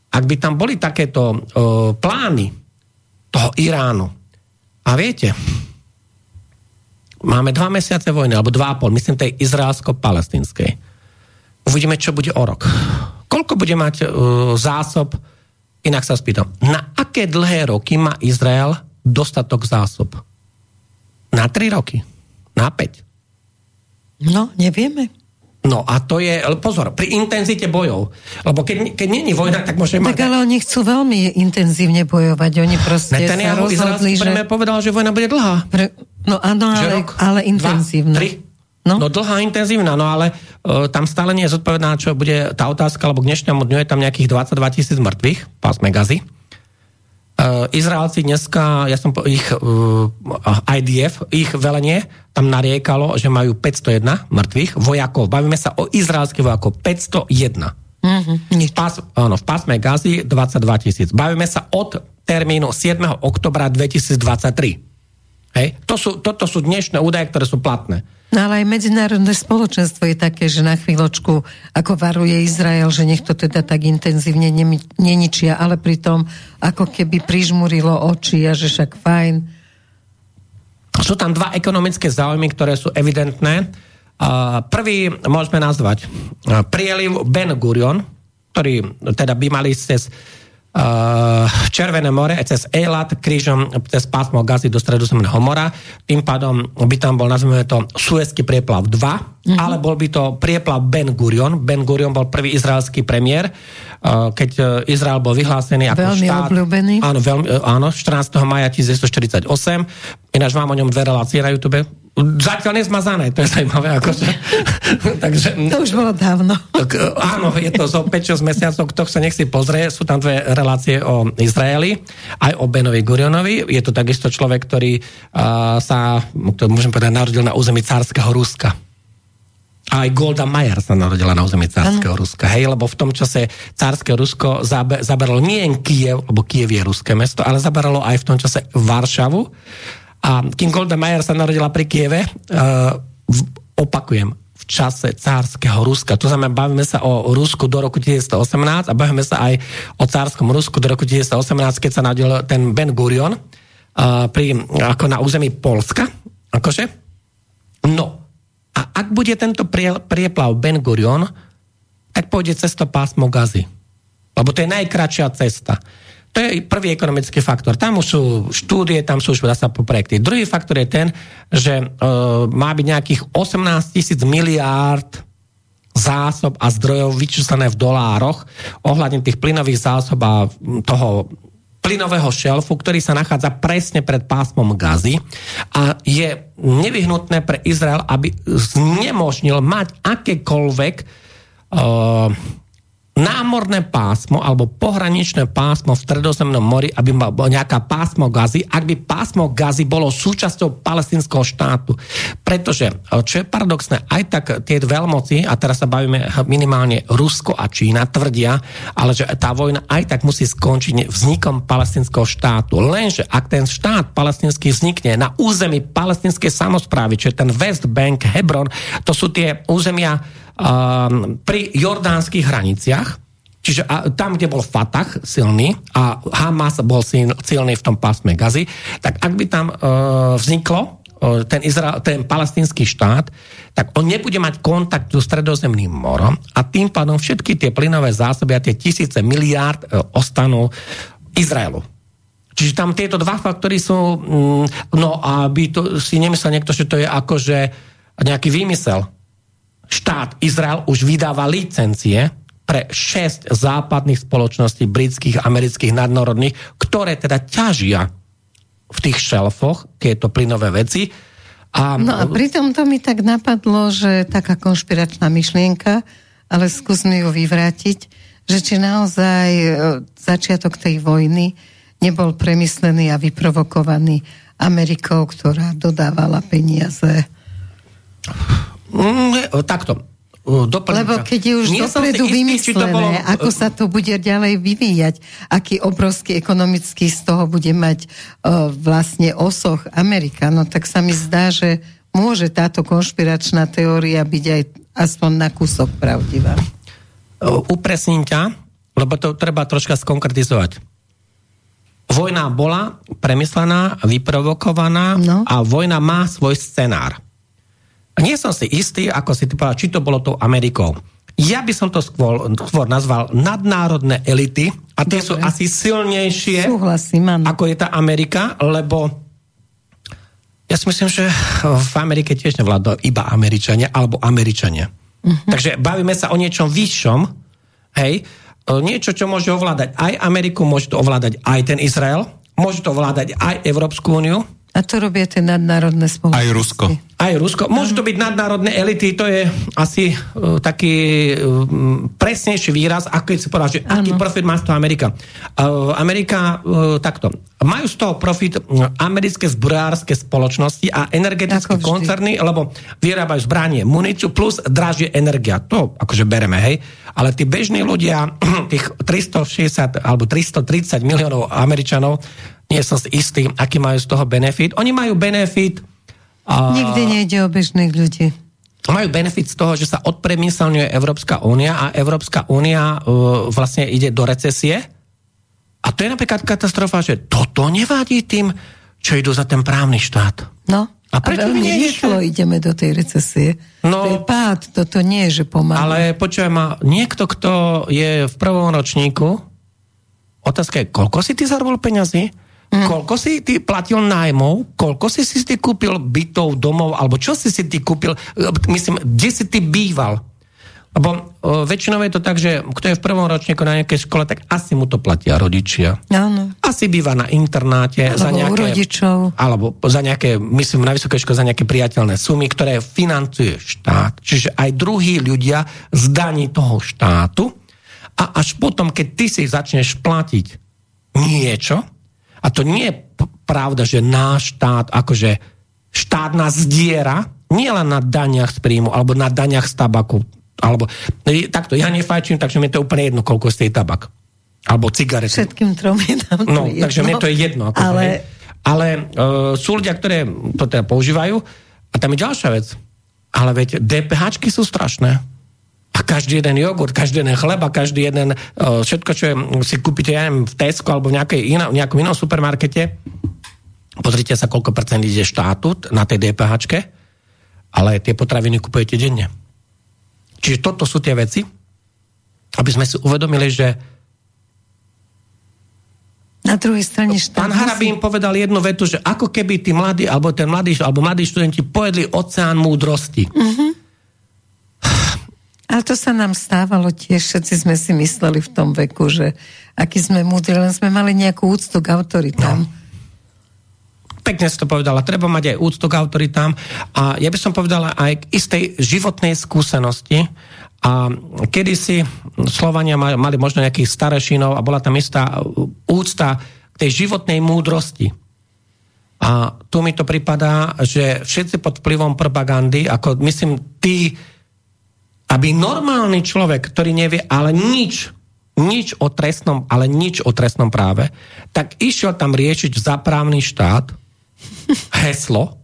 ak by tam boli takéto uh, plány toho Iránu, a viete, Máme dva mesiace vojny, alebo dva a pol, myslím tej izraelsko-palestinskej. Uvidíme, čo bude o rok. Koľko bude mať uh, zásob, inak sa spýtam, na aké dlhé roky má Izrael dostatok zásob? Na tri roky? Na 5? No, nevieme. No a to je, pozor, pri intenzite bojov. Lebo keď, keď je vojna, tak môžeme Tak ale oni chcú veľmi intenzívne bojovať. Oni proste Netanyahu, sa rozhodli, že... povedal, že vojna bude dlhá. Pre... No áno, ale, rok, ale intenzívna. Dva, tri? No? no dlhá, intenzívna, no ale uh, tam stále nie je zodpovedná, čo bude tá otázka, lebo k dnešnému dňu je tam nejakých 22 tisíc mŕtvych, pásme gazy. Uh, Izraelci dneska, ja som po, ich uh, IDF, ich velenie tam nariekalo, že majú 501 mŕtvych vojakov. Bavíme sa o izraelských vojakov. 501. Mm-hmm, Pás, áno, v pásme Gazy 22 tisíc. Bavíme sa od termínu 7. oktobra 2023. Hej? To sú, toto sú dnešné údaje, ktoré sú platné. No ale aj medzinárodné spoločenstvo je také, že na chvíľočku, ako varuje Izrael, že nech to teda tak intenzívne neničia, ale pritom ako keby prižmurilo oči a že však fajn. Sú tam dva ekonomické záujmy, ktoré sú evidentné. Prvý môžeme nazvať prieliv Ben Gurion, ktorý teda by mali cez Červené more cez Eilat krížom cez pásmo Gazy do stredozemného mora. Tým pádom by tam bol, nazveme to, Suezký prieplav 2, mm-hmm. ale bol by to prieplav Ben Gurion. Ben Gurion bol prvý izraelský premiér, uh, keď uh, Izrael bol vyhlásený ako veľmi štát. Obľúbený. Áno, veľmi, áno, 14. maja 1948. Ináč mám o ňom dve relácie na YouTube Zatiaľ nezmazané, to je zaujímavé. Akože. Takže, to už bolo dávno. Tak, e, áno, je to zo 5-6 mesiacov, kto sa nech si pozrie, sú tam dve relácie o Izraeli, aj o Benovi Gurionovi. Je to takisto človek, ktorý uh, sa, to môžem povedať, narodil na území cárskeho Ruska. A aj Golda Meir sa narodila na území cárskeho Ruska. Hej, lebo v tom čase cárske Rusko zaberalo nie len Kiev, lebo Kiev je ruské mesto, ale zaberalo aj v tom čase Varšavu a King Golda Meir sa narodila pri Kieve, uh, v, opakujem, v čase cárskeho Ruska. To znamená, bavíme sa o Rusku do roku 1918 a bavíme sa aj o cárskom Rusku do roku 1918, keď sa narodil ten Ben Gurion uh, pri, ako na území Polska. Akože? No. A ak bude tento prie, prieplav Ben Gurion, tak pôjde cez to pásmo Gazy. Lebo to je najkračšia cesta. To je prvý ekonomický faktor. Tam už sú štúdie, tam sú už sa po projekty. Druhý faktor je ten, že e, má byť nejakých 18 tisíc miliárd zásob a zdrojov vyčíslené v dolároch ohľadne tých plynových zásob a toho plynového šelfu, ktorý sa nachádza presne pred pásmom Gazy a je nevyhnutné pre Izrael, aby znemožnil mať akékoľvek uh, námorné pásmo alebo pohraničné pásmo v stredozemnom mori, aby mal nejaká pásmo gazy, ak by pásmo gazy bolo súčasťou palestinského štátu. Pretože, čo je paradoxné, aj tak tie veľmoci, a teraz sa bavíme minimálne Rusko a Čína, tvrdia, ale že tá vojna aj tak musí skončiť vznikom palestinského štátu. Lenže ak ten štát palestinský vznikne na území palestinskej samozprávy, čo je ten West Bank, Hebron, to sú tie územia pri jordánskych hraniciach, čiže tam, kde bol Fatah silný a Hamas bol silný v tom pásme Gazy, tak ak by tam uh, vzniklo uh, ten, Izra- ten palestinský štát, tak on nebude mať kontakt so stredozemným morom a tým pádom všetky tie plynové zásoby a tie tisíce miliárd uh, ostanú Izraelu. Čiže tam tieto dva faktory sú, mm, no aby to si nemyslel niekto, že to je akože nejaký výmysel štát Izrael už vydáva licencie pre 6 západných spoločností britských, amerických, nadnárodných, ktoré teda ťažia v tých šelfoch tieto plynové veci. A... No a pritom to mi tak napadlo, že taká konšpiračná myšlienka, ale skúsme ju vyvrátiť, že či naozaj e, začiatok tej vojny nebol premyslený a vyprovokovaný Amerikou, ktorá dodávala peniaze Mm, takto. Doplňka. Lebo keď je už Nie dopredu istý, vymyslené, bolo... ako sa to bude ďalej vyvíjať, aký obrovský ekonomický z toho bude mať uh, vlastne osoch Amerika, no tak sa mi zdá, že môže táto konšpiračná teória byť aj aspoň na kúsok pravdivá. Upresním ťa, lebo to treba troška skonkretizovať. Vojna bola premyslená, vyprovokovaná no. a vojna má svoj scenár. Nie som si istý, ako si ty povedal, či to bolo tou Amerikou. Ja by som to skôr, skôr nazval nadnárodné elity a tie Dobre. sú asi silnejšie Súhlasím, ako je tá Amerika, lebo ja si myslím, že v Amerike tiež nevládnu iba Američania alebo Američania. Uh-huh. Takže bavíme sa o niečom vyššom, hej, niečo, čo môže ovládať aj Ameriku, môže to ovládať aj ten Izrael, môže to ovládať aj Európsku úniu, a to robia tie nadnárodné spoločnosti. Aj Rusko. Aj Rusko. Môžu to byť nadnárodné elity, to je asi uh, taký uh, presnejší výraz, ako keď si povedal, že ano. aký profit má z toho Amerika. Uh, Amerika, uh, takto, majú z toho profit americké zbrojárske spoločnosti a energetické koncerny, lebo vyrábajú zbranie, muníciu plus dražie energia. To akože bereme, hej. Ale tí bežní ľudia, tých 360 alebo 330 miliónov Američanov, nie som si istý, aký majú z toho benefit. Oni majú benefit... A... Nikdy nejde o bežných ľudí. Majú benefit z toho, že sa odpremyselňuje Európska únia a Európska únia uh, vlastne ide do recesie. A to je napríklad katastrofa, že toto nevadí tým, čo idú za ten právny štát. No, a, prečo a veľmi rýchlo ideme do tej recesie. No, to je pád, toto nie je, že pomáha. Ale počujem ma, niekto, kto je v prvom ročníku, otázka je, koľko si ty zarobil peňazí? Mm. Koľko si ty platil nájmov? Koľko si si ty kúpil bytov, domov? Alebo čo si si ty kúpil? Myslím, kde si ty býval? Lebo o, väčšinou je to tak, že kto je v prvom ročníku na nejakej škole, tak asi mu to platia rodičia. Áno. Asi býva na internáte. Alebo za nejaké, rodičov. Alebo za nejaké, myslím, na vysokej škole za nejaké priateľné sumy, ktoré financuje štát. Čiže aj druhí ľudia z daní toho štátu a až potom, keď ty si začneš platiť niečo, a to nie je pravda, že náš štát, akože štát nás zdiera, nie len na daniach z príjmu, alebo na daniach z tabaku. Alebo, takto, ja nefajčím, takže mi to úplne jedno, koľko stojí tabak. Alebo cigarety. Všetkým trom je tam No, jedno. takže mne to je jedno. Ako ale ale uh, sú ľudia, ktoré to teda používajú. A tam je ďalšia vec. Ale veď, DPHčky sú strašné. A každý jeden jogurt, každý jeden chleba, každý jeden, uh, všetko, čo je, si kúpite, ja neviem, v Tesco alebo v nejakej iná, v nejakom inom supermarkete, pozrite sa, koľko percent ide štátu na tej DPH, ale tie potraviny kupujete denne. Čiže toto sú tie veci, aby sme si uvedomili, že Na druhej strane štát... Pán Harabín povedal jednu vetu, že ako keby tí mladí, alebo ten mladý, alebo mladí študenti pojedli oceán múdrosti. Uh-huh. Ale to sa nám stávalo tiež, všetci sme si mysleli v tom veku, že aký sme múdri, len sme mali nejakú úctu k autoritám. No. Pekne si to povedala, treba mať aj úctu k autoritám. A ja by som povedala aj k istej životnej skúsenosti. A kedysi Slovania mali možno nejakých starešinov a bola tam istá úcta k tej životnej múdrosti. A tu mi to pripadá, že všetci pod vplyvom propagandy, ako myslím, tí, aby normálny človek, ktorý nevie ale nič, nič o trestnom, ale nič o trestnom práve, tak išiel tam riešiť zaprávny štát, heslo.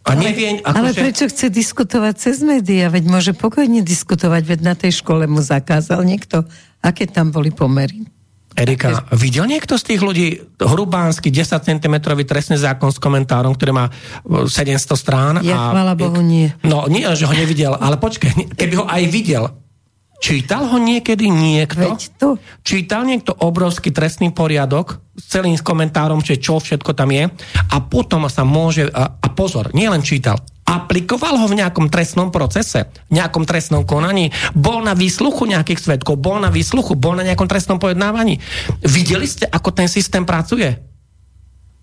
A nevie, ale, ale že... prečo chce diskutovať cez médiá? Veď môže pokojne diskutovať, veď na tej škole mu zakázal niekto. Aké tam boli pomery? Erika, videl niekto z tých ľudí hrubánsky 10 cm trestný zákon s komentárom, ktorý má 700 strán? Ja, a... chvála Bohu, nie. No, nie, že ho nevidel, ale počkaj, keby ho aj videl, Čítal ho niekedy niekto? Veď to. Čítal niekto obrovský trestný poriadok s celým komentárom, že čo všetko tam je a potom sa môže, a, a pozor, nielen čítal, aplikoval ho v nejakom trestnom procese, v nejakom trestnom konaní, bol na výsluchu nejakých svetkov, bol na výsluchu, bol na nejakom trestnom pojednávaní. Videli ste, ako ten systém pracuje?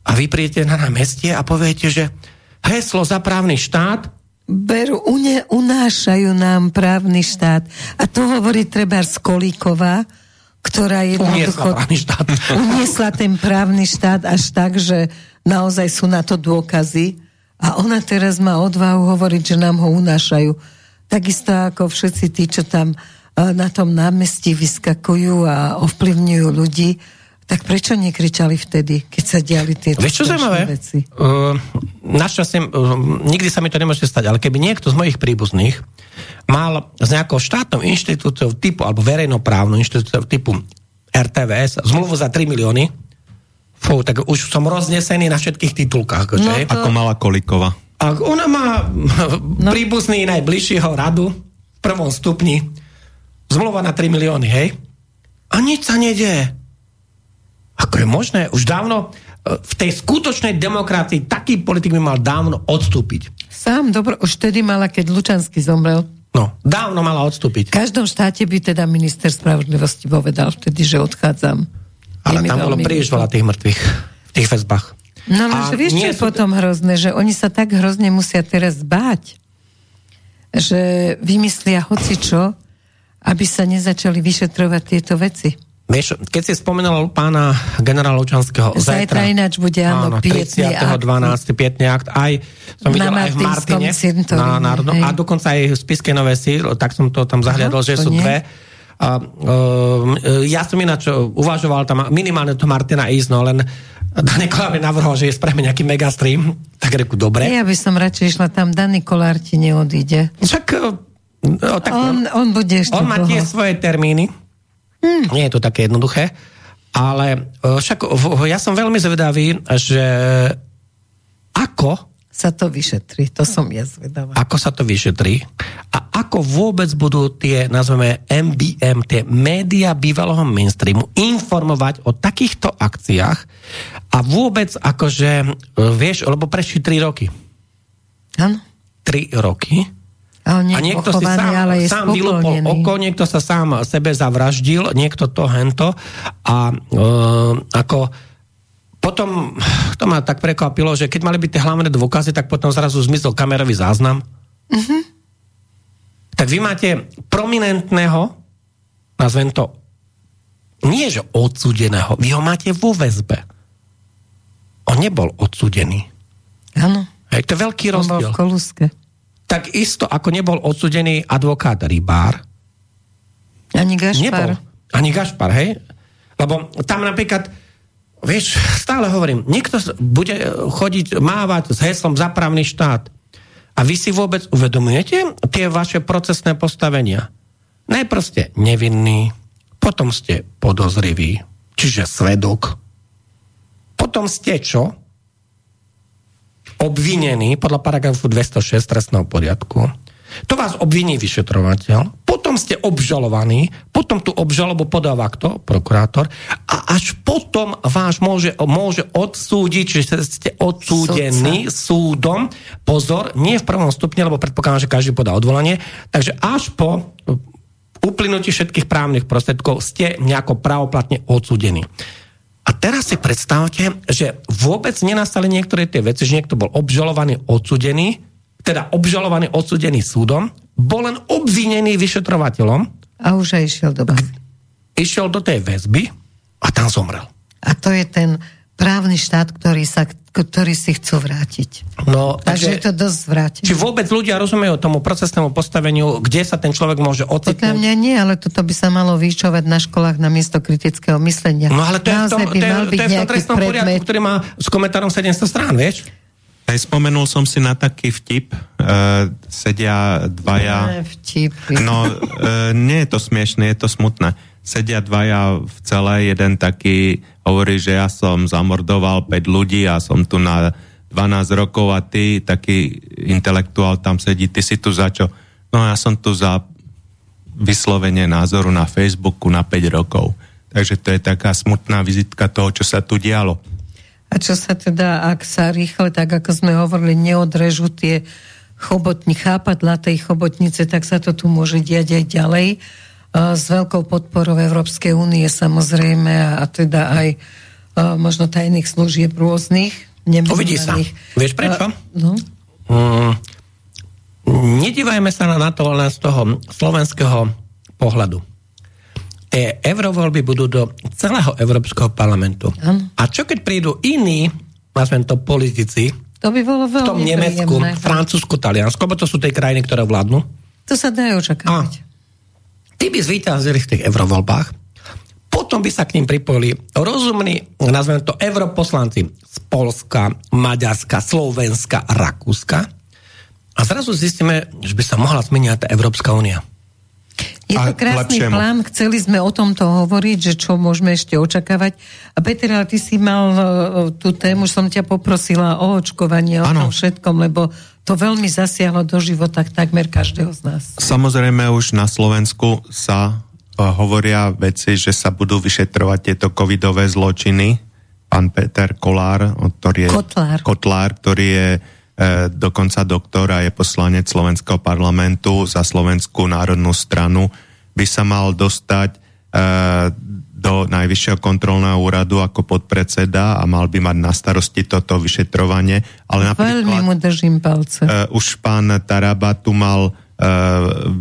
A vy prídete na námestie a poviete, že heslo za právny štát berú, une, unášajú nám právny štát. A to hovorí treba z Kolíková, ktorá jednoducho uniesla, uniesla ten právny štát až tak, že naozaj sú na to dôkazy. A ona teraz má odvahu hovoriť, že nám ho unášajú. Takisto ako všetci tí, čo tam e, na tom námestí vyskakujú a ovplyvňujú ľudí tak prečo nekričali vtedy, keď sa diali tieto Vieš, čo zaujímavé? veci? Uh, našťastie, uh, nikdy sa mi to nemôže stať, ale keby niekto z mojich príbuzných mal z nejakou štátnou inštitúciou typu, alebo verejnoprávnou inštitúciou typu RTVS zmluvu za 3 milióny, fú, tak už som roznesený na všetkých titulkách. No to... Ako mala Kolikova. A ona má no. príbuzný najbližšieho radu v prvom stupni. Zmluva na 3 milióny, hej? A nič sa nedieje. Ako je možné? Už dávno e, v tej skutočnej demokracii taký politik by mal dávno odstúpiť. Sám, dobro, už vtedy mala, keď Lučanský zomrel. No, dávno mala odstúpiť. V každom štáte by teda minister spravodlivosti povedal vtedy, že odchádzam. Ale tam bolo príliš veľa tých mŕtvych v tých väzbách. No, no, že vieš, čo je sú... potom hrozné, že oni sa tak hrozne musia teraz báť, že vymyslia hocičo, aby sa nezačali vyšetrovať tieto veci. Vieš, keď si spomenul pána generála Lučanského, zajtra, zajtra ináč bude, áno, áno 30. 12. pietný akt, aj som videl aj v Martine, na, na, no, a dokonca aj v Spiske Nové síl, tak som to tam zahľadol, že sú nie. dve. A, uh, ja som ináč uvažoval tam minimálne to Martina ísť, no len Dani Kolár mi navrhol, že je spravíme nejaký megastream, tak reku dobre. Ja by som radšej išla tam, Dani Kolár ti neodíde. Však, no, tak, on, on bude ešte On má tie svoje termíny, Hmm. Nie je to také jednoduché, ale e, však ja som veľmi zvedavý, že ako sa to vyšetrí, to som ja zvedavá. Ako sa to vyšetrí a ako vôbec budú tie, nazveme MBM, tie média bývalého mainstreamu informovať o takýchto akciách a vôbec akože, e, vieš, lebo prešli 3 roky. Áno. 3 roky a, a niekto si sám, ale sám vylúpol oko, niekto sa sám sebe zavraždil, niekto to, hento. A e, ako potom to ma tak prekvapilo, že keď mali byť tie hlavné dôkazy, tak potom zrazu zmizol kamerový záznam. Uh-huh. Tak vy máte prominentného, nazvem to, nie že odsudeného, vy ho máte vo väzbe. On nebol odsudený. Áno. Hej, to je veľký rozdiel. On bol v koluske tak isto ako nebol odsudený advokát Rybár. Ani Gašpar. Nebol. Ani Gašpar, hej? Lebo tam napríklad, vieš, stále hovorím, niekto bude chodiť, mávať s heslom zapravný štát. A vy si vôbec uvedomujete tie vaše procesné postavenia? Najprv ste nevinní, potom ste podozriví, čiže svedok. Potom ste čo? obvinený podľa paragrafu 206 trestného poriadku. To vás obviní vyšetrovateľ. Potom ste obžalovaní, potom tú obžalobu podáva kto? Prokurátor. A až potom váš môže, môže odsúdiť, že ste odsúdení Sudca. súdom. Pozor, nie v prvom stupne, lebo predpokladám, že každý podá odvolanie. Takže až po uplynutí všetkých právnych prostriedkov ste nejako pravoplatne odsúdení. A teraz si predstavte, že vôbec nenastali niektoré tie veci, že niekto bol obžalovaný, odsudený, teda obžalovaný, odsudený súdom, bol len obvinený vyšetrovateľom. A už aj išiel do väzby. Išiel do tej väzby a tam zomrel. A to je ten právny štát, ktorý, sa, ktorý si chcú vrátiť. No, takže, takže je to dosť vrátiť. Či vôbec ľudia rozumejú tomu procesnému postaveniu, kde sa ten človek môže ocitnúť? Podľa mňa nie, ale toto by sa malo vyšovať na školách na miesto kritického myslenia. No ale to je v tom, to je, to je v tom trestnom poriadku, ktorý má s komentárom 700 strán, vieš? Aj spomenul som si na taký vtip. Uh, sedia dvaja... Ne, vtip. No, uh, nie je to smiešné, je to smutné sedia dvaja v celé, jeden taký hovorí, že ja som zamordoval 5 ľudí a som tu na 12 rokov a ty, taký intelektuál tam sedí, ty si tu za čo? No ja som tu za vyslovenie názoru na Facebooku na 5 rokov. Takže to je taká smutná vizitka toho, čo sa tu dialo. A čo sa teda, ak sa rýchle, tak ako sme hovorili, neodrežú tie chobotní chápadla tej chobotnice, tak sa to tu môže diať aj ďalej s veľkou podporou Európskej únie samozrejme a, teda aj možno tajných služieb rôznych. Uvidí sa. Vieš prečo? A, no? Mm, nedívajme sa na to len z toho slovenského pohľadu. Tie eurovoľby budú do celého Európskeho parlamentu. Ano. A čo keď prídu iní, nazvem to politici, to by bolo veľmi v tom Nemecku, príjemné. Francúzsku, Taliansku, lebo to sú tie krajiny, ktoré vládnu. To sa dá očakávať. A, Tí by zvýťazili v tých eurovoľbách, potom by sa k ním pripojili rozumní, nazveme to europoslanci z Polska, Maďarska, Slovenska, Rakúska. A zrazu zistíme, že by sa mohla zmeniť tá Európska únia. Je to krásny lepšiemu. plán, chceli sme o tomto hovoriť, že čo môžeme ešte očakávať. A Peter, ale ty si mal uh, tú tému, som ťa poprosila o očkovanie, o tom všetkom, lebo to veľmi zasiahlo do života takmer každého z nás. Samozrejme už na Slovensku sa uh, hovoria veci, že sa budú vyšetrovať tieto covidové zločiny. Pán Peter Kolár, ktorý je, Kotlár. Kotlár, ktorý je e, dokonca doktor a je poslanec Slovenského parlamentu za Slovenskú národnú stranu, by sa mal dostať e, do Najvyššieho kontrolného úradu ako podpredseda a mal by mať na starosti toto vyšetrovanie. Ale napríklad, Veľmi mu držím palce. Uh, už pán Taraba tu mal uh,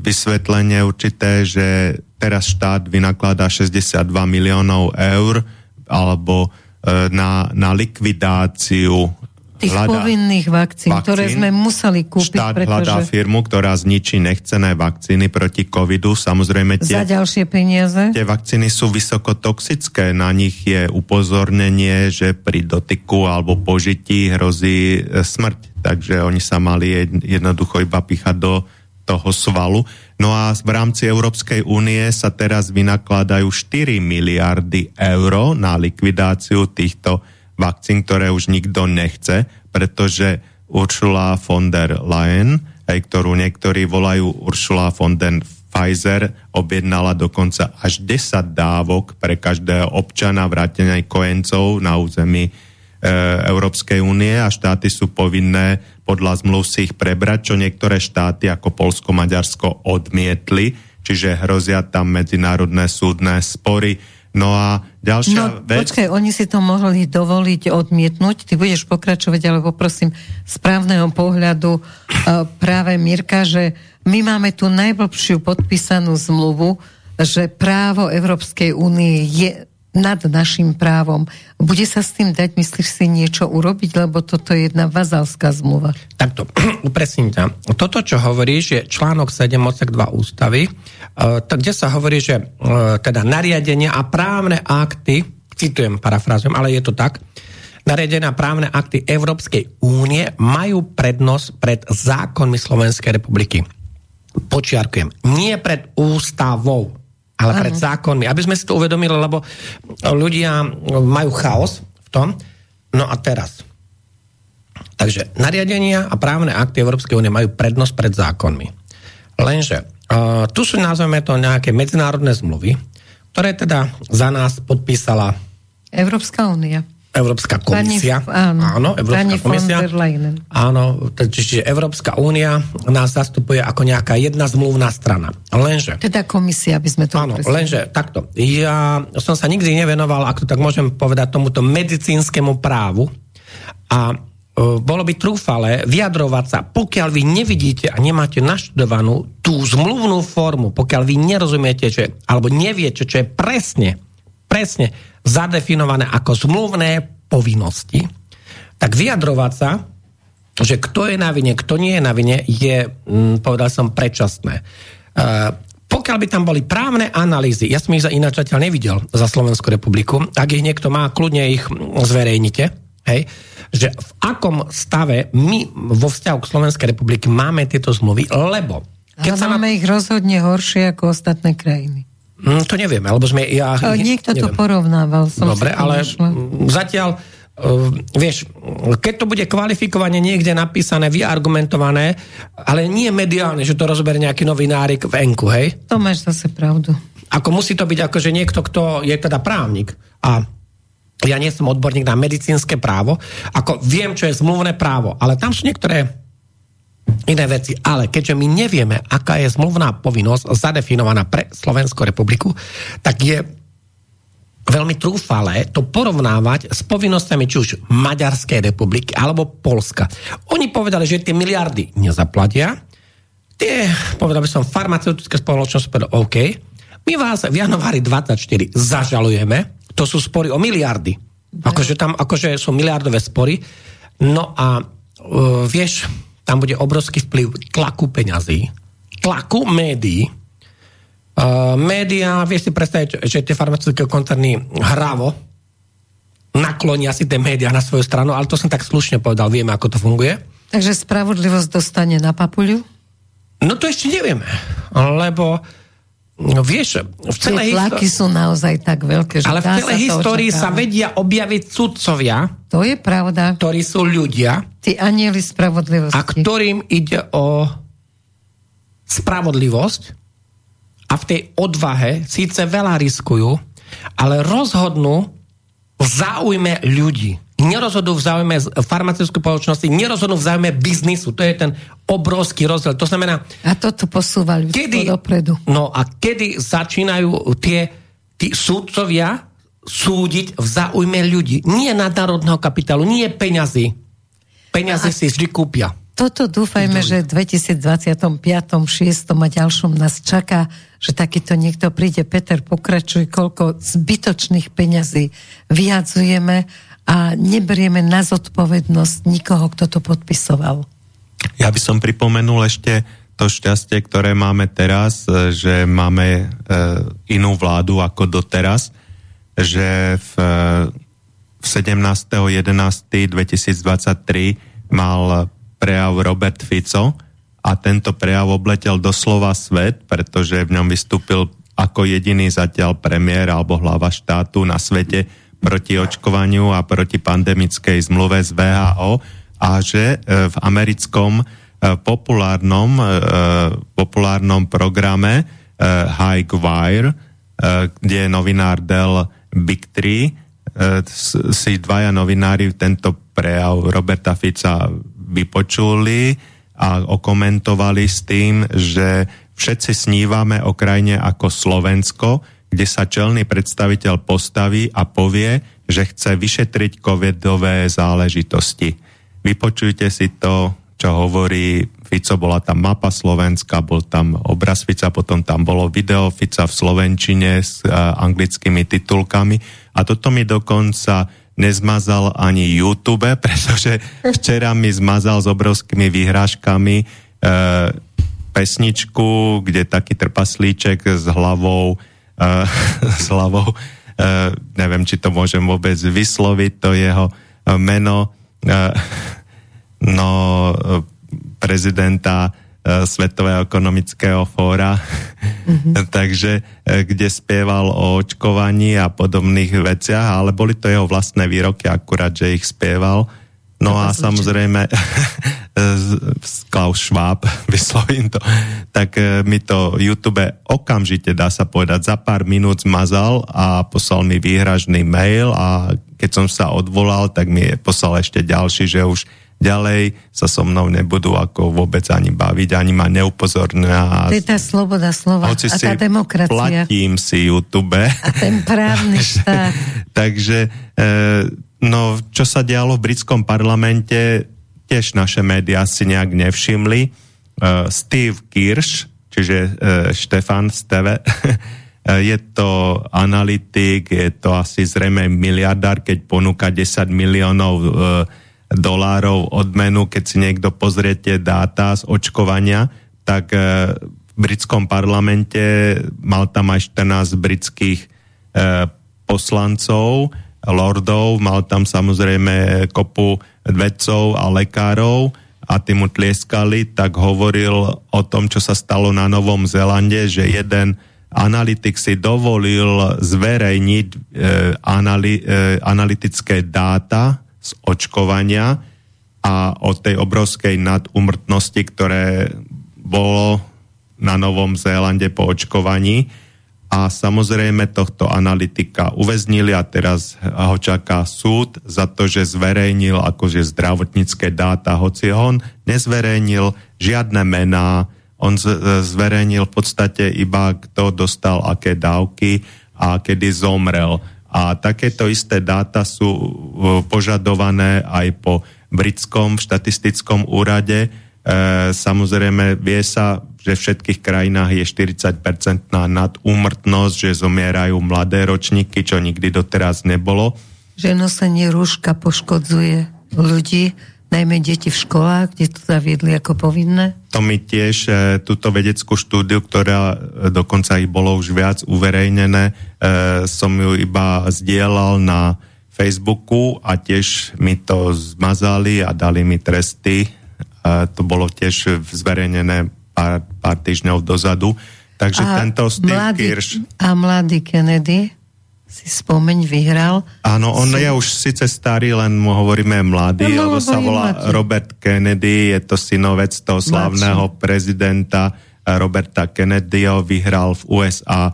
vysvetlenie určité, že teraz štát vynakladá 62 miliónov eur alebo uh, na, na likvidáciu tých hľadá povinných vakcín, vakcín, ktoré sme museli kúpiť. Štát pretože... hľadá firmu, ktorá zničí nechcené vakcíny proti covidu. Samozrejme tie, Za ďalšie peniaze. Tie vakcíny sú vysokotoxické. Na nich je upozornenie, že pri dotyku alebo požití hrozí e, smrť. Takže oni sa mali jednoducho iba píchať do toho svalu. No a v rámci Európskej únie sa teraz vynakladajú 4 miliardy eur na likvidáciu týchto vakcín, ktoré už nikto nechce, pretože Ursula von der Leyen, aj ktorú niektorí volajú Ursula von der Pfizer, objednala dokonca až 10 dávok pre každého občana vrátenia aj kojencov na území e, Európskej únie a štáty sú povinné podľa zmluv si ich prebrať, čo niektoré štáty ako Polsko, Maďarsko odmietli, čiže hrozia tam medzinárodné súdne spory No a ďalšia no, vec... Počkaj, oni si to mohli dovoliť odmietnúť. Ty budeš pokračovať, ale poprosím z právneho pohľadu uh, práve Mirka, že my máme tu najblbšiu podpísanú zmluvu, že právo Európskej únie je nad našim právom. Bude sa s tým dať, myslíš si, niečo urobiť, lebo toto je jedna vazalská zmluva? Takto, upresním ťa. Toto, čo hovoríš, je článok 7 odsek 2 ústavy, uh, kde sa hovorí, že uh, teda nariadenia a právne akty, citujem, parafrázujem, ale je to tak, nariadenia právne akty Európskej únie majú prednosť pred zákonmi Slovenskej republiky. Počiarkujem, nie pred ústavou ale ano. pred zákonmi. Aby sme si to uvedomili, lebo ľudia majú chaos v tom. No a teraz. Takže nariadenia a právne akty Európskej únie majú prednosť pred zákonmi. Lenže Uh, tu sú, nazveme to, nejaké medzinárodné zmluvy, ktoré teda za nás podpísala Európska únia. Európska komisia. Pani, áno, áno Európska komisia. Áno, čiže Európska únia nás zastupuje ako nejaká jedna zmluvná strana. Lenže... Teda komisia by sme to Áno, presne. lenže takto. Ja som sa nikdy nevenoval, ako tak môžem povedať, tomuto medicínskemu právu a e, bolo by trúfale vyjadrovať sa, pokiaľ vy nevidíte a nemáte naštudovanú tú zmluvnú formu, pokiaľ vy nerozumiete, že, alebo neviete, čo je presne, presne zadefinované ako zmluvné povinnosti, tak vyjadrovať sa, že kto je na vine, kto nie je na vine, je, mm, povedal som, predčasné. Uh, pokiaľ by tam boli právne analýzy, ja som ich za ináč zatiaľ nevidel za Slovenskú republiku, ak ich niekto má, kľudne ich zverejnite, hej, že v akom stave my vo vzťahu k Slovenskej republiky máme tieto zmluvy, lebo... Keď Ale máme na... ich rozhodne horšie ako ostatné krajiny. Mm, to nevieme, alebo sme... Ja, o, niekto neviem. to porovnával. Som Dobre, ale našla. zatiaľ Uh, vieš, keď to bude kvalifikovane niekde napísané, vyargumentované, ale nie mediálne, že to rozberie nejaký novinárik v enku, hej? To máš zase pravdu. Ako musí to byť akože niekto, kto je teda právnik a ja nie som odborník na medicínske právo, ako viem, čo je zmluvné právo, ale tam sú niektoré iné veci. Ale keďže my nevieme, aká je zmluvná povinnosť zadefinovaná pre Slovenskú republiku, tak je veľmi trúfalé to porovnávať s povinnosťami či už Maďarskej republiky alebo Polska. Oni povedali, že tie miliardy nezaplatia, tie, povedal by som, farmaceutické spoločnosti povedali, OK, my vás v januári 24 zažalujeme, to sú spory o miliardy. Akože tam akože sú miliardové spory. No a uh, vieš, tam bude obrovský vplyv tlaku peňazí, tlaku médií. Uh, média, vieš si predstaviť, že tie farmaceutické koncerny hravo naklonia si tie médiá na svoju stranu, ale to som tak slušne povedal, vieme, ako to funguje. Takže spravodlivosť dostane na papuľu? No to ešte nevieme, lebo No vieš, v celej tlaky sú naozaj tak veľké, že Ale v celej histórii sa vedia objaviť sudcovia. To je pravda. Ktorí sú ľudia. Tí anieli spravodlivosti. A ktorým ide o spravodlivosť a v tej odvahe síce veľa riskujú, ale rozhodnú v záujme ľudí nerozhodujú v záujme farmaceutickej spoločnosti, nerozhodujú v záujme biznisu. To je ten obrovský rozdiel. To znamená... A toto posúva kedy, dopredu. No a kedy začínajú tie tí súdcovia súdiť v záujme ľudí. Nie nadnárodného kapitálu, nie peňazí. Peňazí si vždy kúpia. Toto dúfajme, že v 2025. 6. a ďalšom nás čaká, že takýto niekto príde. Peter, pokračuj, koľko zbytočných peňazí vyjadzujeme a neberieme na zodpovednosť nikoho, kto to podpisoval. Ja by som pripomenul ešte to šťastie, ktoré máme teraz, e, že máme e, inú vládu ako doteraz, že v, e, v 17.11.2023 mal prejav Robert Fico a tento prejav obletel doslova svet, pretože v ňom vystúpil ako jediný zatiaľ premiér alebo hlava štátu na svete, proti očkovaniu a proti pandemickej zmluve z VHO a že e, v americkom e, populárnom, e, populárnom programe High Wire, kde je novinár Del Big Tree, si dvaja novinári tento prejav Roberta Fica vypočuli a okomentovali s tým, že všetci snívame o krajine ako Slovensko, kde sa čelný predstaviteľ postaví a povie, že chce vyšetriť covidové záležitosti. Vypočujte si to, čo hovorí Fico, bola tam mapa Slovenska, bol tam obraz Fica, potom tam bolo video Fica v Slovenčine s uh, anglickými titulkami a toto mi dokonca nezmazal ani YouTube, pretože včera mi zmazal s obrovskými výhražkami uh, pesničku, kde taký trpaslíček s hlavou uh, s hlavou. Uh, neviem, či to môžem vôbec vysloviť, to jeho uh, meno uh, no, uh, prezidenta uh, Svetového ekonomického fóra. Mm-hmm. Takže uh, kde spieval o očkovaní a podobných veciach, ale boli to jeho vlastné výroky, akurát, že ich spieval. No a samozrejme Klaus Schwab, vyslovím to, tak e, mi to YouTube okamžite, dá sa povedať, za pár minút zmazal a poslal mi výhražný mail a keď som sa odvolal, tak mi poslal ešte ďalší, že už ďalej sa so mnou nebudú ako vôbec ani baviť, ani ma neupozorňujú. To je tá sloboda slova Hoci a tá demokracia. platím si YouTube. A ten právny štát. Takže, e, no, čo sa dialo v britskom parlamente, tiež naše médiá si nejak nevšimli. E, Steve Kirsch, čiže e, Štefan Steve, je to analytik, je to asi zrejme miliardár, keď ponúka 10 miliónov e, dolárov odmenu, keď si niekto pozriete dáta z očkovania, tak e, v britskom parlamente mal tam aj 14 britských e, poslancov, lordov, mal tam samozrejme kopu vedcov a lekárov a tí mu tlieskali, tak hovoril o tom, čo sa stalo na Novom Zelande, že jeden analytik si dovolil zverejniť e, anali, e, analytické dáta z očkovania a o tej obrovskej nadumrtnosti, ktoré bolo na Novom Zélande po očkovaní. A samozrejme tohto analytika uväznili a teraz ho čaká súd za to, že zverejnil akože zdravotnícke dáta, hoci on nezverejnil žiadne mená, on zverejnil v podstate iba kto dostal aké dávky a kedy zomrel a takéto isté dáta sú e, požadované aj po britskom štatistickom úrade. E, samozrejme, vie sa, že v všetkých krajinách je 40-percentná nadúmrtnosť, že zomierajú mladé ročníky, čo nikdy doteraz nebolo. Že nosenie rúška poškodzuje ľudí, najmä deti v školách, kde to zaviedli ako povinné? To mi tiež e, túto vedeckú štúdiu, ktorá e, dokonca ich bolo už viac uverejnené, e, som ju iba zdieľal na Facebooku a tiež mi to zmazali a dali mi tresty. E, to bolo tiež zverejnené pár, pár týždňov dozadu. Takže a tento Steve mladý, Kirsch... A mladý Kennedy? si spomeň, vyhral. Áno, on je už síce starý, len mu hovoríme mladý, no, lebo sa volá mladý. Robert Kennedy, je to synovec toho slavného prezidenta eh, Roberta Kennedyho, vyhral v USA,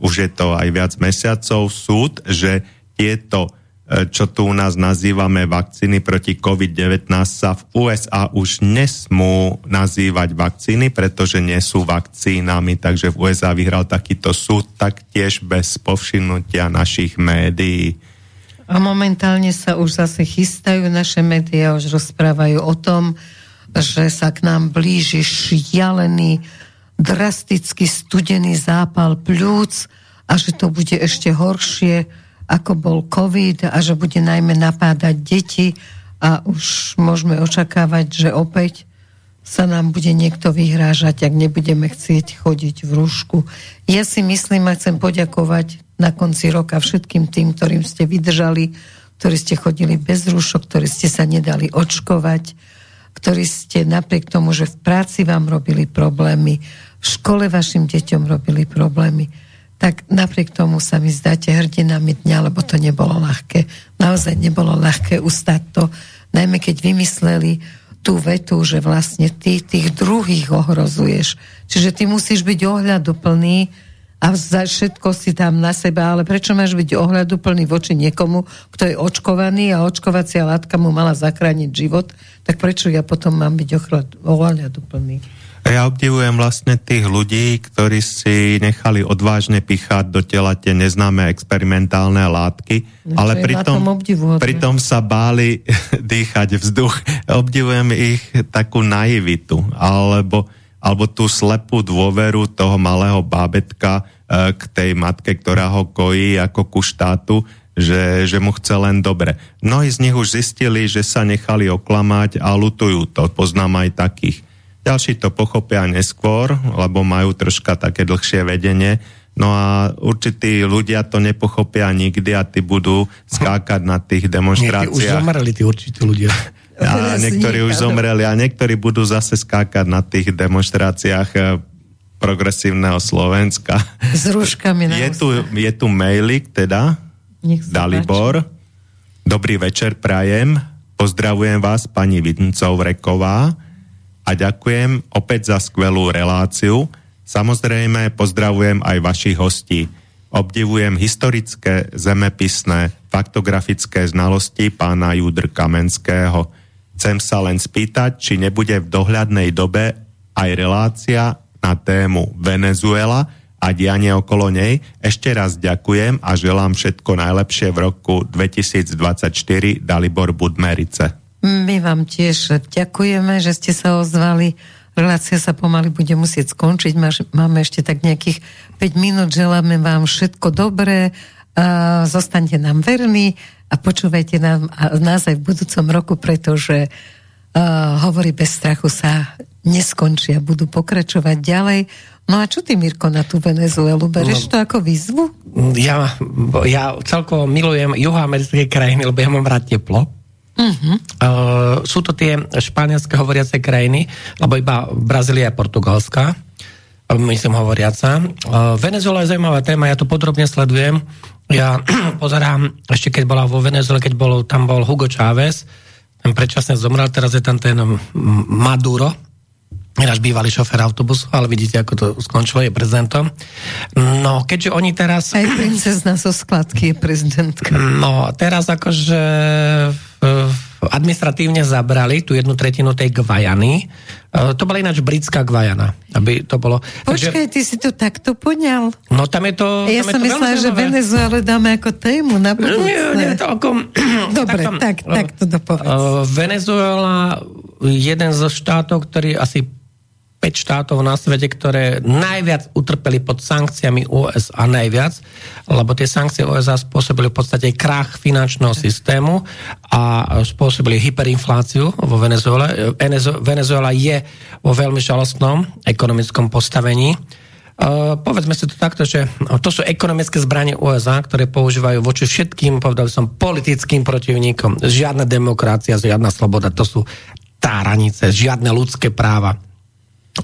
už je to aj viac mesiacov, súd, že tieto čo tu u nás nazývame vakcíny proti COVID-19, sa v USA už nesmú nazývať vakcíny, pretože nie sú vakcínami, takže v USA vyhral takýto súd taktiež bez povšimnutia našich médií. A momentálne sa už zase chystajú naše médiá, už rozprávajú o tom, že sa k nám blíži šialený, drasticky studený zápal plúc a že to bude ešte horšie ako bol COVID a že bude najmä napádať deti a už môžeme očakávať, že opäť sa nám bude niekto vyhrážať, ak nebudeme chcieť chodiť v rúšku. Ja si myslím a chcem poďakovať na konci roka všetkým tým, ktorým ste vydržali, ktorí ste chodili bez rúšok, ktorí ste sa nedali očkovať, ktorí ste napriek tomu, že v práci vám robili problémy, v škole vašim deťom robili problémy, tak napriek tomu sa mi zdáte hrdinami dňa, lebo to nebolo ľahké. Naozaj nebolo ľahké ustať to, najmä keď vymysleli tú vetu, že vlastne ty tých druhých ohrozuješ. Čiže ty musíš byť ohľaduplný a za všetko si tam na seba, ale prečo máš byť ohľaduplný voči niekomu, kto je očkovaný a očkovacia látka mu mala zachrániť život, tak prečo ja potom mám byť ohľaduplný? Ja obdivujem vlastne tých ľudí, ktorí si nechali odvážne pichať do tela tie neznáme experimentálne látky, no, ale pritom, pritom sa báli dýchať vzduch. Obdivujem ich takú naivitu, alebo, alebo tú slepú dôveru toho malého bábetka e, k tej matke, ktorá ho kojí ako ku štátu, že, že mu chce len dobre. Mnohí z nich už zistili, že sa nechali oklamať a lutujú to. Poznám aj takých. Ďalší to pochopia neskôr, lebo majú troška také dlhšie vedenie. No a určití ľudia to nepochopia nikdy a tí budú skákať na tých demonstráciách. Nie, už zomreli tí určití ľudia. A niektorí už zomreli a niektorí budú zase skákať na tých demonstráciách eh, progresívneho Slovenska. S rúškami na je tu, je tu mailik teda, Dalibor. Dobrý večer, prajem Pozdravujem vás, pani Vidncov Reková a ďakujem opäť za skvelú reláciu. Samozrejme pozdravujem aj vašich hostí. Obdivujem historické, zemepisné, faktografické znalosti pána Judr Kamenského. Chcem sa len spýtať, či nebude v dohľadnej dobe aj relácia na tému Venezuela a dianie okolo nej. Ešte raz ďakujem a želám všetko najlepšie v roku 2024. Dalibor Budmerice. My vám tiež ďakujeme, že ste sa ozvali. Relácia sa pomaly bude musieť skončiť. Máme ešte tak nejakých 5 minút. Želáme vám všetko dobré. Zostaňte nám verní a počúvajte nám, nás aj v budúcom roku, pretože hovorí bez strachu sa neskončia, budú pokračovať ďalej. No a čo ty, Mirko, na tú Venezuelu? Bereš no, to ako výzvu? Ja, ja celkovo milujem juhoamerické krajiny, lebo ja mám rád teplo. Uh-huh. Uh, sú to tie španielské hovoriace krajiny, lebo iba Brazília a Portugalská, myslím hovoriaca. Uh, Venezuela je zaujímavá téma, ja to podrobne sledujem. Ja pozerám, ešte keď bola vo Venezuele, keď bol, tam bol Hugo Chávez, ten predčasne zomrel, teraz je tam ten Maduro, náš bývalý šofer autobusu, ale vidíte, ako to skončilo, je prezidentom. No, keďže oni teraz... Aj princezna zo skladky je prezidentka. No, teraz akože administratívne zabrali tú jednu tretinu tej Gvajany. E, to bola ináč britská Gvajana. Aby to bolo... Počkaj, Takže... ty si to takto poňal? No tam je to... Ja som myslela, že Venezuele dáme ako tému na budúcne. Nie, nie, to ako... Dobre, tak, tak, tak to dopovedz. Uh, Venezuela, jeden zo štátov, ktorý asi 5 štátov na svete, ktoré najviac utrpeli pod sankciami USA najviac, lebo tie sankcie USA spôsobili v podstate krach finančného systému a spôsobili hyperinfláciu vo Venezuele. Venezuela je vo veľmi žalostnom ekonomickom postavení. Uh, povedzme si to takto, že to sú ekonomické zbranie USA, ktoré používajú voči všetkým, povedal som, politickým protivníkom. Žiadna demokracia, žiadna sloboda, to sú táranice, žiadne ľudské práva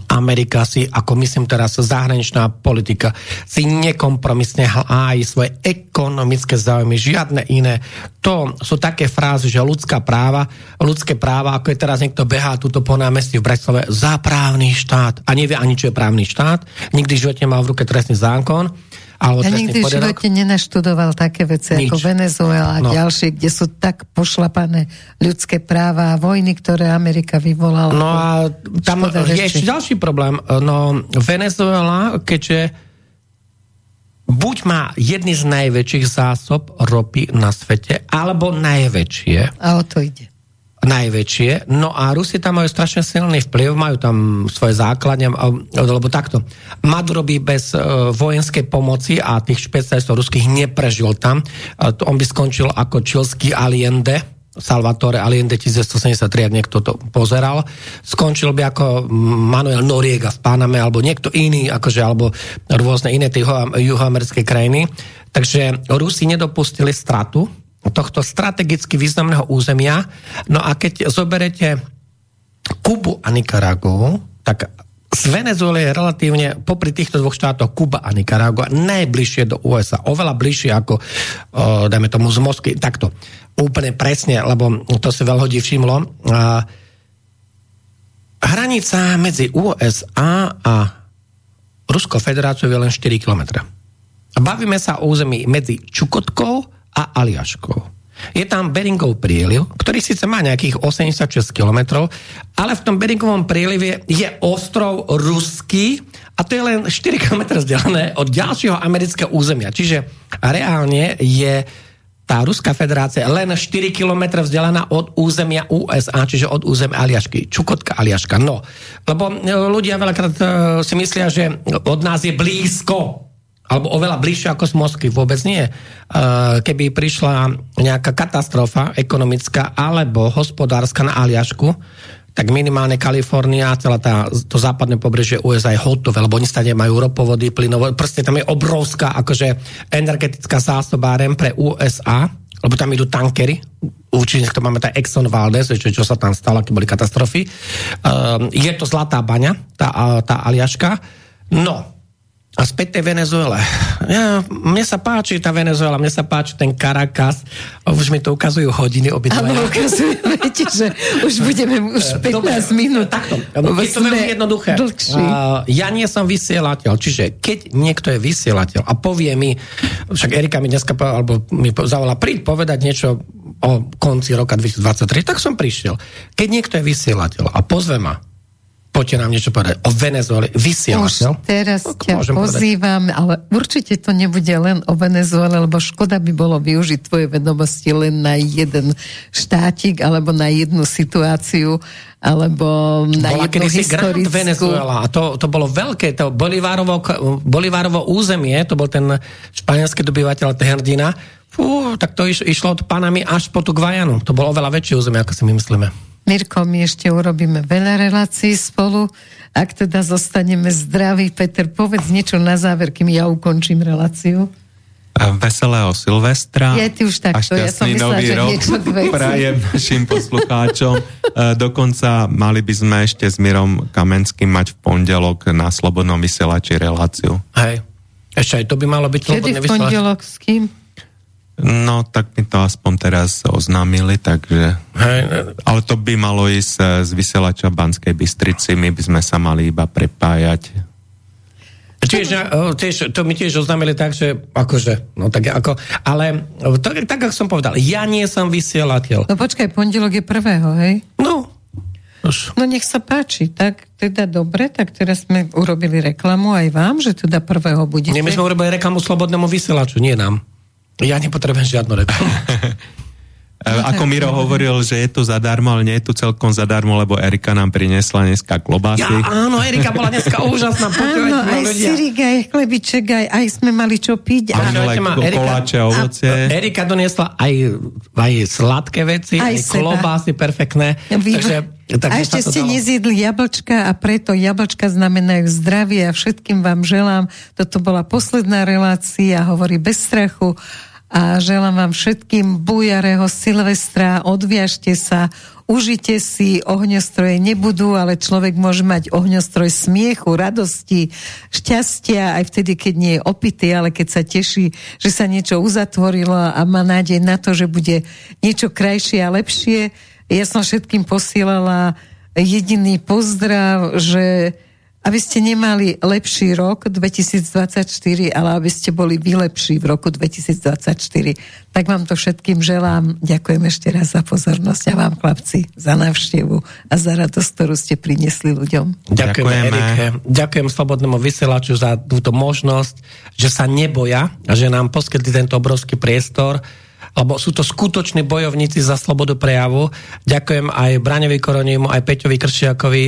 Amerika si, ako myslím teraz, zahraničná politika, si nekompromisne hájí svoje ekonomické záujmy, žiadne iné. To sú také frázy, že ľudská práva, ľudské práva, ako je teraz niekto behá túto po námestí v Bratislave, za právny štát a nevie ani, čo je právny štát, nikdy v živote mal v ruke trestný zákon, alebo ja nikdy v živote nenaštudoval také veci Nič. ako Venezuela a no. ďalšie, kde sú tak pošlapané ľudské práva a vojny, ktoré Amerika vyvolala. No a tam je ešte ďalší problém. No Venezuela, keďže buď má jedny z najväčších zásob ropy na svete, alebo najväčšie. A o to ide najväčšie. No a Rusi tam majú strašne silný vplyv, majú tam svoje základne, lebo takto. Maduro by bez uh, vojenskej pomoci a tých špecialistov ruských neprežil tam. On by skončil ako čilský Allende, Salvatore Allende 1973, ak niekto to pozeral. Skončil by ako Manuel Noriega v Paname, alebo niekto iný, akože, alebo rôzne iné tie juhoamerické krajiny. Takže Rusi nedopustili stratu tohto strategicky významného územia. No a keď zoberete Kubu a Nikaragu, tak z Venezuely je relatívne, popri týchto dvoch štátoch, Kuba a Nicaragua, najbližšie do USA. Oveľa bližšie ako, o, dajme tomu, z Moskvy. Takto. Úplne presne, lebo to si veľa hodí všimlo. A, hranica medzi USA a Ruskou federáciou je len 4 km. Bavíme sa o území medzi Čukotkou a Aliaškou. Je tam Beringov príliv, ktorý síce má nejakých 86 km, ale v tom Beringovom prílive je ostrov Ruský a to je len 4 km vzdialené od ďalšieho amerického územia. Čiže reálne je tá Ruská federácia len 4 km vzdialená od územia USA, čiže od územia Aliašky. Čukotka Aliaška. No, lebo e, ľudia veľakrát e, si myslia, že od nás je blízko alebo oveľa bližšie ako z Moskvy, vôbec nie. Keby prišla nejaká katastrofa ekonomická alebo hospodárska na Aliašku, tak minimálne Kalifornia celá tá, to západné pobrežie USA je hotové, lebo oni stane majú ropovody, plynovody, proste tam je obrovská akože energetická zásobáren pre USA, lebo tam idú tankery, určite to máme tá Exxon Valdez, čo, čo sa tam stalo, aké boli katastrofy. Um, je to zlatá baňa, tá, tá Aliaška. No, A späť tej Venezuele. Ja, mne sa páči tá Venezuela, mne sa páči ten Caracas. Už mi to ukazujú hodiny obidva. Áno, ukazujú, viete, že už budeme už 15 Dobre, minút. Takto, je to veľmi jednoduché. Uh, ja nie som vysielateľ, čiže keď niekto je vysielateľ a povie mi, však Erika mi dneska alebo mi zavolá, príď povedať niečo o konci roka 2023, tak som prišiel. Keď niekto je vysielateľ a pozve ma, Poďte nám niečo povedať o Venezuele. Vysielateľ. Už teraz no, ťa pozývam, povedať. ale určite to nebude len o Venezuele, lebo škoda by bolo využiť tvoje vedomosti len na jeden štátik alebo na jednu situáciu alebo na Bola jednu historickú... Venezuela a to, to bolo veľké, to Bolivárovo, Bolivárovo územie, to bol ten španielský dobyvateľ Tehrdina, Fú, tak to iš, išlo od Panami až po tú Gvajanu. To bolo oveľa väčšie územie, ako si my myslíme. Mirko, my ešte urobíme veľa relácií spolu. Ak teda zostaneme zdraví, Peter, povedz niečo na záver, kým ja ukončím reláciu. Veselého Silvestra Je ty už takto, ja som myslela, že rok niečo prajem našim poslucháčom. Dokonca mali by sme ešte s Mirom Kamenským mať v pondelok na Slobodnom vysielači reláciu. Hej, ešte aj to by malo byť Kedy v pondelok s kým? No, tak mi to aspoň teraz oznámili, takže... Hej. Ale to by malo ísť eh, z vysielača Banskej Bystrici, my by sme sa mali iba prepájať. Tiež, tiež, to mi tiež oznámili tak, že akože, no tak ako, ale to, tak, ako som povedal, ja nie som vysielateľ. No počkaj, pondelok je prvého, hej? No. Už. No nech sa páči, tak teda dobre, tak teraz sme urobili reklamu aj vám, že teda prvého budete. Nie, my sme urobili reklamu slobodnému vysielaču, nie nám. Ja nepotrebujem žiadnu reklamu. Ako Miro hovoril, že je to zadarmo, ale nie je to celkom zadarmo, lebo Erika nám priniesla dneska klobásy. Ja, áno, Erika bola dneska úžasná. áno, aj syrik, aj chlebiček, aj, aj sme mali čo piť. Aj koláče, ovocie. Erika doniesla aj, aj sladké veci, aj, aj klobásy perfektné. Takže tak a ešte ste dalo. nezjedli jablčka a preto jablčka znamenajú zdravie a všetkým vám želám. Toto bola posledná relácia, hovorí bez strachu a želám vám všetkým bujarého Silvestra, odviažte sa, užite si, ohňostroje nebudú, ale človek môže mať ohňostroj smiechu, radosti, šťastia, aj vtedy, keď nie je opitý, ale keď sa teší, že sa niečo uzatvorilo a má nádej na to, že bude niečo krajšie a lepšie. Ja som všetkým posielala jediný pozdrav, že aby ste nemali lepší rok 2024, ale aby ste boli vylepší v roku 2024. Tak vám to všetkým želám. Ďakujem ešte raz za pozornosť a vám, chlapci, za návštevu a za radosť, ktorú ste priniesli ľuďom. Ďakujem, Erike. Ďakujem Slobodnému vysielaču za túto možnosť, že sa neboja a že nám poskytli tento obrovský priestor lebo sú to skutoční bojovníci za slobodu prejavu. Ďakujem aj Braňovi Koronimu, aj Peťovi Kršiakovi,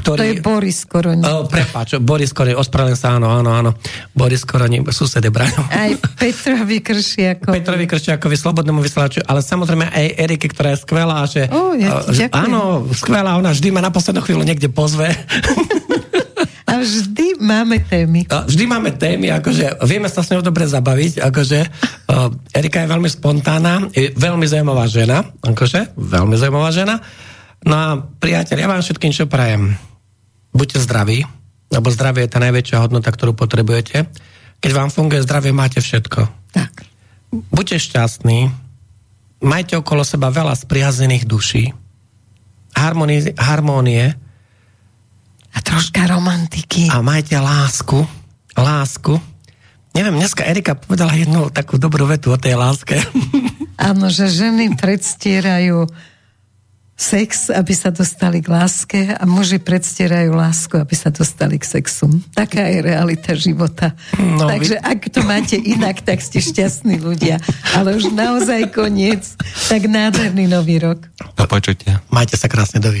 ktorý... To je Boris Koroní. Oh, prepáč, Boris Koroní, ospravedlňujem sa, áno, áno, áno. Boris Koroní, susede Braňo. Aj Petrovi Kršiakovi. Petrovi Kršiakovi, slobodnému vysielaču, ale samozrejme aj Erike, ktorá je skvelá, že... Oh, ja áno, skvelá, ona vždy ma na poslednú chvíľu niekde pozve. A vždy máme témy. Vždy máme témy, akože vieme sa s ňou dobre zabaviť, akože uh, Erika je veľmi spontánna, je veľmi zaujímavá žena, akože veľmi zaujímavá žena. No a priateľ, ja vám všetkým čo prajem. Buďte zdraví, lebo zdravie je tá najväčšia hodnota, ktorú potrebujete. Keď vám funguje zdravie, máte všetko. Tak. Buďte šťastní, majte okolo seba veľa spriazených duší, harmonie, harmónie a troška romantiky. A majte lásku. Lásku. Neviem, dneska Erika povedala jednu takú dobrú vetu o tej láske. Áno, že ženy predstierajú sex, aby sa dostali k láske a muži predstierajú lásku, aby sa dostali k sexu. Taká je realita života. No, Takže vy... ak to máte inak, tak ste šťastní ľudia. Ale už naozaj koniec. Tak nádherný nový rok. Do počutia. Majte sa krásne, dovi.